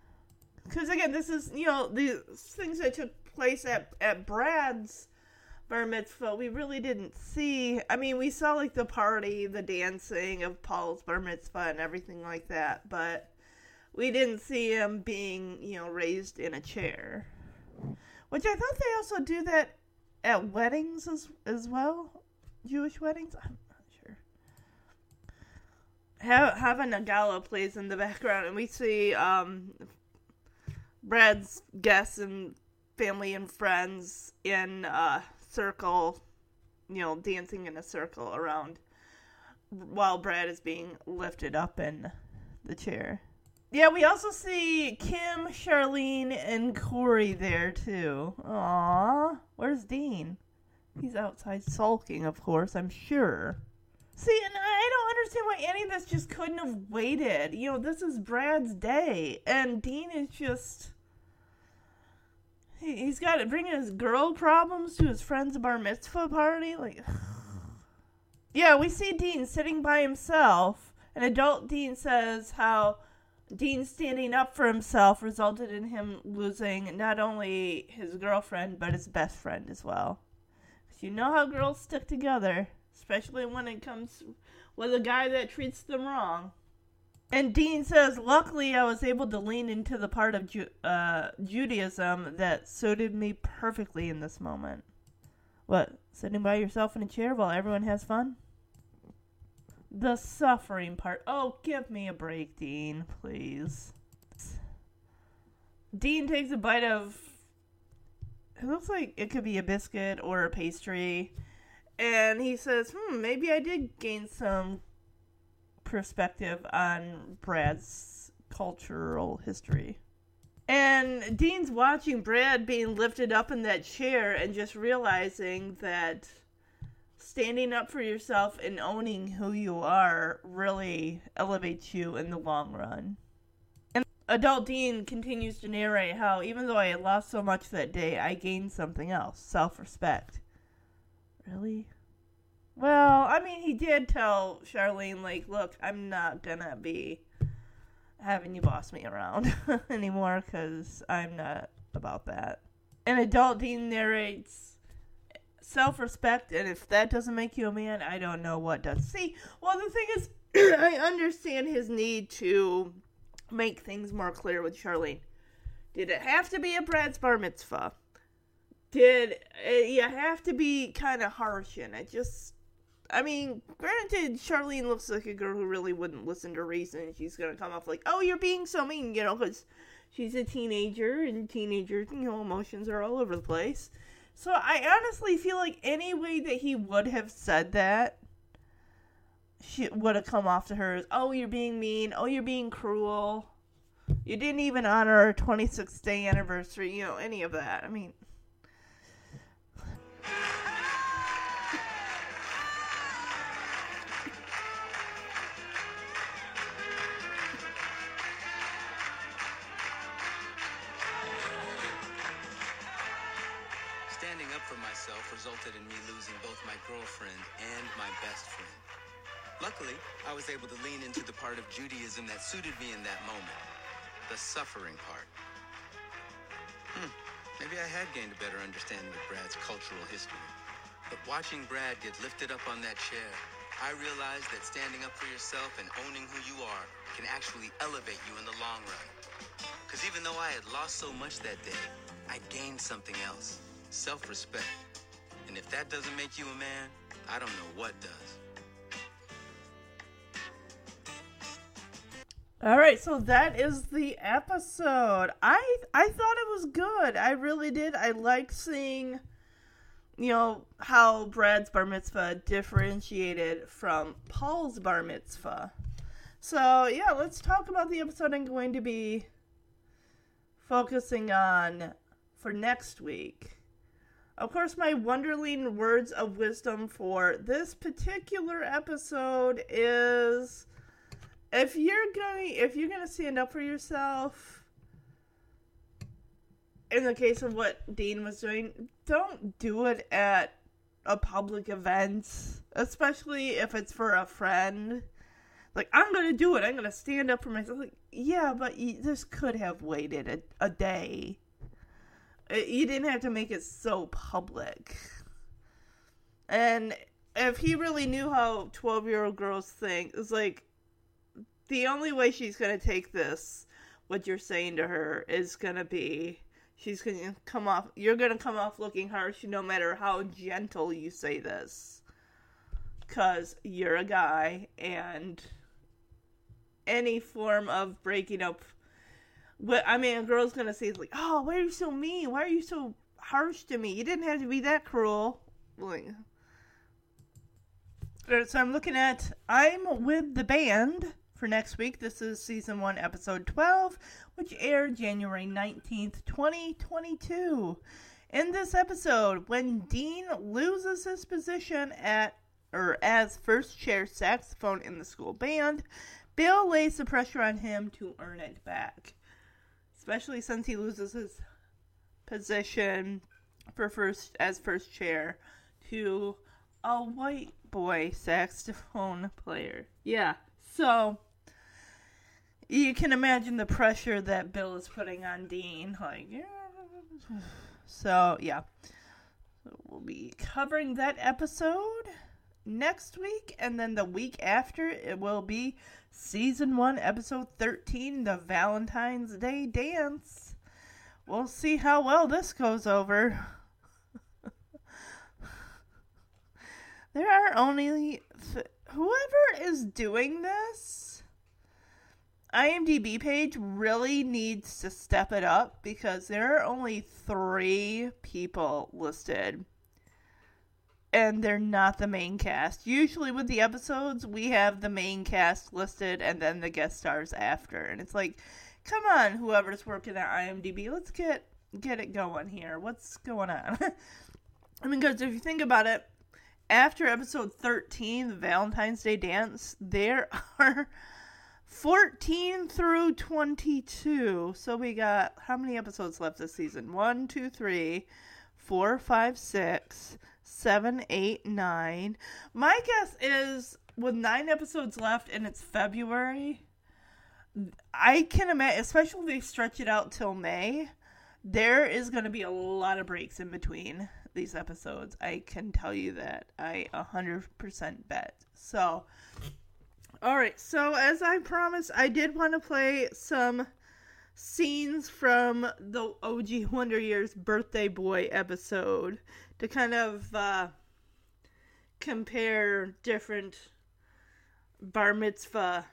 Speaker 2: Because again, this is you know the things that took place at at Brad's bar mitzvah. We really didn't see. I mean, we saw like the party, the dancing of Paul's bar mitzvah, and everything like that, but we didn't see him being you know raised in a chair. Which I thought they also do that at weddings as as well, Jewish weddings. I'm not sure. Have Hava Nagila plays in the background, and we see um, Brad's guests and family and friends in a circle, you know, dancing in a circle around while Brad is being lifted up in the chair. Yeah, we also see Kim, Charlene, and Corey there too. Aww. Where's Dean? He's outside sulking, of course, I'm sure. See, and I don't understand why any of this just couldn't have waited. You know, this is Brad's day, and Dean is just. He, he's got to bring his girl problems to his friend's bar mitzvah party. Like. (sighs) yeah, we see Dean sitting by himself. An adult Dean says how Dean standing up for himself resulted in him losing not only his girlfriend, but his best friend as well. You know how girls stick together, especially when it comes with a guy that treats them wrong. And Dean says, Luckily, I was able to lean into the part of Ju- uh, Judaism that suited me perfectly in this moment. What, sitting by yourself in a chair while everyone has fun? The suffering part. Oh, give me a break, Dean, please. Dean takes a bite of. It looks like it could be a biscuit or a pastry. And he says, hmm, maybe I did gain some perspective on Brad's cultural history. And Dean's watching Brad being lifted up in that chair and just realizing that standing up for yourself and owning who you are really elevates you in the long run. Adult Dean continues to narrate how even though I had lost so much that day, I gained something else self respect. Really? Well, I mean, he did tell Charlene, like, look, I'm not gonna be having you boss me around (laughs) anymore because I'm not about that. And adult Dean narrates self respect, and if that doesn't make you a man, I don't know what does. See, well, the thing is, (clears throat) I understand his need to make things more clear with Charlene. Did it have to be a Brad's bar mitzvah? Did uh, you have to be kind of harsh in it? Just, I mean, granted, Charlene looks like a girl who really wouldn't listen to reason. She's gonna come off like, "Oh, you're being so mean," you know, because she's a teenager, and teenagers, you know, emotions are all over the place. So I honestly feel like any way that he would have said that, she would have come off to her as, "Oh, you're being mean. Oh, you're being cruel. You didn't even honor our 26th day anniversary. You know, any of that. I mean."
Speaker 10: Standing up for myself resulted in me losing both my girlfriend and my best friend. Luckily, I was able to lean into the part of Judaism that suited me in that moment the suffering part. Hmm, maybe I had gained a better understanding of Brad's cultural history. But watching Brad get lifted up on that chair, I realized that standing up for yourself and owning who you are can actually elevate you in the long run. Because even though I had lost so much that day, I gained something else self respect. And if that doesn't make you a man, I don't know what does.
Speaker 2: All right, so that is the episode. I I thought it was good. I really did. I liked seeing you know how Brad's bar mitzvah differentiated from Paul's bar mitzvah. So, yeah, let's talk about the episode I'm going to be focusing on for next week. Of course, my Wonderling words of wisdom for this particular episode is if you're going if you're to stand up for yourself in the case of what Dean was doing, don't do it at a public event, especially if it's for a friend. Like I'm gonna do it. I'm gonna stand up for myself. Like yeah, but you, this could have waited a, a day. You didn't have to make it so public. And if he really knew how 12 year old girls think, it's like the only way she's going to take this, what you're saying to her, is going to be she's going to come off, you're going to come off looking harsh no matter how gentle you say this. Because you're a guy, and any form of breaking up. But I mean, a girl's gonna say like, "Oh, why are you so mean? Why are you so harsh to me? You didn't have to be that cruel." Like, so I'm looking at I'm with the band for next week. This is season one, episode 12, which aired January 19th, 2022. In this episode, when Dean loses his position at or as first chair saxophone in the school band, Bill lays the pressure on him to earn it back, especially since he loses his position for first as first chair to a white boy saxophone player. Yeah, so you can imagine the pressure that Bill is putting on Dean. Like, yeah. so yeah, we'll be covering that episode next week, and then the week after it will be season one, episode thirteen, the Valentine's Day dance. We'll see how well this goes over. (laughs) there are only th- whoever is doing this IMDb page really needs to step it up because there are only three people listed. And they're not the main cast. Usually, with the episodes, we have the main cast listed and then the guest stars after. And it's like, come on, whoever's working at IMDb, let's get get it going here. What's going on? (laughs) I mean, because if you think about it, after episode 13, the Valentine's Day dance, there (laughs) are 14 through 22. So we got how many episodes left this season? One, two, three, four, five, six, seven, eight, nine. My guess is with nine episodes left and it's February, I can imagine, especially if they stretch it out till May, there is going to be a lot of breaks in between these episodes. I can tell you that. I 100% bet. So all right, so as I promised, I did want to play some scenes from the OG (laughs) Wonder Years Birthday Boy episode to kind of uh, compare different bar mitzvah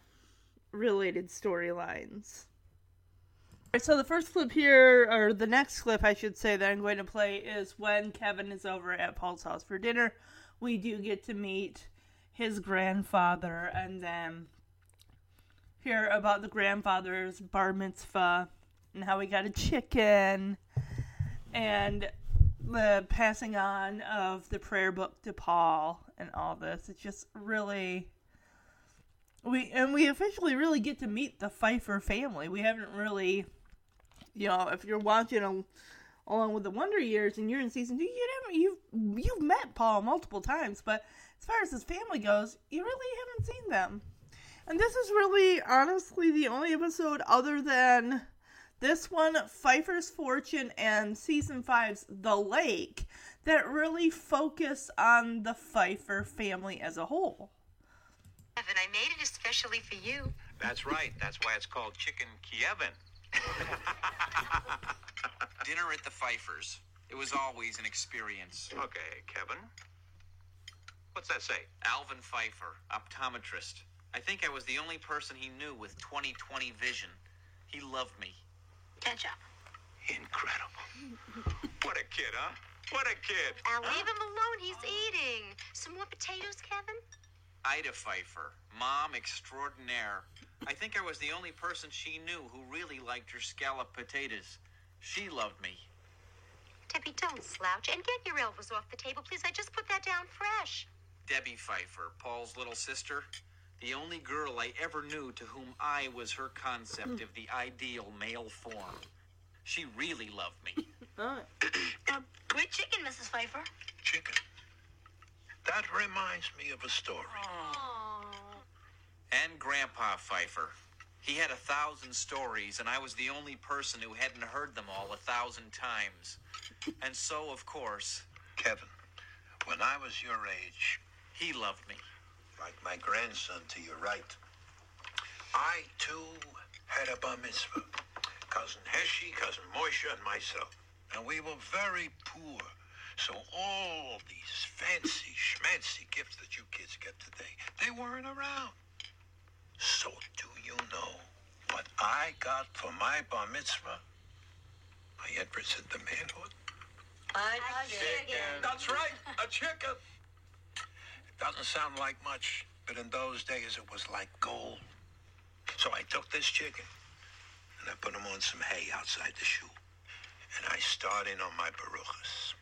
Speaker 2: related storylines. So the first clip here, or the next clip, I should say, that I'm going to play is when Kevin is over at Paul's house for dinner. We do get to meet his grandfather and then hear about the grandfather's bar mitzvah and how he got a chicken and the passing on of the prayer book to Paul and all this. It's just really we and we officially really get to meet the Pfeiffer family. We haven't really you know, if you're watching a, along with the Wonder Years and you're in season two, you never you've you've met Paul multiple times, but as far as his family goes, you really haven't seen them. And this is really, honestly, the only episode other than This one, Pfeiffer's Fortune, and season five's The Lake, that really focus on the Pfeiffer family as a whole.
Speaker 5: Kevin, I made it especially for you.
Speaker 13: That's right. That's why it's called Chicken Kievan. (laughs)
Speaker 14: Dinner at the Pfeiffers. It was always an experience.
Speaker 13: Okay, Kevin. What's that say?
Speaker 14: Alvin Pfeiffer, optometrist. I think I was the only person he knew with 20/20 vision. He loved me.
Speaker 5: Ketchup.
Speaker 13: Incredible. What a kid, huh? What a kid.
Speaker 5: Al, leave him alone. He's eating. Some more potatoes, Kevin?
Speaker 14: Ida Pfeiffer, mom extraordinaire. I think I was the only person she knew who really liked her scallop potatoes. She loved me.
Speaker 5: Debbie, don't slouch and get your elbows off the table, please. I just put that down fresh.
Speaker 14: Debbie Pfeiffer, Paul's little sister, the only girl I ever knew to whom I was her concept of the ideal male form. She really loved me. (laughs)
Speaker 4: Uh, great (coughs) chicken, Mrs. Pfeiffer.
Speaker 15: Chicken. That reminds me of a story.
Speaker 14: And Grandpa Pfeiffer. He had a thousand stories, and I was the only person who hadn't heard them all a thousand times. And so, of course,
Speaker 15: Kevin, when I was your age,
Speaker 14: he loved me.
Speaker 15: like my grandson to your right, I too had a bar mitzvah. Cousin Heshi, cousin Moisha, and myself. And we were very poor. So all these fancy schmancy gifts that you kids get today, they weren't around. So do you know what I got for my bar mitzvah? My entrance the manhood?
Speaker 4: A chicken.
Speaker 15: That's right, a chicken. It doesn't sound like much, but in those days it was like gold. So I took this chicken and I put him on some hay outside the shul. And I started on my baruchas.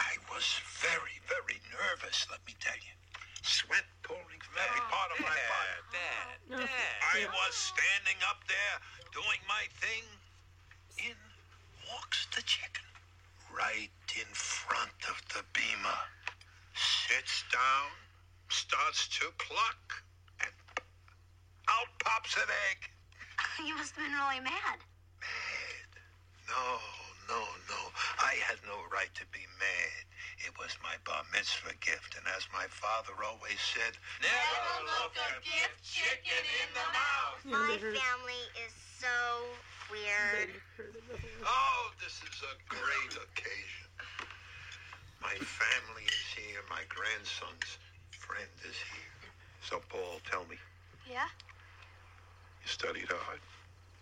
Speaker 15: I was very, very nervous, let me tell you. Sweat pouring from every oh, part of my body.
Speaker 14: Dad, oh,
Speaker 15: I was standing up there doing my thing. In walks the chicken. Right in front of the bimah. Sits down, starts to cluck, and out pops an egg. (laughs)
Speaker 5: You must have been really mad. Mad?
Speaker 15: No, no, no. I had no right to be mad. It was my bar mitzvah gift, and as my father always said, never look a gift chicken in the mouth.
Speaker 16: My family is so weird.
Speaker 15: Oh, this is a great occasion. My family is here. My grandson's friend is here. So, Paul, tell me,
Speaker 5: Yeah?
Speaker 15: you studied hard?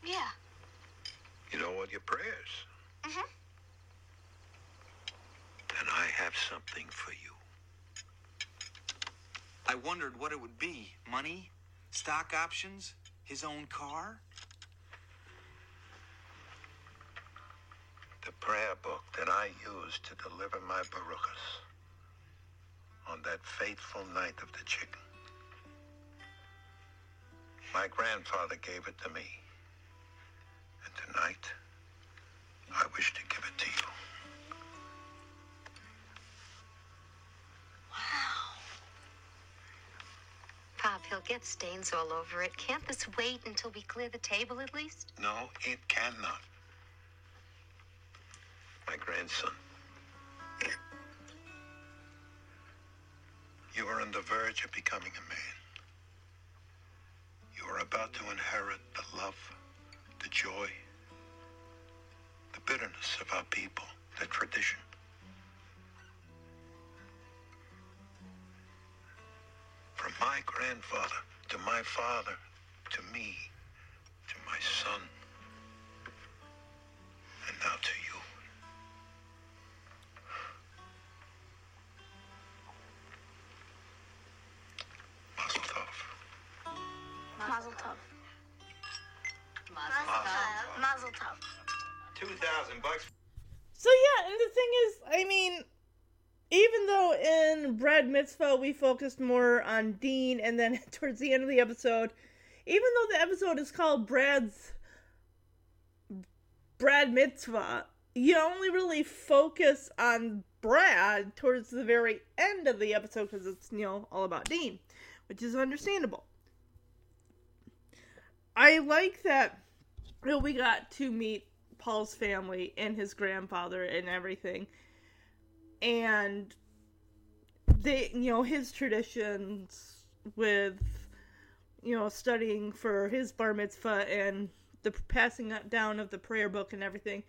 Speaker 5: Yeah.
Speaker 15: You know all your prayers?
Speaker 5: Mm-hmm.
Speaker 15: And I have something for you.
Speaker 14: I wondered what it would be. Money? Stock options? His own car?
Speaker 15: The prayer book that I used to deliver my baruchas on that fateful night of the chicken. My grandfather gave it to me. And tonight, I wish to give it to you. Wow.
Speaker 5: Pop, he'll get stains all over it. Can't this wait until we clear the table at least?
Speaker 15: No, it cannot. My grandson. (laughs) You are on the verge of becoming a man. You are about to inherit the love, the joy, the bitterness of our people, the tradition. From my grandfather to my father to me to my son and now to you.
Speaker 2: Mitzvah we focused more on Dean, and then (laughs) towards the end of the episode, even though the episode is called Brad's Brad Mitzvah, you only really focus on Brad towards the very end of the episode because it's you know all about Dean, which is understandable. I like that you know, we got to meet Paul's family and his grandfather and everything. And they, you know, his traditions with, you know, studying for his bar mitzvah and the passing down of the prayer book and everything.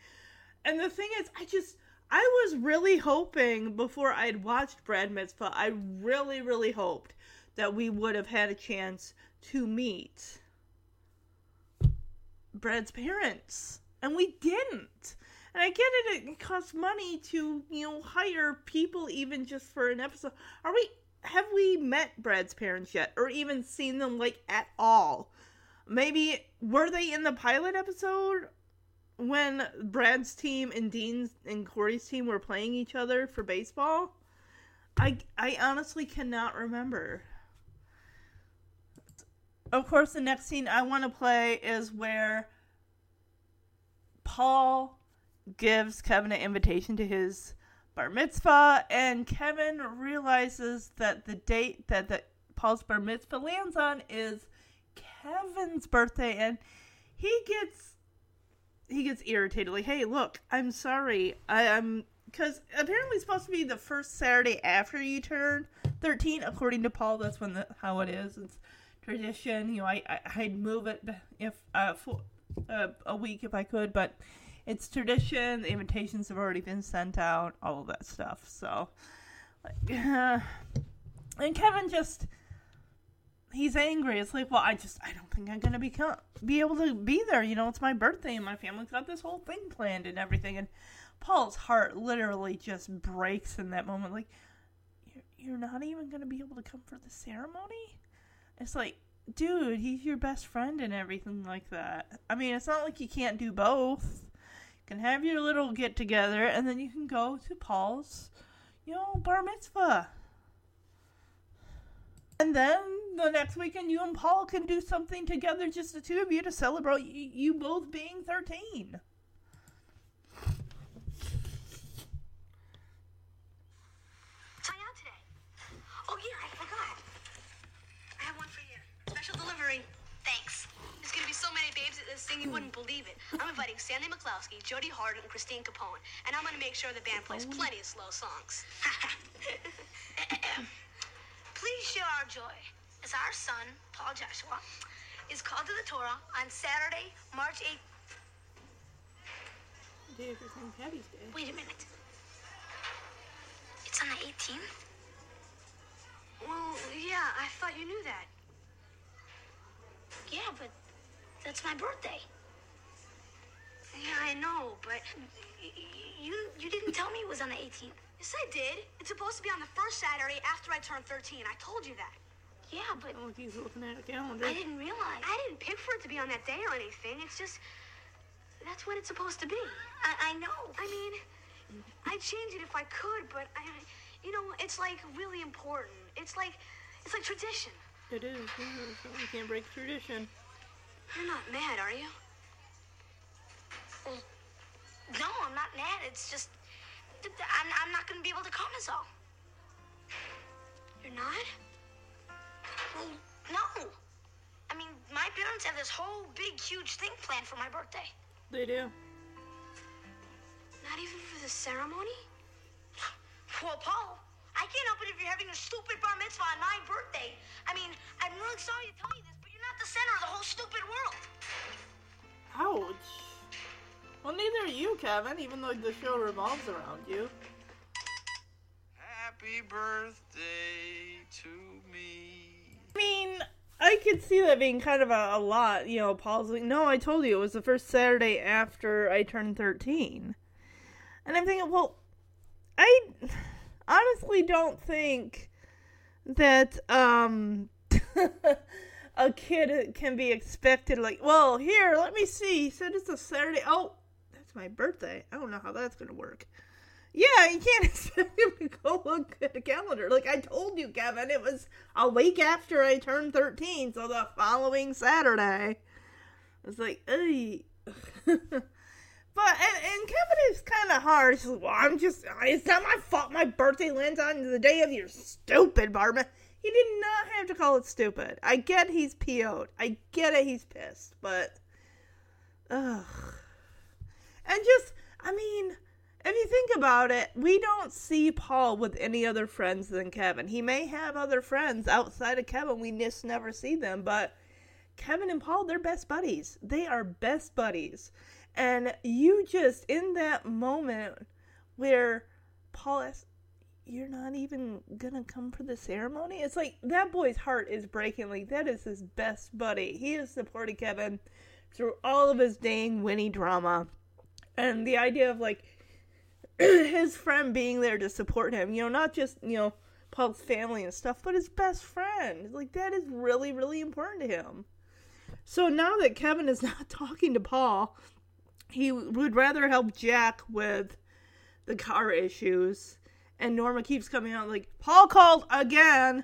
Speaker 2: And the thing is, I just, I was really hoping before I'd watched Brad Mitzvah, I really, really hoped that we would have had a chance to meet Brad's parents. And we didn't. And I get it, it costs money to, you know, hire people even just for an episode. Are we, have we met Brad's parents yet? Or even seen them, like, at all? Maybe, were they in the pilot episode? When Brad's team and Dean's and Corey's team were playing each other for baseball? I, I honestly cannot remember. Of course, the next scene I want to play is where Paul gives Kevin an invitation to his bar mitzvah, and Kevin realizes that the date that the Paul's bar mitzvah lands on is Kevin's birthday, and he gets he gets irritated. Like, hey, look, I'm sorry, I, am because apparently it's supposed to be the first Saturday after you turn 13, according to Paul. That's when the, how it is. It's tradition. You know, I, I would move it if uh, for, uh, a week if I could, but it's tradition. The invitations have already been sent out. All of that stuff. So, uh, (sighs) and Kevin just he's angry. It's like, well, I just I don't think I'm gonna be be able to be there. You know, it's my birthday and my family's got this whole thing planned and everything. And Paul's heart literally just breaks in that moment. Like, you're, you're not even gonna be able to come for the ceremony. It's like, dude, he's your best friend and everything like that. I mean, it's not like you can't do both. Can have your little get together and then you can go to Paul's, you know, bar mitzvah. And then the next weekend, you and Paul can do something together, just the two of you, to celebrate you both being 13.
Speaker 3: Oh, yeah, I forgot. I have one for you. Special delivery. Thanks. There's gonna be so many babes at this thing, you wouldn't believe it. I'm inviting Stanley McCloskey, Jodie Hart, and Christine Capone, and I'm gonna make sure the band plays oh. plenty of slow songs. (laughs) Please share our joy as our son, Paul Joshua, is called to the Torah on Saturday, March 8th.
Speaker 2: Day of St. Patty's Day.
Speaker 3: Wait a minute. It's on the 18th? Well, yeah, I thought you knew that. Yeah, but that's my birthday. Yeah, I know, but y- y- you you didn't tell me it was on the 18th. Yes, I did. It's supposed to be on the first Saturday after I turn 13. I told you that. Yeah, but
Speaker 2: Oh, he's looking at a calendar.
Speaker 3: I didn't realize. I didn't pick for it to be on that day or anything. It's just that's when it's supposed to be. I, I know. I mean, I'd change it if I could, but I, you know, it's like really important. It's like, it's like tradition.
Speaker 2: It is. yeah, You can't break tradition.
Speaker 3: You're not mad, are you? No, I'm not mad. It's just, th- th- I'm, I'm not going to be able to come, is all. You're not? Well, no. I mean, my parents have this whole big, huge thing planned for my birthday.
Speaker 2: They do.
Speaker 3: Not even for the ceremony? Well, Paul, I can't help it if you're having a stupid bar mitzvah on my birthday. I mean, I'm really sorry to tell you this, but you're not the center of the whole stupid world.
Speaker 2: Ouch. Well, neither are you, Kevin, even though the show revolves around you.
Speaker 13: Happy birthday to me.
Speaker 2: I mean, I could see that being kind of a, a lot. You know, Paul's like, no, I told you it was the first Saturday after I turned 13. And I'm thinking, well, I honestly don't think that um (laughs) a kid can be expected like, well, here, let me see. He said it's a Saturday. Oh, that's my birthday. I don't know how that's to work. Yeah, you can't (laughs) expect him to go look at the calendar. Like I told you, Kevin, it was a week after I turned 13, so the following Saturday. It's like, ey. (laughs) But and, and Kevin is kind of hard. "Well, I'm just. It's not my fault. My birthday lands on the day of your stupid Barbara." He did not have to call it stupid. I get he's PO'd. I get it. He's pissed, but Ugh. And just, I mean, if you think about it, we don't see Paul with any other friends than Kevin. He may have other friends outside of Kevin. We just never see them, but Kevin and Paul, they're best buddies. They are best buddies. And you just, in that moment where Paul asks, You're not even gonna come for the ceremony? It's like that boy's heart is breaking. Like, that is his best buddy. He has supported Kevin through all of his dang Winnie drama. And the idea of like (clears throat) his friend being there to support him, you know, not just, you know, Paul's family and stuff, but his best friend. Like, that is really, really important to him. So now that Kevin is (laughs) not talking to Paul, he would rather help Jack with the car issues. And Norma keeps coming out like, Paul called again.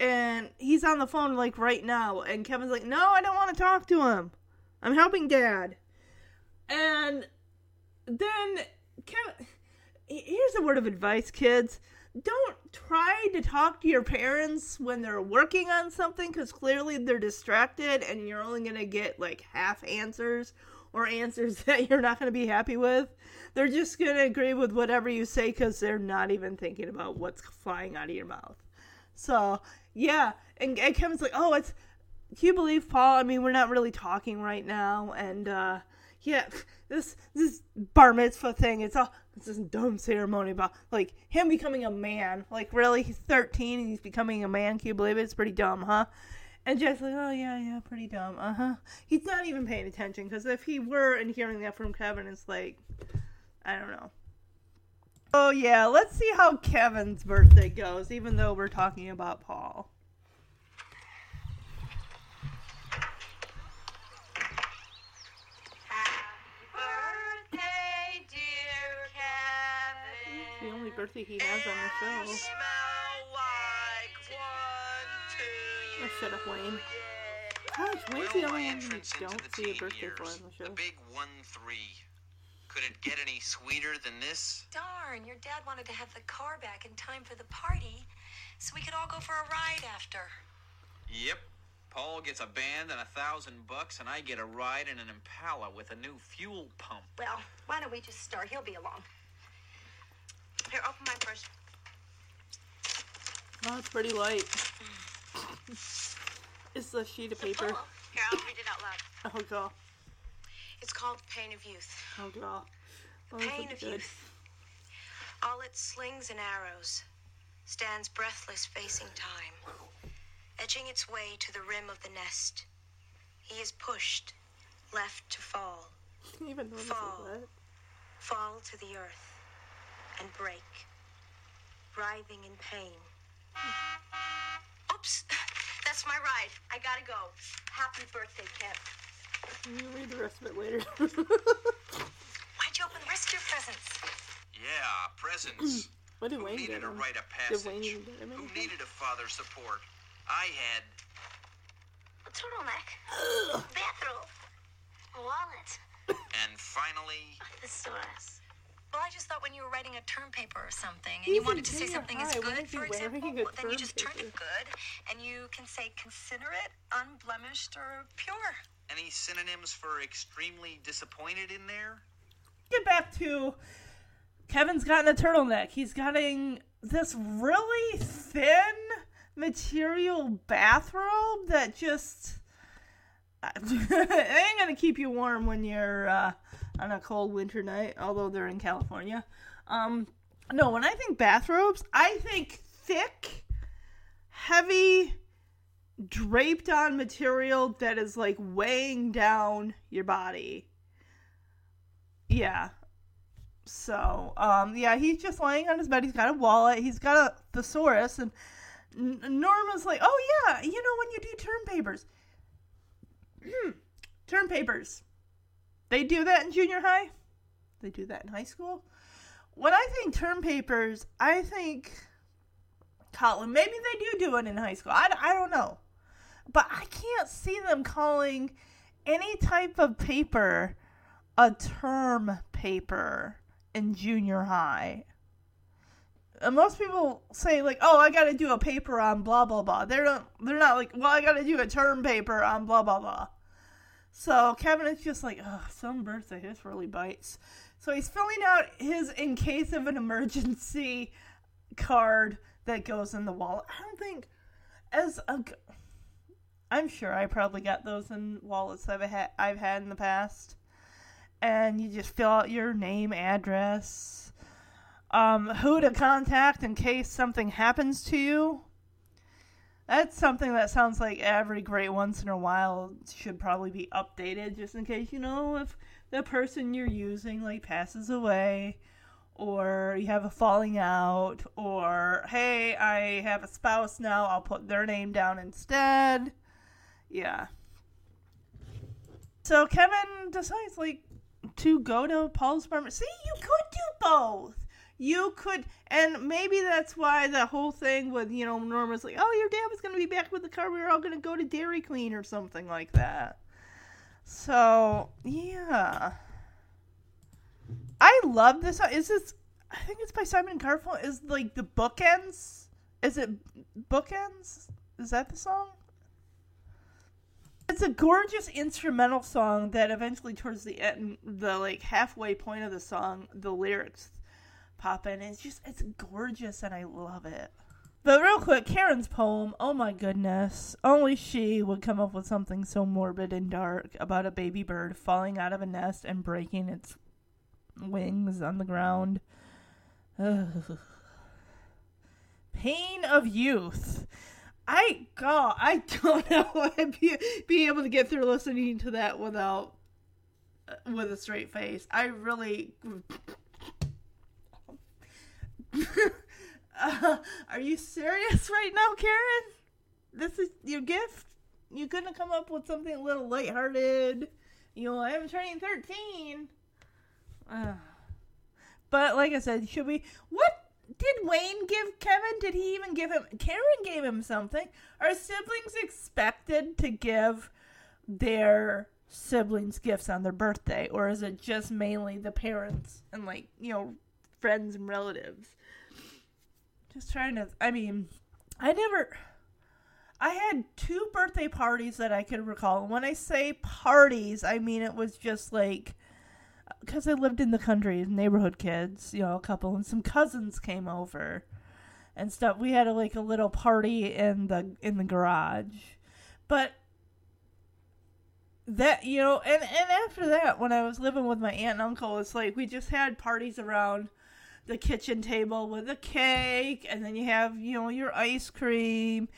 Speaker 2: And he's on the phone like right now. And Kevin's like, no, I don't want to talk to him. I'm helping dad. And then Kevin, here's a word of advice, kids. Don't try to talk to your parents when they're working on something because clearly they're distracted and you're only going to get like half answers or answers (laughs) that you're not going to be happy with. They're just going to agree with whatever you say because they're not even thinking about what's flying out of your mouth. So, yeah. And, and Kevin's like, oh, it's. Can you believe Paul? I mean, we're not really talking right now. And, uh, yeah, (laughs) this this bar mitzvah thing, it's all it's this dumb ceremony about like him becoming a man. Like really, he's thirteen and he's becoming a man. Can you believe it? It's pretty dumb, huh? And Jack's like, oh yeah, yeah, pretty dumb. Uh huh. He's not even paying attention because if he were and hearing that from Kevin, it's like, I don't know. Oh yeah, let's see how Kevin's birthday goes. Even though we're talking about Paul. Happy birthday, dear Kevin. the only birthday he has on the show. Shut up, Wayne. Gosh, Wayne's the only one who don't see a birthday for on the show.
Speaker 14: The big one three. Could it get any sweeter than this?
Speaker 17: Darn, your dad wanted to have the car back in time for the party, so we could all go for a ride after.
Speaker 14: Yep. Paul gets a band and a thousand bucks, and I get a ride in an Impala with a new fuel pump.
Speaker 17: Well, why don't we just start? He'll be along. Here, open mine first.
Speaker 2: Oh, it's pretty light. It's a sheet of paper.
Speaker 17: Here, I'll read it out loud.
Speaker 2: Oh god.
Speaker 17: It's called Pain of Youth.
Speaker 2: Oh god.
Speaker 17: The
Speaker 2: Oh,
Speaker 17: pain of
Speaker 2: good.
Speaker 17: youth. All its slings and arrows stands breathless facing time, edging its way to the rim of the nest. He is pushed, left to fall, (laughs)
Speaker 2: Even
Speaker 17: Fall. fall to the earth, and break, writhing in pain. (sighs) (laughs) Oops, that's my ride. I gotta go. Happy birthday, Kev.
Speaker 2: You read the rest of it later. (laughs)
Speaker 17: Why'd you open the rest of your presents?
Speaker 14: Yeah, presents. (clears throat)
Speaker 2: what did
Speaker 14: Who
Speaker 2: Wayne
Speaker 14: needed
Speaker 2: get
Speaker 14: a
Speaker 2: him?
Speaker 14: rite of
Speaker 2: Did Wayne
Speaker 14: passage?
Speaker 2: even get him
Speaker 14: Who
Speaker 2: anything?
Speaker 14: needed a father's support? I had.
Speaker 5: A turtleneck. (gasps) Bathrobe. A wallet.
Speaker 14: And finally, a
Speaker 5: Thesaurus.
Speaker 17: Well, I just thought when you were writing a term paper or something, and
Speaker 2: He's
Speaker 17: you wanted to say something is
Speaker 2: high. Why
Speaker 17: good, for example,
Speaker 2: a
Speaker 17: well, then you
Speaker 2: term
Speaker 17: just turn it good, and you can say considerate, unblemished, or pure.
Speaker 14: any synonyms for extremely disappointed in there?
Speaker 2: Get back to Kevin's gotten a turtleneck. He's getting this really thin material bathrobe that just (laughs) it ain't gonna keep you warm when you're uh, on a cold winter night. Although they're in California. Um, no, when I think bathrobes, I think thick, heavy, draped on material that is like weighing down your body. Yeah. So, um, yeah, he's just laying on his bed. He's got a wallet. He's got a thesaurus, and Norma's like, "Oh yeah, you know when you do term papers, Hmm, term papers, they do that in junior high. They do that in high school. When I think term papers, I think college. Maybe they do do it in high school. I, I don't know, but I can't see them calling any type of paper a term paper in junior high. Uh, most people say like, "Oh, I got to do a paper on blah blah blah." They're not. They're not like, "Well, I got to do a term paper on blah blah blah." So Kevin is just like, oh, some birthday, this really bites. So he's filling out his in case of an emergency card that goes in the wallet. I don't think, as a, I'm sure I probably got those in wallets I've had I've had in the past, and you just fill out your name, address, um, who to contact in case something happens to you. That's something that sounds like every great once in a while should probably be updated just in case, you know, if the person you're using like passes away or you have a falling out or hey, I have a spouse now, I'll put their name down instead. Yeah. So Kevin decides like to go to Paul's apartment. See, you could do both. You could, and maybe that's why the whole thing with you know Norma's like, oh, your dad was gonna be back with the car. We were all gonna go to Dairy Queen or something like that. So yeah, I love this. Is this? I think it's by Simon Garfunkel. Is like the bookends? Is it bookends? Is that the song? It's a gorgeous instrumental song that eventually, towards the end, the like halfway point of the song, the lyrics pop in. It's just it's gorgeous and I love it. But real quick, Karen's poem, oh my goodness. Only she would come up with something so morbid and dark about a baby bird falling out of a nest and breaking its wings on the ground. Ugh. Pain of youth. I God, I don't (laughs) know I'd be, be able to get through listening to that without uh, with a straight face. I really (laughs) uh, are you serious right now, Karen? This is your gift? You couldn't come up with something a little lighthearted? You know, I'm turning 13. Uh, but like I said, should we. What did Wayne give Kevin? Did he even give him. Karen gave him something. Are siblings expected to give their siblings gifts on their birthday? Or is it just mainly the parents and, like, you know, friends and relatives? Just trying to. I mean, I never. I had two birthday parties that I could recall. And when I say parties, I mean it was just like. Because I lived in the country, neighborhood kids, you know, a couple, and some cousins came over and stuff. We had a, like a little party in the in the garage, but that you know, and and after that, when I was living with my aunt and uncle, it's like we just had parties around the kitchen table with a cake, and then you have, you know, your ice cream.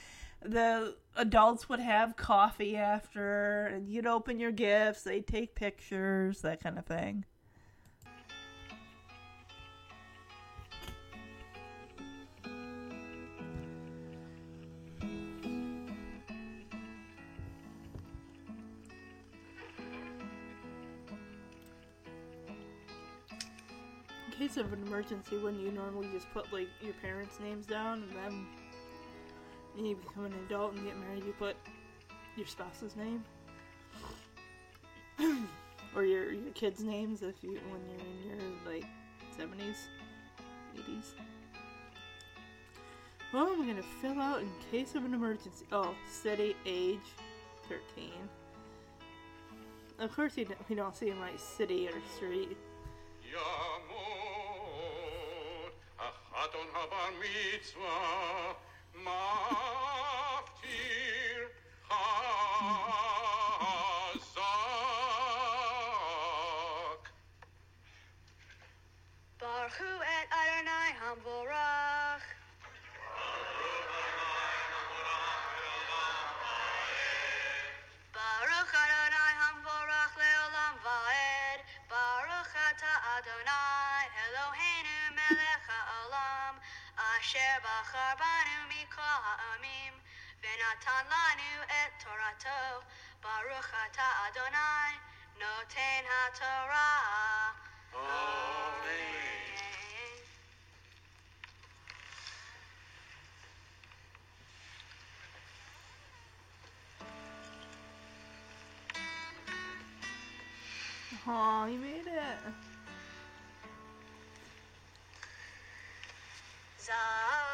Speaker 2: The adults would have coffee after, and you'd open your gifts, they'd take pictures, that kind of thing. Case of an emergency, wouldn't you normally just put like your parents' names down and then when you become an adult and get married, you put your spouse's name (clears throat) or your your kids' names if you when you're in your like seventies, eighties. Well, I'm gonna fill out in case of an emergency. Oh, city, age, thirteen. Of course, you don't, we don't see like city or street.
Speaker 18: Aton habar mitzvah maftir hazak.
Speaker 17: Baruch et Adonai Hamvorach. Ata Adonai noten ha'torah. Amen.
Speaker 2: Aw, you made it.
Speaker 17: Zachor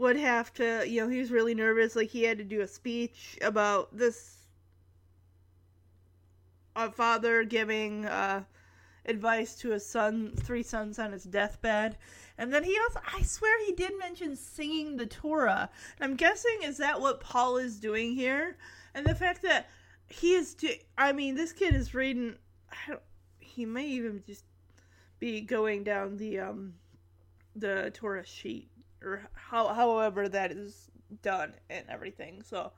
Speaker 2: would have to, you know, he was really nervous, like he had to do a speech about this a father giving uh, advice to his son, three sons on his deathbed. And then he also, I swear he did mention singing the Torah. And I'm guessing, is that what Paul is doing here? And the fact that he is, do- I mean, this kid is reading, he may even just be going down the, um, the Torah sheet or how, however that is done and everything. So,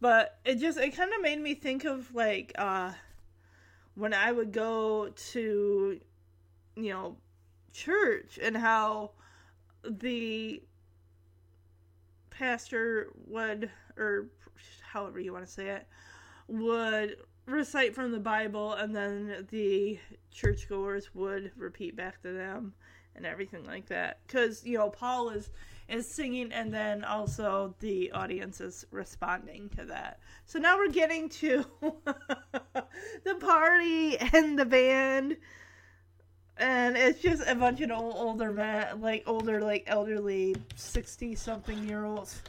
Speaker 2: but it just, it kind of made me think of like, uh, when I would go to, you know, church and how the pastor would, or however you want to say it, would recite from the Bible and then the churchgoers would repeat back to them and everything like that. Because, you know, Paul is is singing and then also the audience is responding to that. So now we're getting to (laughs) the party and the band and it's just a bunch of old, older men, like older, like elderly, sixty something year olds.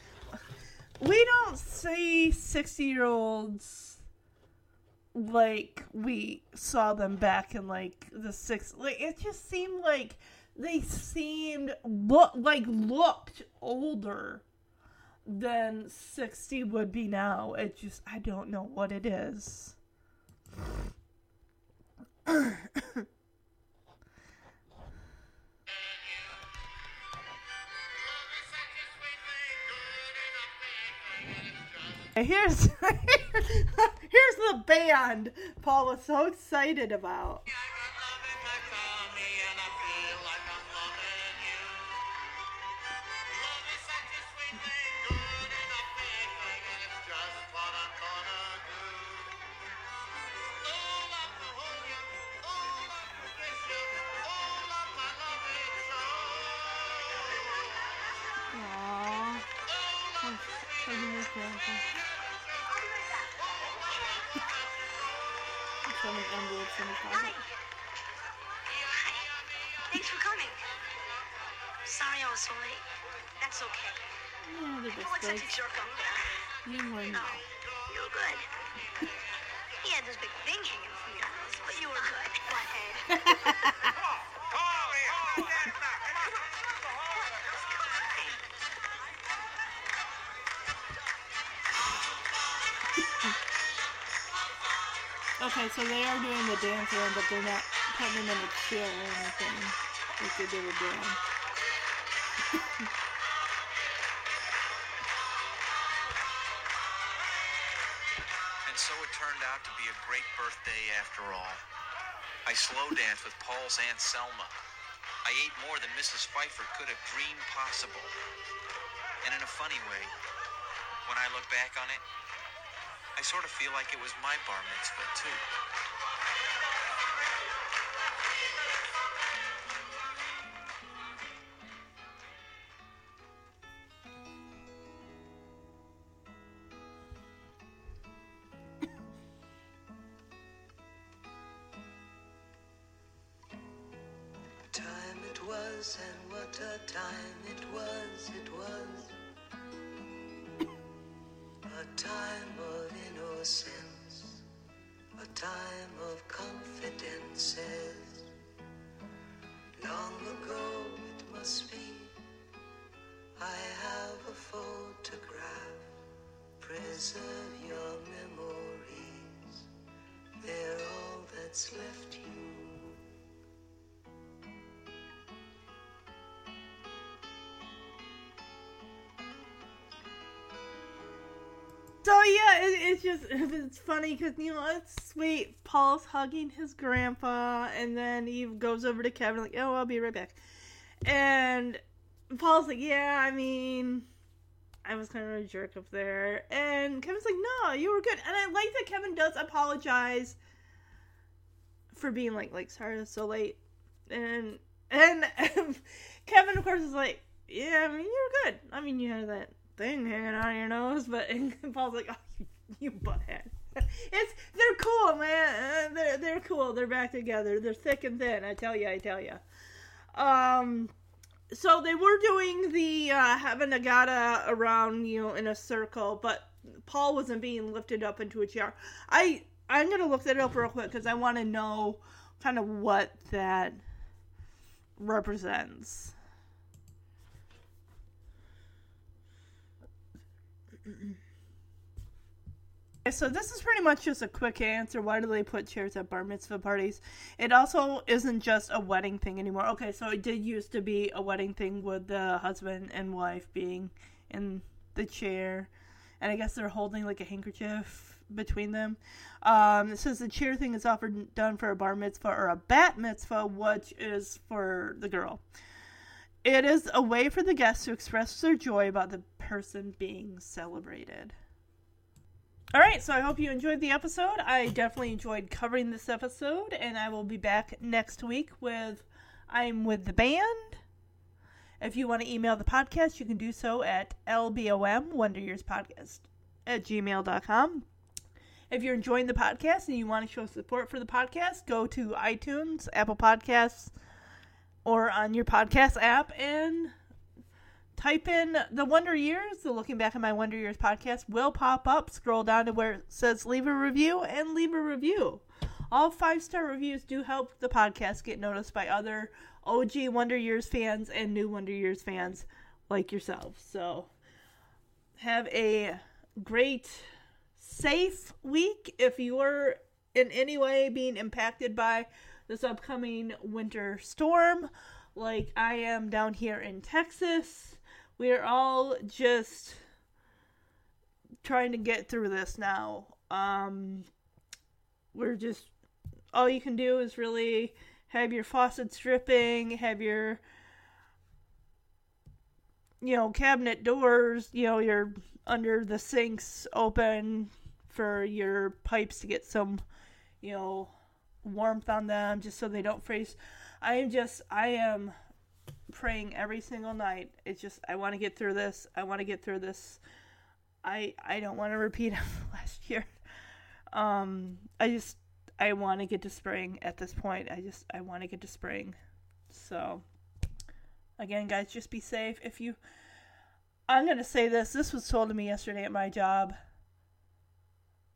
Speaker 2: We don't see sixty year olds like we saw them back in like the six. Like it just seemed like they seemed look like looked older than sixty would be now. It just I don't know what it is. (laughs) Here's (laughs) here's the band Paul was so excited about. In
Speaker 17: a
Speaker 2: chair or anything.
Speaker 19: And so it turned out to be a great birthday after all. I slow danced with Paul's Aunt Selma. I ate more than Mrs. Pfeiffer could have dreamed possible. And in a funny way, when I look back on it, I sort of feel like it was my bar mitzvah, too.
Speaker 2: Just (laughs) it's funny because you know it's sweet. Paul's hugging his grandpa, and then he goes over to Kevin like, "Oh, I'll be right back." And Paul's like, "Yeah, I mean, I was kind of a jerk up there. And Kevin's like, no, you were good. And I like that Kevin does apologize for being like, like, sorry so late. And, and (laughs) Kevin, of course, is like, yeah, I mean, you're good. I mean, you had that thing hanging on your nose, but (laughs) Paul's like, oh, you, (laughs) you butthead. (laughs) It's they're cool, man. Uh, they're they're cool. They're back together. They're thick and thin. I tell you, I tell you. Um, so they were doing the uh, Hava Nagila around you know in a circle, but Paul wasn't being lifted up into a chair. I I'm gonna look that up real quick because I want to know kind of what that represents. (clears throat) So this is pretty much just a quick answer. Why do they put chairs at bar mitzvah parties? It also isn't just a wedding thing anymore. Okay, so it did used to be a wedding thing with the husband and wife being in the chair, and I guess they're holding like a handkerchief between them. Um, it says the chair thing is often done for a bar mitzvah or a bat mitzvah, which is for the girl. It is a way for the guests to express their joy about the person being celebrated. All right, so I hope you enjoyed the episode. I definitely enjoyed covering this episode, and I will be back next week with I'm with the band. If you want to email the podcast, you can do so at lbom Wonder Years Podcast at gmail.com. If you're enjoying the podcast and you want to show support for the podcast, go to iTunes, Apple Podcasts, or on your podcast app and type in the Wonder Years. The Looking Back at My Wonder Years podcast will pop up. Scroll down to where it says leave a review and leave a review. All five star reviews do help the podcast get noticed by other OG Wonder Years fans and new Wonder Years fans like yourself. So have a great, safe week. If you're in any way being impacted by this upcoming winter storm, like I am down here in Texas, we're all just trying to get through this now. Um, we're just all you can do is really have your faucets dripping, have your you know cabinet doors, you know your under the sinks open for your pipes to get some you know warmth on them just so they don't freeze. I am just I am praying every single night. It's just I want to get through this. I want to get through this. I I don't want to repeat (laughs) last year. Um I just I want to get to spring at this point. I just I want to get to spring. So again, guys, just be safe. If you I'm going to say this. This was told to me yesterday at my job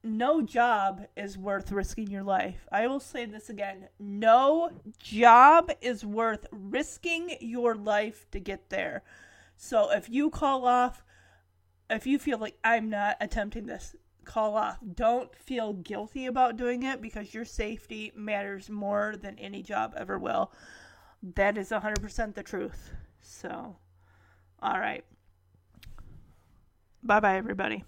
Speaker 2: no job is worth risking your life. I will say this again. No job is worth risking your life to get there. So if you call off, if you feel like I'm not attempting this, call off. Don't feel guilty about doing it because your safety matters more than any job ever will. That is 100% the truth. So, all right. Bye bye, everybody.